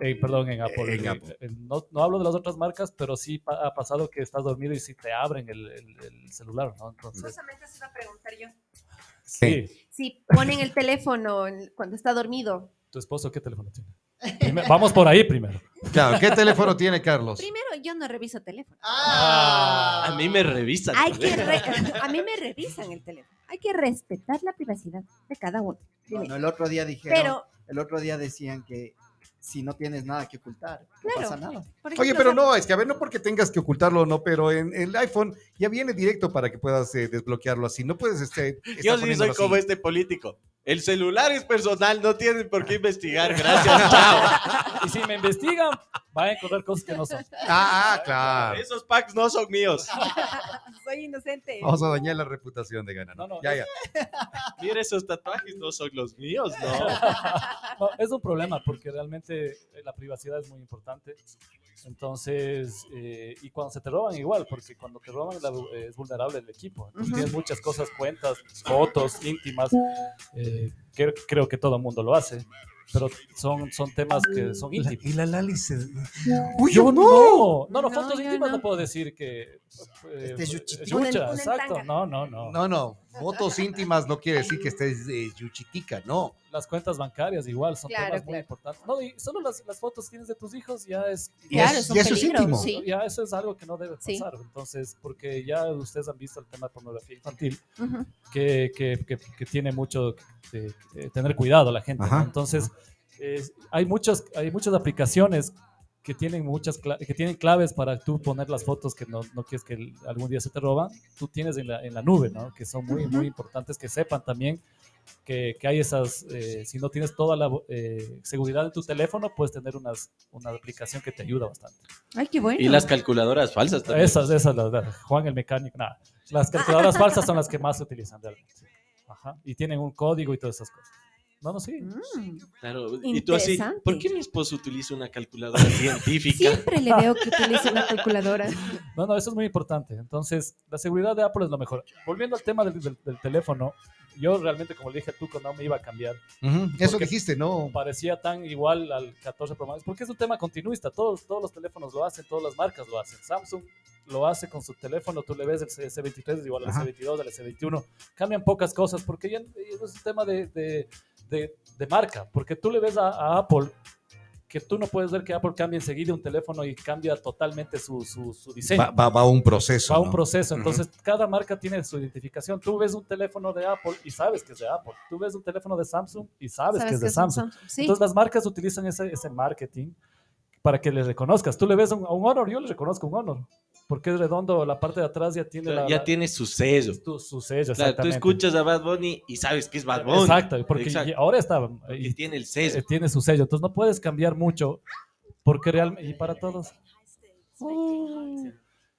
[SPEAKER 7] Eh, perdón, en Apple.
[SPEAKER 1] En Apple.
[SPEAKER 7] No, no hablo de las otras marcas, pero sí pa- ha pasado que estás dormido y sí te abren el, el- el celular, ¿no? Entonces,
[SPEAKER 3] Justamente se iba a preguntar yo.
[SPEAKER 7] sí.
[SPEAKER 3] Si ponen el teléfono cuando está dormido,
[SPEAKER 7] ¿Tu esposo qué teléfono tiene? Vamos por ahí primero.
[SPEAKER 1] Claro, ¿qué teléfono tiene Carlos?
[SPEAKER 3] Primero, yo no reviso teléfono.
[SPEAKER 6] Ah,
[SPEAKER 2] A mí me revisan.
[SPEAKER 3] Hay que re- a mí me revisan el teléfono. Hay que respetar la privacidad de cada uno.
[SPEAKER 6] No,
[SPEAKER 3] Primero.
[SPEAKER 6] no, el otro día dijeron,
[SPEAKER 3] Pero,
[SPEAKER 6] el otro día decían que si no tienes nada que ocultar, no pasa nada.
[SPEAKER 1] Oye, pero no, es que a ver, no porque tengas que ocultarlo o no, pero en el iPhone ya viene directo para que puedas eh, desbloquearlo así. No puedes este, estar
[SPEAKER 2] Yo sí soy como este político. El celular es personal, no tienen por qué investigar. [laughs] Gracias, chao.
[SPEAKER 7] Y si me investigan, van a encontrar cosas que no son.
[SPEAKER 1] Ah, ah, claro.
[SPEAKER 2] Esos packs no son míos. [laughs]
[SPEAKER 3] soy inocente.
[SPEAKER 1] Vamos a dañar la reputación de Gana. ¿no?
[SPEAKER 7] No, no,
[SPEAKER 1] ya, ya. [laughs]
[SPEAKER 2] Mira, esos tatuajes no son los míos, no.
[SPEAKER 7] No, es un problema porque realmente la privacidad es muy importante. Entonces, eh, y cuando se te roban igual, porque cuando te roban la- eh, es vulnerable el equipo. Entonces. Tienes muchas cosas, cuentas, fotos íntimas. eh, que, creo que todo el mundo lo hace, pero son, son temas que son íntimos.
[SPEAKER 1] Y la Lali se. ¡Uy,
[SPEAKER 7] Yo no, no, no,
[SPEAKER 3] No,
[SPEAKER 7] fotos íntimas no.
[SPEAKER 3] no.
[SPEAKER 7] puedo decir que. eh,
[SPEAKER 6] Este es
[SPEAKER 7] eh, yucha,
[SPEAKER 3] una
[SPEAKER 7] exacto. No, no, no,
[SPEAKER 1] No, no. Fotos íntimas no quiere decir que estés eh, yuchitica, no.
[SPEAKER 7] Las cuentas bancarias igual son
[SPEAKER 3] Claro,
[SPEAKER 7] temas muy
[SPEAKER 3] claro.
[SPEAKER 7] importantes. No, y solo las, las fotos que tienes de tus hijos ya es.
[SPEAKER 1] Y
[SPEAKER 3] Claro,
[SPEAKER 1] es-
[SPEAKER 3] es un
[SPEAKER 1] y eso es íntimo.
[SPEAKER 3] sí.
[SPEAKER 7] Ya eso es algo que no debe
[SPEAKER 3] Sí.
[SPEAKER 7] pasar. Entonces, porque ya ustedes han visto el tema de pornografía infantil,
[SPEAKER 3] Ujú.
[SPEAKER 7] que, que, que, que tiene mucho que, que tener cuidado la gente. ¿no? Entonces, eh, hay, muchos, hay muchas aplicaciones que tienen muchas que tienen claves para tú poner las fotos que no, no quieres que algún día se te roban, tú tienes en la, en la nube, ¿no? Que son muy, muy importantes, que sepan también que, que hay esas, eh, si no tienes toda la eh, seguridad en tu teléfono, puedes tener unas, una aplicación que te ayuda bastante.
[SPEAKER 3] Ay, qué bueno.
[SPEAKER 2] Y las calculadoras falsas también.
[SPEAKER 7] Esas, esas, las, las- Juan el mecánico, nada. Las calculadoras falsas son las que más se utilizan realmente. Ajá. Y tienen un código y todas esas cosas. No, no, sí.
[SPEAKER 3] Mm.
[SPEAKER 2] Claro. Y tú así. ¿por qué mi esposo utiliza una calculadora científica?
[SPEAKER 3] Siempre le veo que utiliza una calculadora. [laughs]
[SPEAKER 7] No, no, eso es muy importante. Entonces, la seguridad de Apple es lo mejor. Volviendo al tema del, del- del teléfono, yo realmente, como le dije a tú, no me iba a cambiar.
[SPEAKER 1] Ujú, Eso
[SPEAKER 7] Porque-
[SPEAKER 1] dijiste, no.
[SPEAKER 7] Parecía tan igual al 14 Pro Max, porque es un tema continuista. Todos, todos los teléfonos lo hacen, todas las marcas lo hacen. Samsung lo hace con su teléfono, tú le ves el C- C23 es igual al
[SPEAKER 1] Ajá.
[SPEAKER 7] C22, al C21. Cambian pocas cosas, porque ya es un tema de, de, de- de marca. Porque tú le ves a, a Apple que tú no puedes ver que Apple cambie enseguida un teléfono y cambia totalmente su, su, su diseño.
[SPEAKER 1] Va, va- va un proceso.
[SPEAKER 7] Va un
[SPEAKER 1] ¿no?
[SPEAKER 7] proceso,
[SPEAKER 1] Ujú.
[SPEAKER 7] entonces cada marca tiene su identificación. Tú ves un teléfono de Apple y sabes que es de Apple. Tú ves un teléfono de Samsung y sabes, que es de
[SPEAKER 3] un
[SPEAKER 7] Samsung.
[SPEAKER 3] Sí.
[SPEAKER 7] Entonces las marcas utilizan ese, ese marketing para que les reconozcas. Tú le ves a un, a un Honor, yo le reconozco un Honor, porque es redondo, la parte de atrás ya tiene la,
[SPEAKER 2] ya
[SPEAKER 7] la-
[SPEAKER 2] tiene su sello.
[SPEAKER 7] tu- su sello.
[SPEAKER 2] Claro, tú escuchas a Bad Bunny y sabes que es Bad Bunny.
[SPEAKER 7] Exacto, porque
[SPEAKER 2] Exacto.
[SPEAKER 7] ahora está,
[SPEAKER 2] Porque
[SPEAKER 7] y,
[SPEAKER 2] tiene el
[SPEAKER 7] eh,
[SPEAKER 2] sello.
[SPEAKER 7] tiene su sello, entonces no puedes cambiar mucho, porque realmente, y para todos.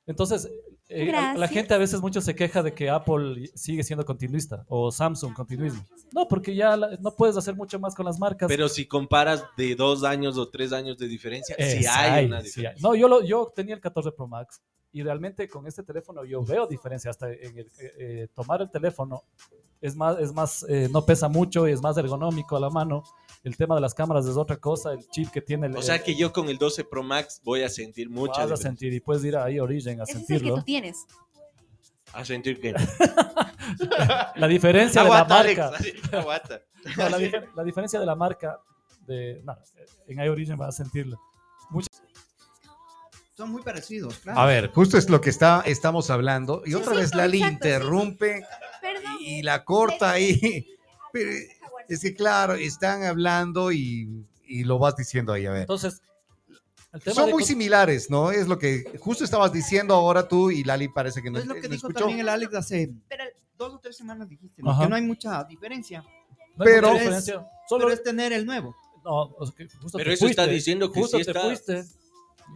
[SPEAKER 7] Entonces, eh, la- gente a veces mucho se queja de que Apple sigue siendo continuista o Samsung continuismo. No, porque ya la- no puedes hacer mucho más con las marcas.
[SPEAKER 2] Pero si comparas de dos años o tres años de diferencia, sí
[SPEAKER 7] Es,
[SPEAKER 2] hay una
[SPEAKER 7] sí
[SPEAKER 2] diferencia.
[SPEAKER 7] hay. No, yo, lo, yo tenía el 14 Pro Max y realmente con este teléfono yo veo diferencia. Hasta en el, eh, eh, tomar el teléfono es más, es más eh, no pesa mucho y es más ergonómico a la mano. El tema de las cámaras es otra cosa. El chip que tiene el,
[SPEAKER 2] O sea que yo con el 12 Pro Max voy a sentir mucha
[SPEAKER 7] vas a
[SPEAKER 2] diferencia.
[SPEAKER 7] sentir y puedes ir ahí a Origin a
[SPEAKER 3] Ese es el que
[SPEAKER 7] sentirlo.
[SPEAKER 3] tú tienes.
[SPEAKER 2] A sentir que...
[SPEAKER 7] La diferencia de la
[SPEAKER 2] Aguanta, Alex,
[SPEAKER 7] marca.
[SPEAKER 2] así, aguanta.
[SPEAKER 7] No, la, difer- la diferencia de la marca de no, en iOrigin vas a sentirlo.
[SPEAKER 6] Son muy parecidos, claro.
[SPEAKER 1] A ver, justo es lo que está, estamos hablando. Y
[SPEAKER 3] Sí,
[SPEAKER 1] otra
[SPEAKER 3] sí,
[SPEAKER 1] vez Lali
[SPEAKER 3] exacto, sí, sí.
[SPEAKER 1] interrumpe
[SPEAKER 3] Perdón.
[SPEAKER 1] y la corta ahí. Pero es que claro, están hablando y, y lo vas diciendo ahí, a ver.
[SPEAKER 7] Entonces, el tema
[SPEAKER 1] Son
[SPEAKER 7] de
[SPEAKER 1] muy similares, ¿no? Es lo que justo estabas diciendo ahora tú y Lali parece que no,
[SPEAKER 6] es lo que
[SPEAKER 1] no
[SPEAKER 6] dijo
[SPEAKER 1] escuchó.
[SPEAKER 6] también el Alex hace dos o tres semanas dijiste, ¿no?
[SPEAKER 7] Ajá.
[SPEAKER 6] que no hay mucha diferencia,
[SPEAKER 7] no hay
[SPEAKER 1] pero-
[SPEAKER 7] mucha diferencia. Solo
[SPEAKER 6] pero es tener el nuevo.
[SPEAKER 7] no, o sea, que justo
[SPEAKER 2] Pero
[SPEAKER 7] te
[SPEAKER 2] eso está
[SPEAKER 7] fuiste,
[SPEAKER 2] diciendo que
[SPEAKER 7] justo
[SPEAKER 2] sí
[SPEAKER 7] te
[SPEAKER 2] está-
[SPEAKER 7] fuiste.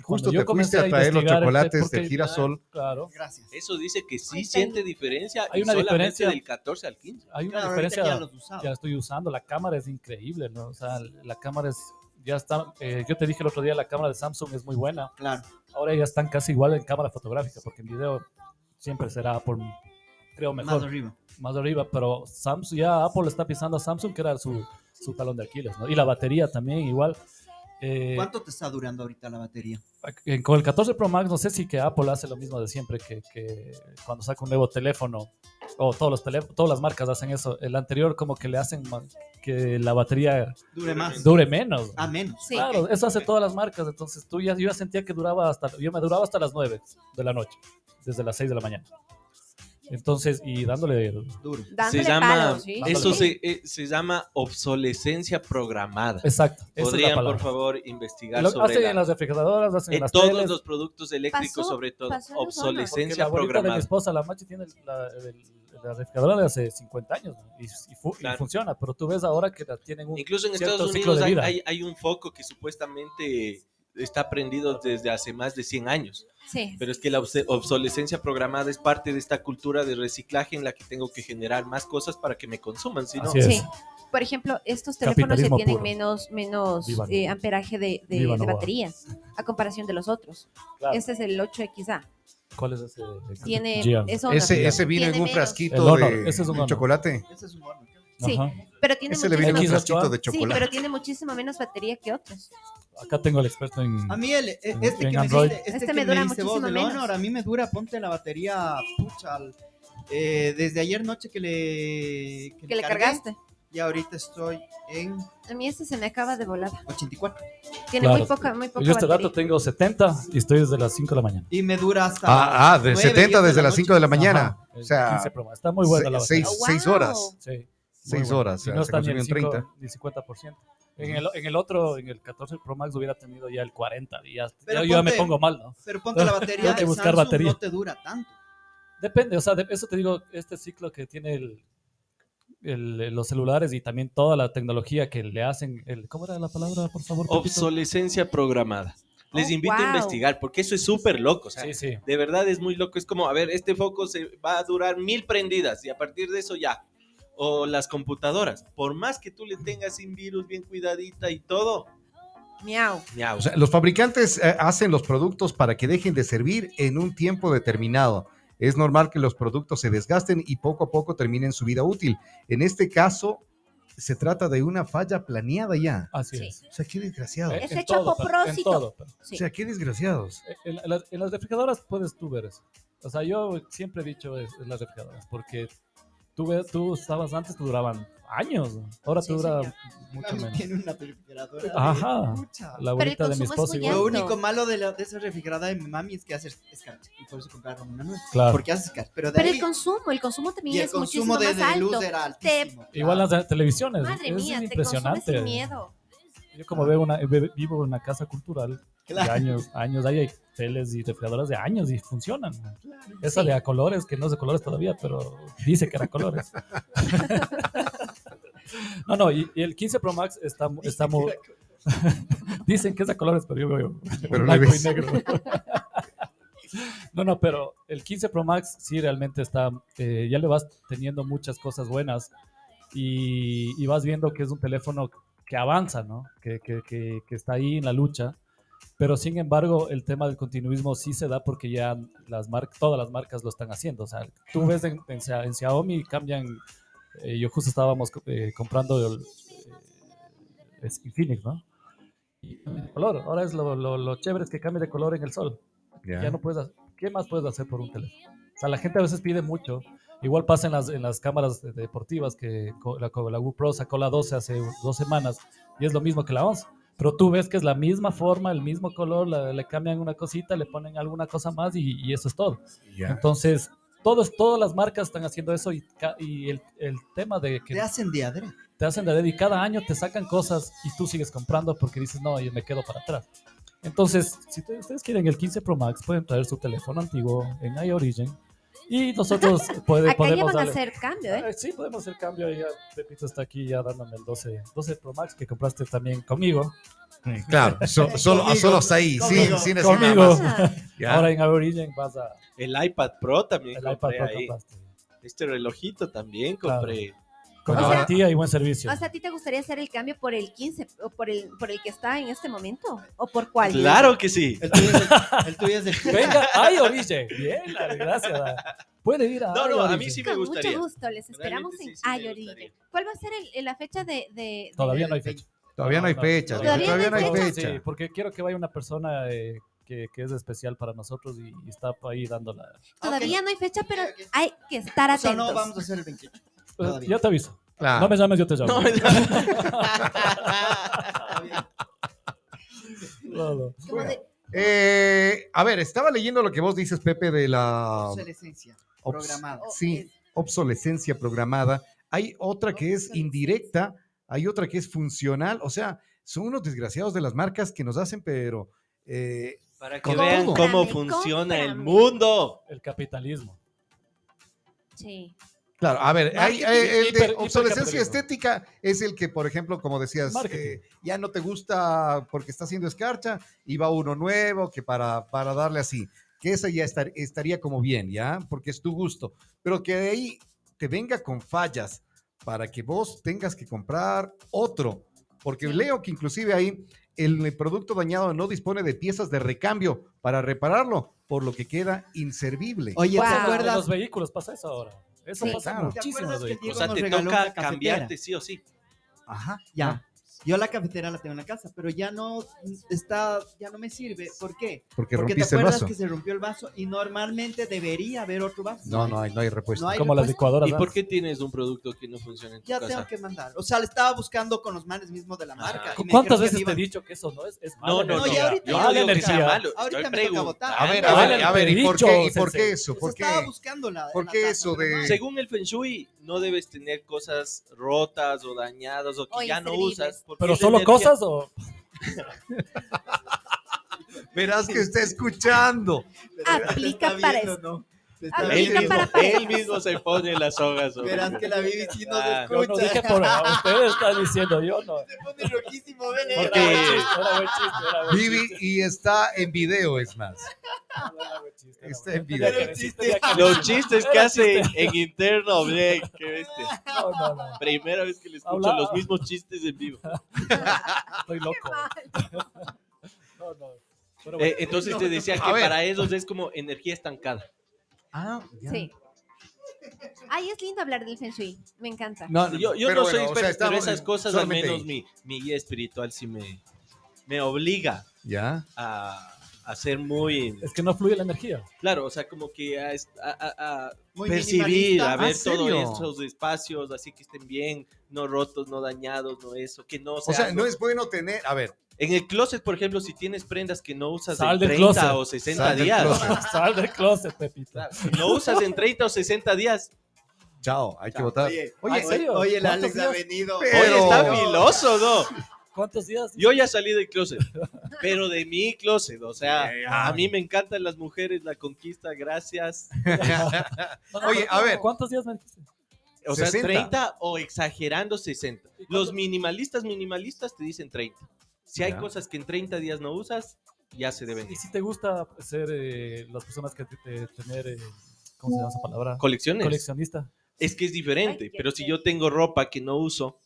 [SPEAKER 1] Justo te fuiste a traer los
[SPEAKER 7] este-
[SPEAKER 1] chocolates
[SPEAKER 7] porque-
[SPEAKER 1] de girasol.
[SPEAKER 7] Claro,
[SPEAKER 6] Gracias.
[SPEAKER 2] Eso dice que sí
[SPEAKER 3] está.
[SPEAKER 2] siente diferencia
[SPEAKER 7] Hay una diferencia.
[SPEAKER 2] del 14 al 15.
[SPEAKER 7] hay una
[SPEAKER 6] Claro,
[SPEAKER 7] diferencia.
[SPEAKER 6] ya los.
[SPEAKER 7] Ya estoy usando, la cámara es increíble, ¿no? O sea, la cámara es ya está. eh, yo te dije el otro día la cámara de Samsung es muy buena.
[SPEAKER 6] Claro.
[SPEAKER 7] Ahora ya están casi igual en cámara fotográfica, porque en video siempre será por creo
[SPEAKER 6] Más
[SPEAKER 7] mejor.
[SPEAKER 6] arriba.
[SPEAKER 7] más arriba, pero Samsung ya Apple está pisando a Samsung, que era su, su talón de Aquiles, ¿no? Y la batería también igual. Eh,
[SPEAKER 6] ¿Cuánto te está durando ahorita la batería?
[SPEAKER 7] con el 14 Pro Max, no sé si que Apple hace lo mismo de siempre, que, que cuando saca un nuevo teléfono, o todos los teléfonos, todas las marcas hacen eso. El anterior como que le hacen que la batería
[SPEAKER 6] Dure más.
[SPEAKER 7] dure menos.
[SPEAKER 6] A menos.
[SPEAKER 3] Sí.
[SPEAKER 7] Claro, eso hace todas las marcas. Entonces tú ya, yo ya sentía que duraba hasta, yo me duraba hasta las 9 de la noche, desde las 6 de la mañana. Entonces, y dándole,
[SPEAKER 6] Duro.
[SPEAKER 3] Dándole
[SPEAKER 2] se llama,
[SPEAKER 3] palos, ¿sí?
[SPEAKER 2] eso
[SPEAKER 3] Sí.
[SPEAKER 2] se, eh, se llama obsolescencia programada.
[SPEAKER 7] exacto.
[SPEAKER 2] Podrían, por favor, investigar
[SPEAKER 7] Lo
[SPEAKER 2] sobre
[SPEAKER 7] hacen
[SPEAKER 2] la-
[SPEAKER 7] en las refrigeradoras, hacen en,
[SPEAKER 2] en
[SPEAKER 7] las
[SPEAKER 2] todos
[SPEAKER 7] teles.
[SPEAKER 2] los productos eléctricos,
[SPEAKER 3] Pasó-
[SPEAKER 2] sobre todo obsolescencia
[SPEAKER 7] la abuelita de mi
[SPEAKER 2] programada.
[SPEAKER 7] esposa, la Machi, tiene la, el- la refrigeradora de hace 50 años ¿no? y, y fu- y
[SPEAKER 2] Claro.
[SPEAKER 7] funciona, pero tú ves ahora que la tienen un
[SPEAKER 2] Incluso en
[SPEAKER 7] cierto
[SPEAKER 2] Estados Unidos hay, hay- hay un foco que supuestamente está prendido desde hace más de 100 años.
[SPEAKER 3] Sí.
[SPEAKER 2] Pero es que la obsolescencia programada es parte de esta cultura de reciclaje en la que tengo que generar más cosas para que me consuman. Si no,
[SPEAKER 7] Así es.
[SPEAKER 3] Sí. Por ejemplo, estos teléfonos ya tienen
[SPEAKER 7] puro.
[SPEAKER 3] menos, menos eh, amperaje de, de- de batería a comparación de los otros.
[SPEAKER 7] Claro.
[SPEAKER 3] Este es el 8XA.
[SPEAKER 7] ¿Cuál es ese?
[SPEAKER 3] Tiene, es Honor,
[SPEAKER 1] Ese, ese vino en un
[SPEAKER 3] menos.
[SPEAKER 1] frasquito
[SPEAKER 7] Honor,
[SPEAKER 1] de,
[SPEAKER 7] ese es un
[SPEAKER 1] de
[SPEAKER 7] Honor.
[SPEAKER 1] chocolate.
[SPEAKER 6] Ese es un horno.
[SPEAKER 3] Sí,
[SPEAKER 7] Ajá.
[SPEAKER 3] pero tiene
[SPEAKER 1] Ese le vino en un
[SPEAKER 3] muchísimo,
[SPEAKER 7] X8A.
[SPEAKER 1] frasquito de
[SPEAKER 3] sí,
[SPEAKER 1] chocolate.
[SPEAKER 3] pero tiene muchísimo menos batería que otros.
[SPEAKER 7] Acá tengo el experto en.
[SPEAKER 6] A mí el, e-
[SPEAKER 7] En-
[SPEAKER 6] este
[SPEAKER 7] en
[SPEAKER 6] que me diste, este,
[SPEAKER 3] Este
[SPEAKER 6] que
[SPEAKER 3] me
[SPEAKER 6] me
[SPEAKER 3] dura
[SPEAKER 6] diste vos
[SPEAKER 3] muchísimo
[SPEAKER 6] del
[SPEAKER 3] menos.
[SPEAKER 6] Honor, a mí me dura, ponte la batería, pucha, al- eh, desde ayer noche que le,
[SPEAKER 3] Que le
[SPEAKER 6] cargué,
[SPEAKER 3] cargaste.
[SPEAKER 6] Y ahorita estoy en
[SPEAKER 3] A mí este se me acaba de volada.
[SPEAKER 6] 84.
[SPEAKER 3] Tiene
[SPEAKER 7] Claro.
[SPEAKER 3] muy poca, muy poca
[SPEAKER 7] Yo este
[SPEAKER 3] batería.
[SPEAKER 7] rato tengo 70 y estoy desde las 5 de la mañana.
[SPEAKER 6] Y me dura hasta.
[SPEAKER 1] Ah, ah, de
[SPEAKER 6] nueve,
[SPEAKER 1] 70
[SPEAKER 6] diez de
[SPEAKER 1] desde
[SPEAKER 6] la
[SPEAKER 1] las 5 de la mañana.
[SPEAKER 7] Ajá,
[SPEAKER 1] O sea,
[SPEAKER 7] 15 Pro Max. Está muy buena la
[SPEAKER 1] se-
[SPEAKER 7] batería.
[SPEAKER 1] seis,
[SPEAKER 3] Oh,
[SPEAKER 1] seis
[SPEAKER 3] wow.
[SPEAKER 1] horas.
[SPEAKER 7] Sí. Muy
[SPEAKER 1] Seis
[SPEAKER 7] buena.
[SPEAKER 1] horas, o
[SPEAKER 7] no está ni el,
[SPEAKER 1] consumió
[SPEAKER 7] 5,
[SPEAKER 1] 30.
[SPEAKER 7] ni 50%. En el, en el otro, en el 14 Pro Max hubiera tenido ya el 40. Y ya,
[SPEAKER 6] Pero
[SPEAKER 7] ya- yo ya me
[SPEAKER 6] ponte-
[SPEAKER 7] pongo mal, ¿no?
[SPEAKER 6] Pero ponte la batería [laughs] del
[SPEAKER 7] buscar
[SPEAKER 6] Samsung
[SPEAKER 7] batería.
[SPEAKER 6] no te dura tanto.
[SPEAKER 7] Depende, o sea, de, eso te digo, este ciclo que tiene el, el- los celulares y también toda la tecnología que le hacen, el, ¿cómo era la palabra, por favor? Pepito?
[SPEAKER 2] obsolescencia programada. Les
[SPEAKER 3] Oh,
[SPEAKER 2] invito a
[SPEAKER 3] wow.
[SPEAKER 2] investigar porque eso es súper loco. o sea,
[SPEAKER 7] Sí, sí.
[SPEAKER 2] De verdad es muy loco. Es como, a ver, este foco se va a durar mil prendidas y a partir de eso ya. O las computadoras. Por más que tú le tengas sin virus, bien cuidadita y todo.
[SPEAKER 3] Miau.
[SPEAKER 2] miau.
[SPEAKER 1] O sea, los fabricantes eh, hacen los productos para que dejen de servir en un tiempo determinado. Es normal que los productos se desgasten y poco a poco terminen su vida útil. En este caso, se trata de una falla planeada ya.
[SPEAKER 7] Así
[SPEAKER 3] Sí.
[SPEAKER 7] es.
[SPEAKER 1] O sea, qué desgraciados.
[SPEAKER 3] Es
[SPEAKER 7] En
[SPEAKER 3] hecho
[SPEAKER 7] todo,
[SPEAKER 3] Sí.
[SPEAKER 1] O sea, qué desgraciados.
[SPEAKER 7] En, en las, en las refrigeradoras puedes tú ver eso. O sea, yo siempre he dicho es, en las refrigeradoras, porque tú, tú estabas antes, te duraban años. Ahora
[SPEAKER 3] Sí,
[SPEAKER 7] te dura
[SPEAKER 3] señor.
[SPEAKER 7] mucho menos.
[SPEAKER 6] tiene una refrigeradora.
[SPEAKER 7] Ajá. La abuelita de mi
[SPEAKER 3] consumo es
[SPEAKER 7] esposa
[SPEAKER 3] muy
[SPEAKER 7] igual.
[SPEAKER 6] Lo
[SPEAKER 3] alto.
[SPEAKER 6] único malo de, la, de esa refrigeradora de mi mami es que hace escarcha. Y por eso compraron una nueva.
[SPEAKER 7] Claro.
[SPEAKER 6] Porque hace escarcha. Pero de
[SPEAKER 3] Pero
[SPEAKER 6] ahí,
[SPEAKER 3] el consumo, el consumo
[SPEAKER 6] y
[SPEAKER 3] también
[SPEAKER 6] el
[SPEAKER 3] es
[SPEAKER 6] consumo
[SPEAKER 3] muchísimo
[SPEAKER 6] de,
[SPEAKER 3] más
[SPEAKER 6] de luz
[SPEAKER 3] alto.
[SPEAKER 6] era
[SPEAKER 3] Te-
[SPEAKER 6] altísimo.
[SPEAKER 7] Igual las televisiones.
[SPEAKER 3] Madre
[SPEAKER 7] es
[SPEAKER 3] mía, te
[SPEAKER 7] impresionante.
[SPEAKER 3] consume sin miedo.
[SPEAKER 7] Yo como veo una, vivo en una casa cultural de
[SPEAKER 6] Claro.
[SPEAKER 7] años, años, ahí hay teles y refrigeradoras de años y funcionan. Esa
[SPEAKER 3] Sí.
[SPEAKER 7] de a colores, que no es de colores todavía, pero dice que era colores. [laughs] no, no, y, y el 15 Pro Max está, está mu- [laughs] Dicen que es de colores, pero yo veo
[SPEAKER 1] Pero
[SPEAKER 7] blanco y negro. no, no, pero el 15 Pro Max sí realmente está, eh, ya le vas teniendo muchas cosas buenas y, y vas viendo que es un teléfono que avanza, ¿no? Que, que- que- que está ahí en la lucha. Pero sin embargo, el tema del continuismo sí se da porque ya las todas las marcas lo están haciendo. O sea, tú ves en, en en Xiaomi cambian. eh, yo justo estábamos eh, comprando el eh, Infinix, ¿no? Y cambia de color. Ahora es lo, lo, lo chévere es que cambie de color en el sol. Ya no puedes, ¿qué más puedes hacer por un teléfono? O sea, la gente a veces pide mucho. Igual pasa en las, en las cámaras de- deportivas que la, la GoPro sacó la 12 hace dos semanas y es lo mismo que la 11. Pero tú ves que es la misma forma, el mismo color, la- le cambian una cosita, le ponen alguna cosa más y, y eso es todo.
[SPEAKER 1] Ya.
[SPEAKER 7] Entonces, todos, todas las marcas están haciendo eso y, ca- y el, el tema de que
[SPEAKER 6] Te hacen de adrede.
[SPEAKER 7] te hacen de dedo y cada año te sacan cosas y tú sigues comprando porque dices, no, yo me quedo para atrás. Entonces, si te- ustedes quieren el 15 Pro Max, pueden traer su teléfono antiguo en iOrigin y nosotros puede-
[SPEAKER 3] Acá ya
[SPEAKER 7] podemos
[SPEAKER 3] van a
[SPEAKER 7] darle...
[SPEAKER 3] hacer cambio, ¿eh?
[SPEAKER 7] Ah, Sí, podemos hacer cambio. Ya Pepito está aquí ya dándome el 12, 12 Pro Max que compraste también conmigo.
[SPEAKER 1] Claro, so- [laughs] solo,
[SPEAKER 6] Conmigo.
[SPEAKER 1] solo hasta ahí,
[SPEAKER 6] Conmigo.
[SPEAKER 1] sin, sin
[SPEAKER 7] Conmigo.
[SPEAKER 1] más.
[SPEAKER 3] Ah.
[SPEAKER 7] Ahora en iOrigin vas a...
[SPEAKER 2] El iPad Pro también
[SPEAKER 7] El iPad
[SPEAKER 2] compré
[SPEAKER 7] Pro
[SPEAKER 2] ahí.
[SPEAKER 7] compraste.
[SPEAKER 2] Este relojito también
[SPEAKER 7] Claro. Con
[SPEAKER 3] O sea-
[SPEAKER 7] garantía y buen servicio.
[SPEAKER 3] O sea, ¿a ti te gustaría hacer el cambio por el 15 o por el, por el que está en este momento? ¿O por cuál?
[SPEAKER 2] Claro que sí.
[SPEAKER 6] El tuyo es el, el tuyo es el-
[SPEAKER 7] Venga, iOrigin. Bien, la- gracias. Puede ir a
[SPEAKER 2] No, no, a mí sí me
[SPEAKER 3] Con
[SPEAKER 2] gustaría.
[SPEAKER 3] mucho gusto, les esperamos
[SPEAKER 2] Realmente
[SPEAKER 3] en
[SPEAKER 2] sí, gustaría.
[SPEAKER 3] ¿Cuál va a ser el- la fecha de, de- de-
[SPEAKER 7] Todavía no hay fecha.
[SPEAKER 1] Todavía no hay fecha.
[SPEAKER 3] Todavía
[SPEAKER 1] Todavía
[SPEAKER 3] no hay fecha.
[SPEAKER 1] fecha.
[SPEAKER 7] Sí, porque quiero que vaya una persona eh, que, que es especial para nosotros y, y está ahí dando la...
[SPEAKER 3] Todavía no hay fecha, pero hay que estar
[SPEAKER 6] O sea,
[SPEAKER 3] atentos.
[SPEAKER 6] no vamos a hacer el 28. Todavía.
[SPEAKER 7] Yo te aviso.
[SPEAKER 1] Claro.
[SPEAKER 7] No me llames, yo te llamo.
[SPEAKER 2] No, [laughs]
[SPEAKER 3] de-
[SPEAKER 1] Eh, a ver, estaba leyendo lo que vos dices, Pepe, de la
[SPEAKER 6] Obsolescencia
[SPEAKER 1] obs-
[SPEAKER 6] programada.
[SPEAKER 1] Sí, obsolescencia programada. Hay otra que es indirecta, hay otra que es funcional. O sea, son unos desgraciados de las marcas que nos hacen, pero eh,
[SPEAKER 2] Para que vean
[SPEAKER 1] todo.
[SPEAKER 2] cómo funciona el mundo.
[SPEAKER 7] El capitalismo.
[SPEAKER 3] Sí.
[SPEAKER 1] Claro, a ver, hay, hay- el de
[SPEAKER 7] hiper-
[SPEAKER 1] obsolescencia
[SPEAKER 7] hipercapitalismo.
[SPEAKER 1] estética es el que, por ejemplo, como decías, eh, ya no te gusta porque está haciendo escarcha y va uno nuevo que para, para darle así, que esa ya estar- estaría como bien, ¿ya? Porque es tu gusto, pero que de ahí te venga con fallas para que vos tengas que comprar otro, porque
[SPEAKER 3] Sí.
[SPEAKER 1] leo que inclusive ahí el producto dañado no dispone de piezas de recambio para repararlo, por lo que queda inservible.
[SPEAKER 6] Oye,
[SPEAKER 3] Wow.
[SPEAKER 6] ¿te
[SPEAKER 3] ¿Te
[SPEAKER 7] En
[SPEAKER 6] acuerdas?
[SPEAKER 7] los vehículos pasa eso ahora. Eso
[SPEAKER 3] Sí.
[SPEAKER 7] pasa
[SPEAKER 1] Claro.
[SPEAKER 6] ¿Te
[SPEAKER 7] muchísimo
[SPEAKER 2] O sea, te toca cambiarte sí o sí.
[SPEAKER 1] Ajá,
[SPEAKER 6] Ya. Yo la cafetera la tengo en la casa, pero ya no está, ya no me sirve. ¿Por qué?
[SPEAKER 1] porque,
[SPEAKER 6] Porque te
[SPEAKER 1] rompiste el
[SPEAKER 6] acuerdas
[SPEAKER 1] vaso.
[SPEAKER 6] que se rompió el vaso y normalmente debería haber otro vaso.
[SPEAKER 1] No, no hay, no hay repuesto.
[SPEAKER 6] No hay
[SPEAKER 7] Como las licuadoras.
[SPEAKER 2] ¿Y por qué tienes un producto que no funciona en tu
[SPEAKER 6] Ya
[SPEAKER 2] casa?
[SPEAKER 6] tengo que mandar. O sea, le estaba buscando con los manes mismos de la marca. y me
[SPEAKER 7] ¿Cuántas veces te he dicho que eso no es? Es
[SPEAKER 2] No, no, no.
[SPEAKER 6] No, ya ahorita
[SPEAKER 2] Yo
[SPEAKER 6] ya
[SPEAKER 2] no digo que sea
[SPEAKER 7] energía.
[SPEAKER 2] malo.
[SPEAKER 6] Ahorita
[SPEAKER 2] Estoy
[SPEAKER 6] me toca votar.
[SPEAKER 1] A ver,
[SPEAKER 7] Ah,
[SPEAKER 1] a ver, a ver, ¿y por qué, y por qué eso? ¿Por qué?
[SPEAKER 6] estaba buscando la.
[SPEAKER 1] ¿Por qué eso de-.
[SPEAKER 2] Según el Feng Shui, no debes tener cosas rotas o dañadas o que ya no usas.
[SPEAKER 7] ¿Pero solo
[SPEAKER 2] energía.
[SPEAKER 7] cosas o...? [laughs]
[SPEAKER 1] Verás que está escuchando.
[SPEAKER 3] Aplica [laughs]
[SPEAKER 6] está
[SPEAKER 3] para
[SPEAKER 6] viendo. Está
[SPEAKER 3] Aplica
[SPEAKER 2] Él mismo,
[SPEAKER 3] para parejas.
[SPEAKER 2] él mismo se pone las hombre.
[SPEAKER 6] Verás que la Vivi sí nos
[SPEAKER 2] Ah,
[SPEAKER 7] Yo no
[SPEAKER 6] escucha.
[SPEAKER 7] dije por... Ustedes están diciendo, yo no.
[SPEAKER 6] Se pone rojísimo, vele.
[SPEAKER 7] Porque era buen chiste, era buen chiste.
[SPEAKER 1] y está en video, es más.
[SPEAKER 7] Chiste,
[SPEAKER 1] Está en video.
[SPEAKER 2] Los chistes que hace en interno, bien, qué bestia.
[SPEAKER 7] No, no, no.
[SPEAKER 2] Primera vez que le escucho los mismos chistes en vivo.
[SPEAKER 7] Estoy loco. [laughs] No, no.
[SPEAKER 2] Eh, entonces te decía que
[SPEAKER 1] ver.
[SPEAKER 2] para ellos es como energía estancada.
[SPEAKER 1] Ah, ya.
[SPEAKER 3] Sí. Ay, es lindo hablar del Feng Shui. Me encanta.
[SPEAKER 1] No,
[SPEAKER 2] Yo, yo
[SPEAKER 1] pero
[SPEAKER 2] no
[SPEAKER 1] bueno,
[SPEAKER 2] soy
[SPEAKER 1] o
[SPEAKER 2] experto,
[SPEAKER 1] sea, estamos
[SPEAKER 2] pero esas cosas al
[SPEAKER 1] solamente
[SPEAKER 2] menos
[SPEAKER 1] ahí.
[SPEAKER 2] mi, mi guía espiritual sí me, me obliga
[SPEAKER 1] Ya.
[SPEAKER 2] a, a ser muy...
[SPEAKER 7] Es que no fluye la energía.
[SPEAKER 2] Claro, o sea, como que a, a- a- percibir, a
[SPEAKER 1] ¿Ah,
[SPEAKER 2] ver
[SPEAKER 1] serio?
[SPEAKER 2] todos esos espacios, así que estén bien, no rotos, no dañados, no eso, que no
[SPEAKER 1] O
[SPEAKER 2] sea,
[SPEAKER 1] no es bueno tener. A ver,
[SPEAKER 2] En el closet, por ejemplo, si tienes prendas que no usas
[SPEAKER 7] Sal
[SPEAKER 2] en
[SPEAKER 7] del
[SPEAKER 2] 30
[SPEAKER 7] closet.
[SPEAKER 2] o 60
[SPEAKER 1] Sal del
[SPEAKER 2] días,
[SPEAKER 1] closet. [laughs]
[SPEAKER 7] Sal del closet, Pepito.
[SPEAKER 2] claro, si no usas en 30 o 60 días,
[SPEAKER 1] chao, hay que
[SPEAKER 2] Chao.
[SPEAKER 1] votar.
[SPEAKER 6] Oye,
[SPEAKER 1] Oye,
[SPEAKER 7] ¿en serio?
[SPEAKER 6] Oye, el
[SPEAKER 7] ¿Cuántos
[SPEAKER 6] Alex ha
[SPEAKER 7] días?
[SPEAKER 6] venido.
[SPEAKER 1] Pero-
[SPEAKER 2] oye, está filoso, ¿no?
[SPEAKER 7] ¿Cuántos días?
[SPEAKER 2] Yo ya salí del closet, pero de mi closet, o sea,
[SPEAKER 1] Ya.
[SPEAKER 2] a mí me encantan las mujeres, la conquista, gracias. [laughs]
[SPEAKER 1] Oye, a ver.
[SPEAKER 7] ¿Cuántos días me dijiste?
[SPEAKER 2] O sea,
[SPEAKER 1] 60.
[SPEAKER 2] 30 o exagerando 60.
[SPEAKER 7] ¿Y
[SPEAKER 2] Los minimalistas, minimalistas te dicen 30. Si hay
[SPEAKER 1] Ya.
[SPEAKER 2] cosas que en 30 días no usas, ya se deben.
[SPEAKER 7] Y si te gusta ser eh, las personas que te, te- tener, eh, ¿cómo se llama esa palabra?
[SPEAKER 2] Colecciones.
[SPEAKER 7] Coleccionista.
[SPEAKER 2] es que es diferente,
[SPEAKER 3] Ay,
[SPEAKER 2] pero si yo tengo ropa que no uso,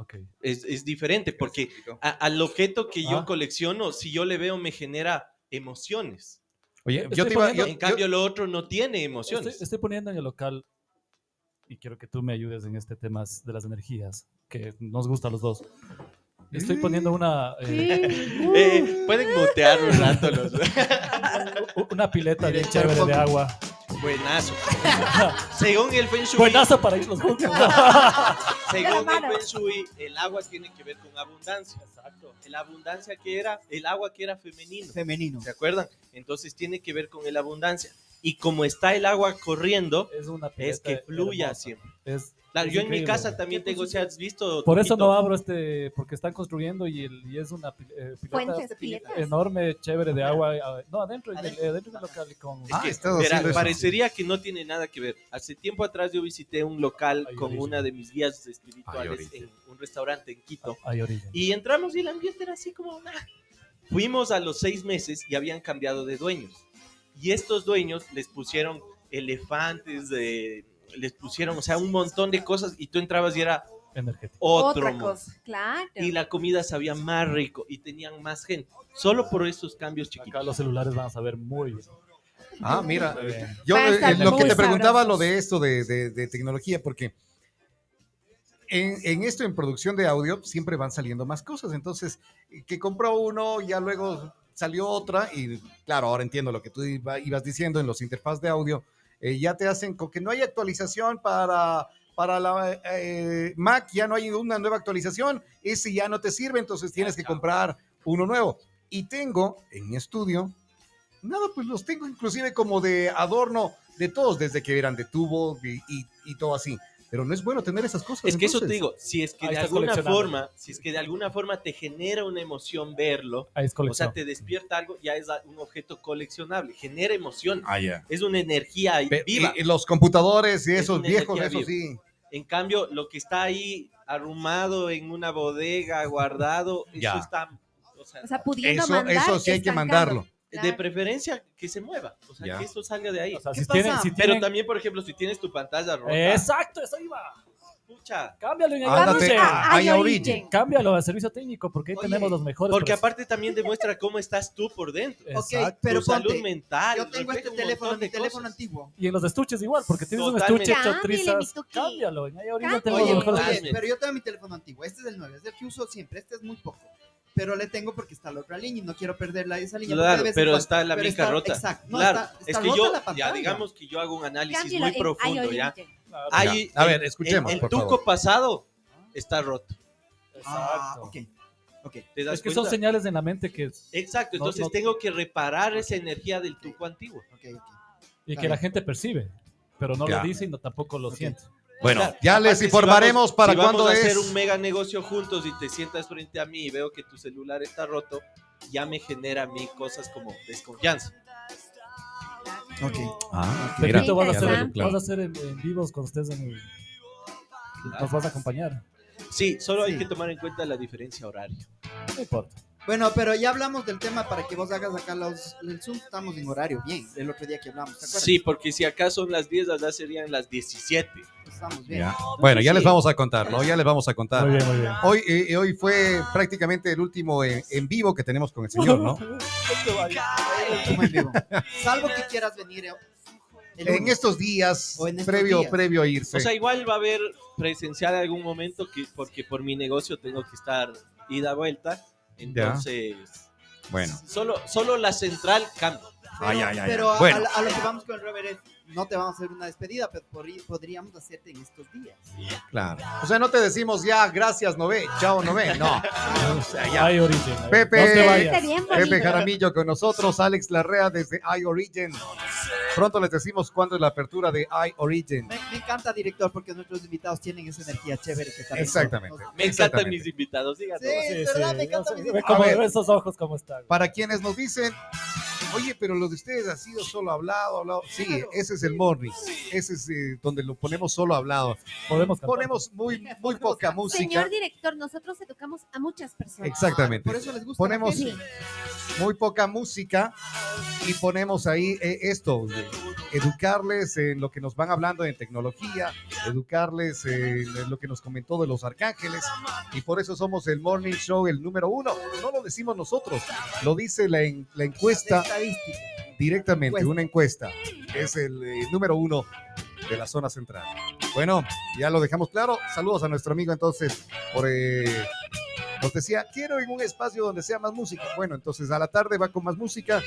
[SPEAKER 7] Ok.
[SPEAKER 2] es, es diferente, porque a- al objeto que yo
[SPEAKER 7] Ah.
[SPEAKER 2] colecciono, si yo le veo, me genera emociones.
[SPEAKER 1] Oye, yo te iba.
[SPEAKER 7] poniendo-
[SPEAKER 1] yo-
[SPEAKER 2] en cambio, lo otro no tiene emociones.
[SPEAKER 7] Estoy, estoy poniendo en el local, y quiero que tú me ayudes en este tema de las energías, que nos gusta a los dos. Estoy poniendo una, eh, [laughs]
[SPEAKER 2] Eh, Pueden mutear un rato los. [laughs]
[SPEAKER 7] una pileta bien chévere de agua.
[SPEAKER 2] Buenazo. [laughs] Según el Feng Shui,
[SPEAKER 7] Buenazo para irnos juntos.
[SPEAKER 2] Según. Feng Shui, el agua tiene que ver con abundancia.
[SPEAKER 7] Exacto.
[SPEAKER 2] La abundancia que era, el agua que era femenino.
[SPEAKER 6] Femenino.
[SPEAKER 2] ¿Se acuerdan? Entonces tiene que ver con el abundancia. Y como está el agua corriendo,
[SPEAKER 7] Es una pileta
[SPEAKER 2] es que fluya
[SPEAKER 7] hermosa.
[SPEAKER 2] siempre.
[SPEAKER 7] Es,
[SPEAKER 2] Claro, yo en mi casa también tengo, si has visto.
[SPEAKER 7] Por eso no abro este, porque están construyendo y, el, y es una eh, pileta
[SPEAKER 3] Fuentes,
[SPEAKER 7] enorme, chévere de agua. No, adentro, en el,
[SPEAKER 6] Adentro.
[SPEAKER 7] adentro del local. Con,
[SPEAKER 2] Es
[SPEAKER 1] Ah,
[SPEAKER 2] que, verá,
[SPEAKER 1] eso.
[SPEAKER 2] parecería que no tiene nada que ver. Hace tiempo atrás yo visité un local
[SPEAKER 7] Ay,
[SPEAKER 2] con
[SPEAKER 7] origen.
[SPEAKER 2] una de mis guías
[SPEAKER 1] Ay,
[SPEAKER 2] espirituales
[SPEAKER 1] origen.
[SPEAKER 2] en un restaurante en Quito.
[SPEAKER 7] Origen.
[SPEAKER 2] Y entramos y el ambiente era así como... "Ah". Fuimos a los seis meses y habían cambiado de dueños. Y estos dueños les pusieron elefantes, de, les pusieron, o sea, un montón de cosas y tú entrabas y era
[SPEAKER 7] Energético.
[SPEAKER 2] otro
[SPEAKER 3] Otra
[SPEAKER 2] mundo.
[SPEAKER 3] cosa, claro.
[SPEAKER 2] Y la comida sabía más rico y tenían más gente. Solo por esos cambios
[SPEAKER 7] Acá
[SPEAKER 2] chiquitos.
[SPEAKER 7] los celulares van a saber muy bien.
[SPEAKER 1] Ah, mira. Yo eh, lo que te preguntaba lo de esto de, de- de tecnología, porque en, en esto, en producción de audio, siempre van saliendo más cosas. Entonces, que compró uno, ya luego salió otra, y claro, ahora entiendo lo que tú iba- ibas diciendo en los interfaz de audio, eh, ya te hacen con que no hay actualización para, para la eh, Mac, ya no hay una nueva actualización, ese ya no te sirve, entonces tienes que comprar uno nuevo. Y tengo en mi estudio, nada, pues los tengo inclusive como de adorno de todos, desde que eran de tubo y, y- y todo así. Pero no es bueno tener esas cosas.
[SPEAKER 2] Es que eso te digo, si es que
[SPEAKER 7] Ahí
[SPEAKER 2] de alguna forma, si es que de alguna forma te genera una emoción verlo,
[SPEAKER 7] Ahí es
[SPEAKER 2] o sea, te despierta algo, ya es a- un objeto coleccionable, genera emoción,
[SPEAKER 1] Ah,
[SPEAKER 2] es una energía
[SPEAKER 1] Pe-
[SPEAKER 2] viva.
[SPEAKER 1] y- y los computadores y
[SPEAKER 2] Es
[SPEAKER 1] esos viejos, eso sí.
[SPEAKER 2] En cambio, lo que está ahí arrumado en una bodega, guardado, eso está, o sea,
[SPEAKER 3] O sea, pudiendo
[SPEAKER 1] Eso,
[SPEAKER 3] mandar,
[SPEAKER 1] eso sí hay que
[SPEAKER 3] estancando.
[SPEAKER 2] De preferencia que se mueva, o sea,
[SPEAKER 1] Ya.
[SPEAKER 2] que eso salga de ahí.
[SPEAKER 7] O sea,
[SPEAKER 6] ¿Qué
[SPEAKER 7] si
[SPEAKER 6] pasa?
[SPEAKER 7] tienen, si
[SPEAKER 2] Pero también, por ejemplo, si tienes tu pantalla rota,
[SPEAKER 7] Exacto, eso iba.
[SPEAKER 2] pucha,
[SPEAKER 7] Cámbialo en el
[SPEAKER 1] a- a
[SPEAKER 3] iOrigin.
[SPEAKER 1] Origin.
[SPEAKER 7] Cámbialo al servicio técnico porque ahí
[SPEAKER 6] Oye,
[SPEAKER 7] tenemos los mejores.
[SPEAKER 2] porque aparte también demuestra cómo estás tú por dentro.
[SPEAKER 6] Ok,
[SPEAKER 7] Exacto.
[SPEAKER 6] pero
[SPEAKER 2] tu salud
[SPEAKER 6] ponte,
[SPEAKER 2] mental.
[SPEAKER 6] yo tengo este teléfono, mi
[SPEAKER 2] de
[SPEAKER 6] teléfono
[SPEAKER 2] cosas.
[SPEAKER 6] antiguo.
[SPEAKER 7] Y en los estuches igual, porque tienes
[SPEAKER 2] Totalmente.
[SPEAKER 7] un estuche hecho
[SPEAKER 3] Cámbiale,
[SPEAKER 7] trizas.
[SPEAKER 3] mi tuki.
[SPEAKER 7] Cámbialo. En ahí tenemos
[SPEAKER 6] Oye,
[SPEAKER 7] los mejores
[SPEAKER 6] oye, pero yo tengo mi teléfono antiguo. Este es el 9, es el que uso siempre. Este es muy poco. Pero le tengo porque está la otra línea y no quiero perderla esa línea.
[SPEAKER 2] Claro,
[SPEAKER 6] de
[SPEAKER 2] pero
[SPEAKER 6] cuando-
[SPEAKER 2] está la
[SPEAKER 6] pero
[SPEAKER 2] mica
[SPEAKER 6] está-
[SPEAKER 2] rota.
[SPEAKER 6] Exacto. No,
[SPEAKER 2] claro,
[SPEAKER 6] está-
[SPEAKER 2] es
[SPEAKER 6] está
[SPEAKER 2] que
[SPEAKER 6] rota
[SPEAKER 2] yo,
[SPEAKER 6] la
[SPEAKER 2] ya digamos que yo hago un análisis muy profundo, ¿ya?
[SPEAKER 7] Claro.
[SPEAKER 2] Hay,
[SPEAKER 1] A ver,
[SPEAKER 2] el-
[SPEAKER 1] escuchemos,
[SPEAKER 2] El,
[SPEAKER 1] por
[SPEAKER 2] tuco
[SPEAKER 1] favor.
[SPEAKER 2] pasado está roto.
[SPEAKER 6] Ah,
[SPEAKER 7] Exacto.
[SPEAKER 6] ok. Ok.
[SPEAKER 2] ¿Te das
[SPEAKER 7] Es que son
[SPEAKER 2] cuenta?
[SPEAKER 7] señales en la mente que
[SPEAKER 2] Exacto,
[SPEAKER 7] No,
[SPEAKER 2] entonces
[SPEAKER 7] no-
[SPEAKER 2] tengo que reparar esa energía del tuco antiguo.
[SPEAKER 6] ok, ok.
[SPEAKER 7] y que la gente percibe, pero no
[SPEAKER 1] Ya.
[SPEAKER 7] lo dice y no, tampoco lo siente.
[SPEAKER 1] Bueno,
[SPEAKER 2] Claro,
[SPEAKER 1] ya les
[SPEAKER 2] aparte, si
[SPEAKER 1] informaremos
[SPEAKER 2] vamos-
[SPEAKER 1] para
[SPEAKER 2] si vamos
[SPEAKER 1] cuándo
[SPEAKER 2] a
[SPEAKER 1] es.
[SPEAKER 2] hacer un mega negocio juntos y te sientas frente a mí y veo que tu celular está roto, ya me genera a mí cosas como desconfianza.
[SPEAKER 6] Ok.
[SPEAKER 1] Ah,
[SPEAKER 7] Pepito, vas a hacer,
[SPEAKER 1] claro.
[SPEAKER 7] vas a hacer en, en vivos cuando estés en el- Nos vas a acompañar.
[SPEAKER 2] Sí, solo hay
[SPEAKER 6] Sí.
[SPEAKER 2] que tomar en cuenta la diferencia horaria.
[SPEAKER 7] No importa.
[SPEAKER 6] Bueno, pero ya hablamos del tema para que vos hagas acá los, el Zoom. Estamos en horario, bien. El otro día que hablamos, ¿te acuerdas?
[SPEAKER 2] Sí, porque si acá son las 10, allá serían las 17.
[SPEAKER 6] Estamos bien.
[SPEAKER 1] Ya. Bueno, ya
[SPEAKER 2] Sí.
[SPEAKER 1] les vamos a contar, ¿no? Ya les vamos a contar.
[SPEAKER 7] Muy bien, muy bien.
[SPEAKER 1] Hoy, eh, hoy fue prácticamente el último en, en vivo que tenemos con el señor, ¿no? [laughs]
[SPEAKER 6] Salvo que quieras venir eh, el
[SPEAKER 1] En estos días,
[SPEAKER 6] O en estos
[SPEAKER 1] previo,
[SPEAKER 6] días.
[SPEAKER 1] previo a irse.
[SPEAKER 2] O sea, igual va a haber presencial en algún momento que, porque por mi negocio tengo que estar ida vuelta. Entonces,
[SPEAKER 1] bueno.
[SPEAKER 2] solo, solo la central cambia.
[SPEAKER 6] Pero,
[SPEAKER 1] Ay, ay, ay,
[SPEAKER 6] pero
[SPEAKER 1] Bueno.
[SPEAKER 6] a, a lo que vamos con el es, no te vamos a hacer una despedida, pero podríamos hacerte en estos días.
[SPEAKER 1] Claro. O sea, no te decimos ya, gracias, Nové, chao, Nové. No. [laughs] O sea,
[SPEAKER 7] origen.
[SPEAKER 1] Pepe.
[SPEAKER 7] No
[SPEAKER 1] Pepe. Jaramillo con nosotros, Alex Larrea desde iOrigin. Pronto les decimos cuándo es la apertura de iOrigin.
[SPEAKER 6] Me, me encanta, director, porque nuestros invitados tienen esa energía chévere que también.
[SPEAKER 1] Exactamente.
[SPEAKER 6] nos-
[SPEAKER 2] Me encantan
[SPEAKER 1] Exactamente.
[SPEAKER 2] mis invitados, díganlo.
[SPEAKER 6] Sí,
[SPEAKER 7] Sí,
[SPEAKER 6] es verdad,
[SPEAKER 7] sí.
[SPEAKER 6] me encanta.
[SPEAKER 7] No sé,
[SPEAKER 6] mis invitados.
[SPEAKER 1] A ver.
[SPEAKER 7] ve esos ojos cómo están.
[SPEAKER 1] Para quienes nos dicen, oye, pero lo de ustedes ha sido solo hablado, hablado. Sí, ese es el morning. Ese es eh, donde lo ponemos solo hablado.
[SPEAKER 7] Podemos cantar.
[SPEAKER 1] Ponemos muy, muy poca música.
[SPEAKER 3] Señor director, nosotros educamos a muchas personas.
[SPEAKER 1] Exactamente.
[SPEAKER 6] Por eso les gusta.
[SPEAKER 1] Ponemos muy poca música y ponemos ahí eh, esto, de educarles en lo que nos van hablando en tecnología, educarles en lo que nos comentó de los arcángeles y por eso somos el Morning Show el número uno. No lo decimos nosotros, lo dice la, en- la encuesta
[SPEAKER 6] Estadística.
[SPEAKER 1] directamente,
[SPEAKER 6] Encuesta.
[SPEAKER 1] una encuesta. Es el eh, número uno de la zona central. Bueno, ya lo dejamos claro. Saludos a nuestro amigo entonces por... eh, nos decía, quiero en un espacio donde sea más música. Bueno, entonces a la tarde va con más música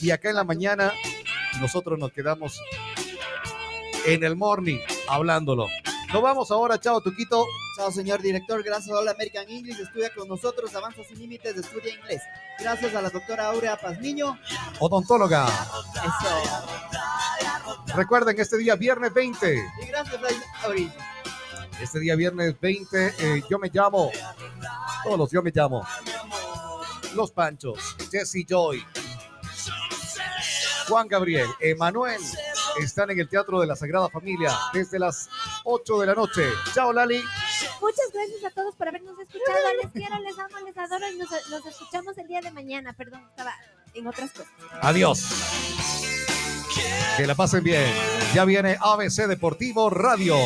[SPEAKER 1] y acá en la mañana nosotros nos quedamos en el morning hablándolo. Nos vamos ahora, chao, Tuquito.
[SPEAKER 6] Chao, señor director. Gracias a All American English. Estudia con nosotros. Avanza sin límites. Estudia inglés. Gracias a la doctora Aurea Pazmiño.
[SPEAKER 1] Odontóloga.
[SPEAKER 6] Eso.
[SPEAKER 1] Recuerden, este día viernes 20,
[SPEAKER 6] Y gracias a
[SPEAKER 1] este día viernes 20, eh, yo me llamo, todos los yo me llamo, Los Panchos, Jesse Joy, Juan Gabriel, Emanuel, están en el Teatro de la Sagrada Familia desde las 8 de la noche. Chao, Lali.
[SPEAKER 3] Muchas gracias a todos por habernos escuchado. Les quiero, les amo, les adoro y nos, nos escuchamos el día de mañana. Perdón, estaba en otras cosas.
[SPEAKER 1] Adiós. Que la pasen bien. Ya viene ABC Deportivo Radio.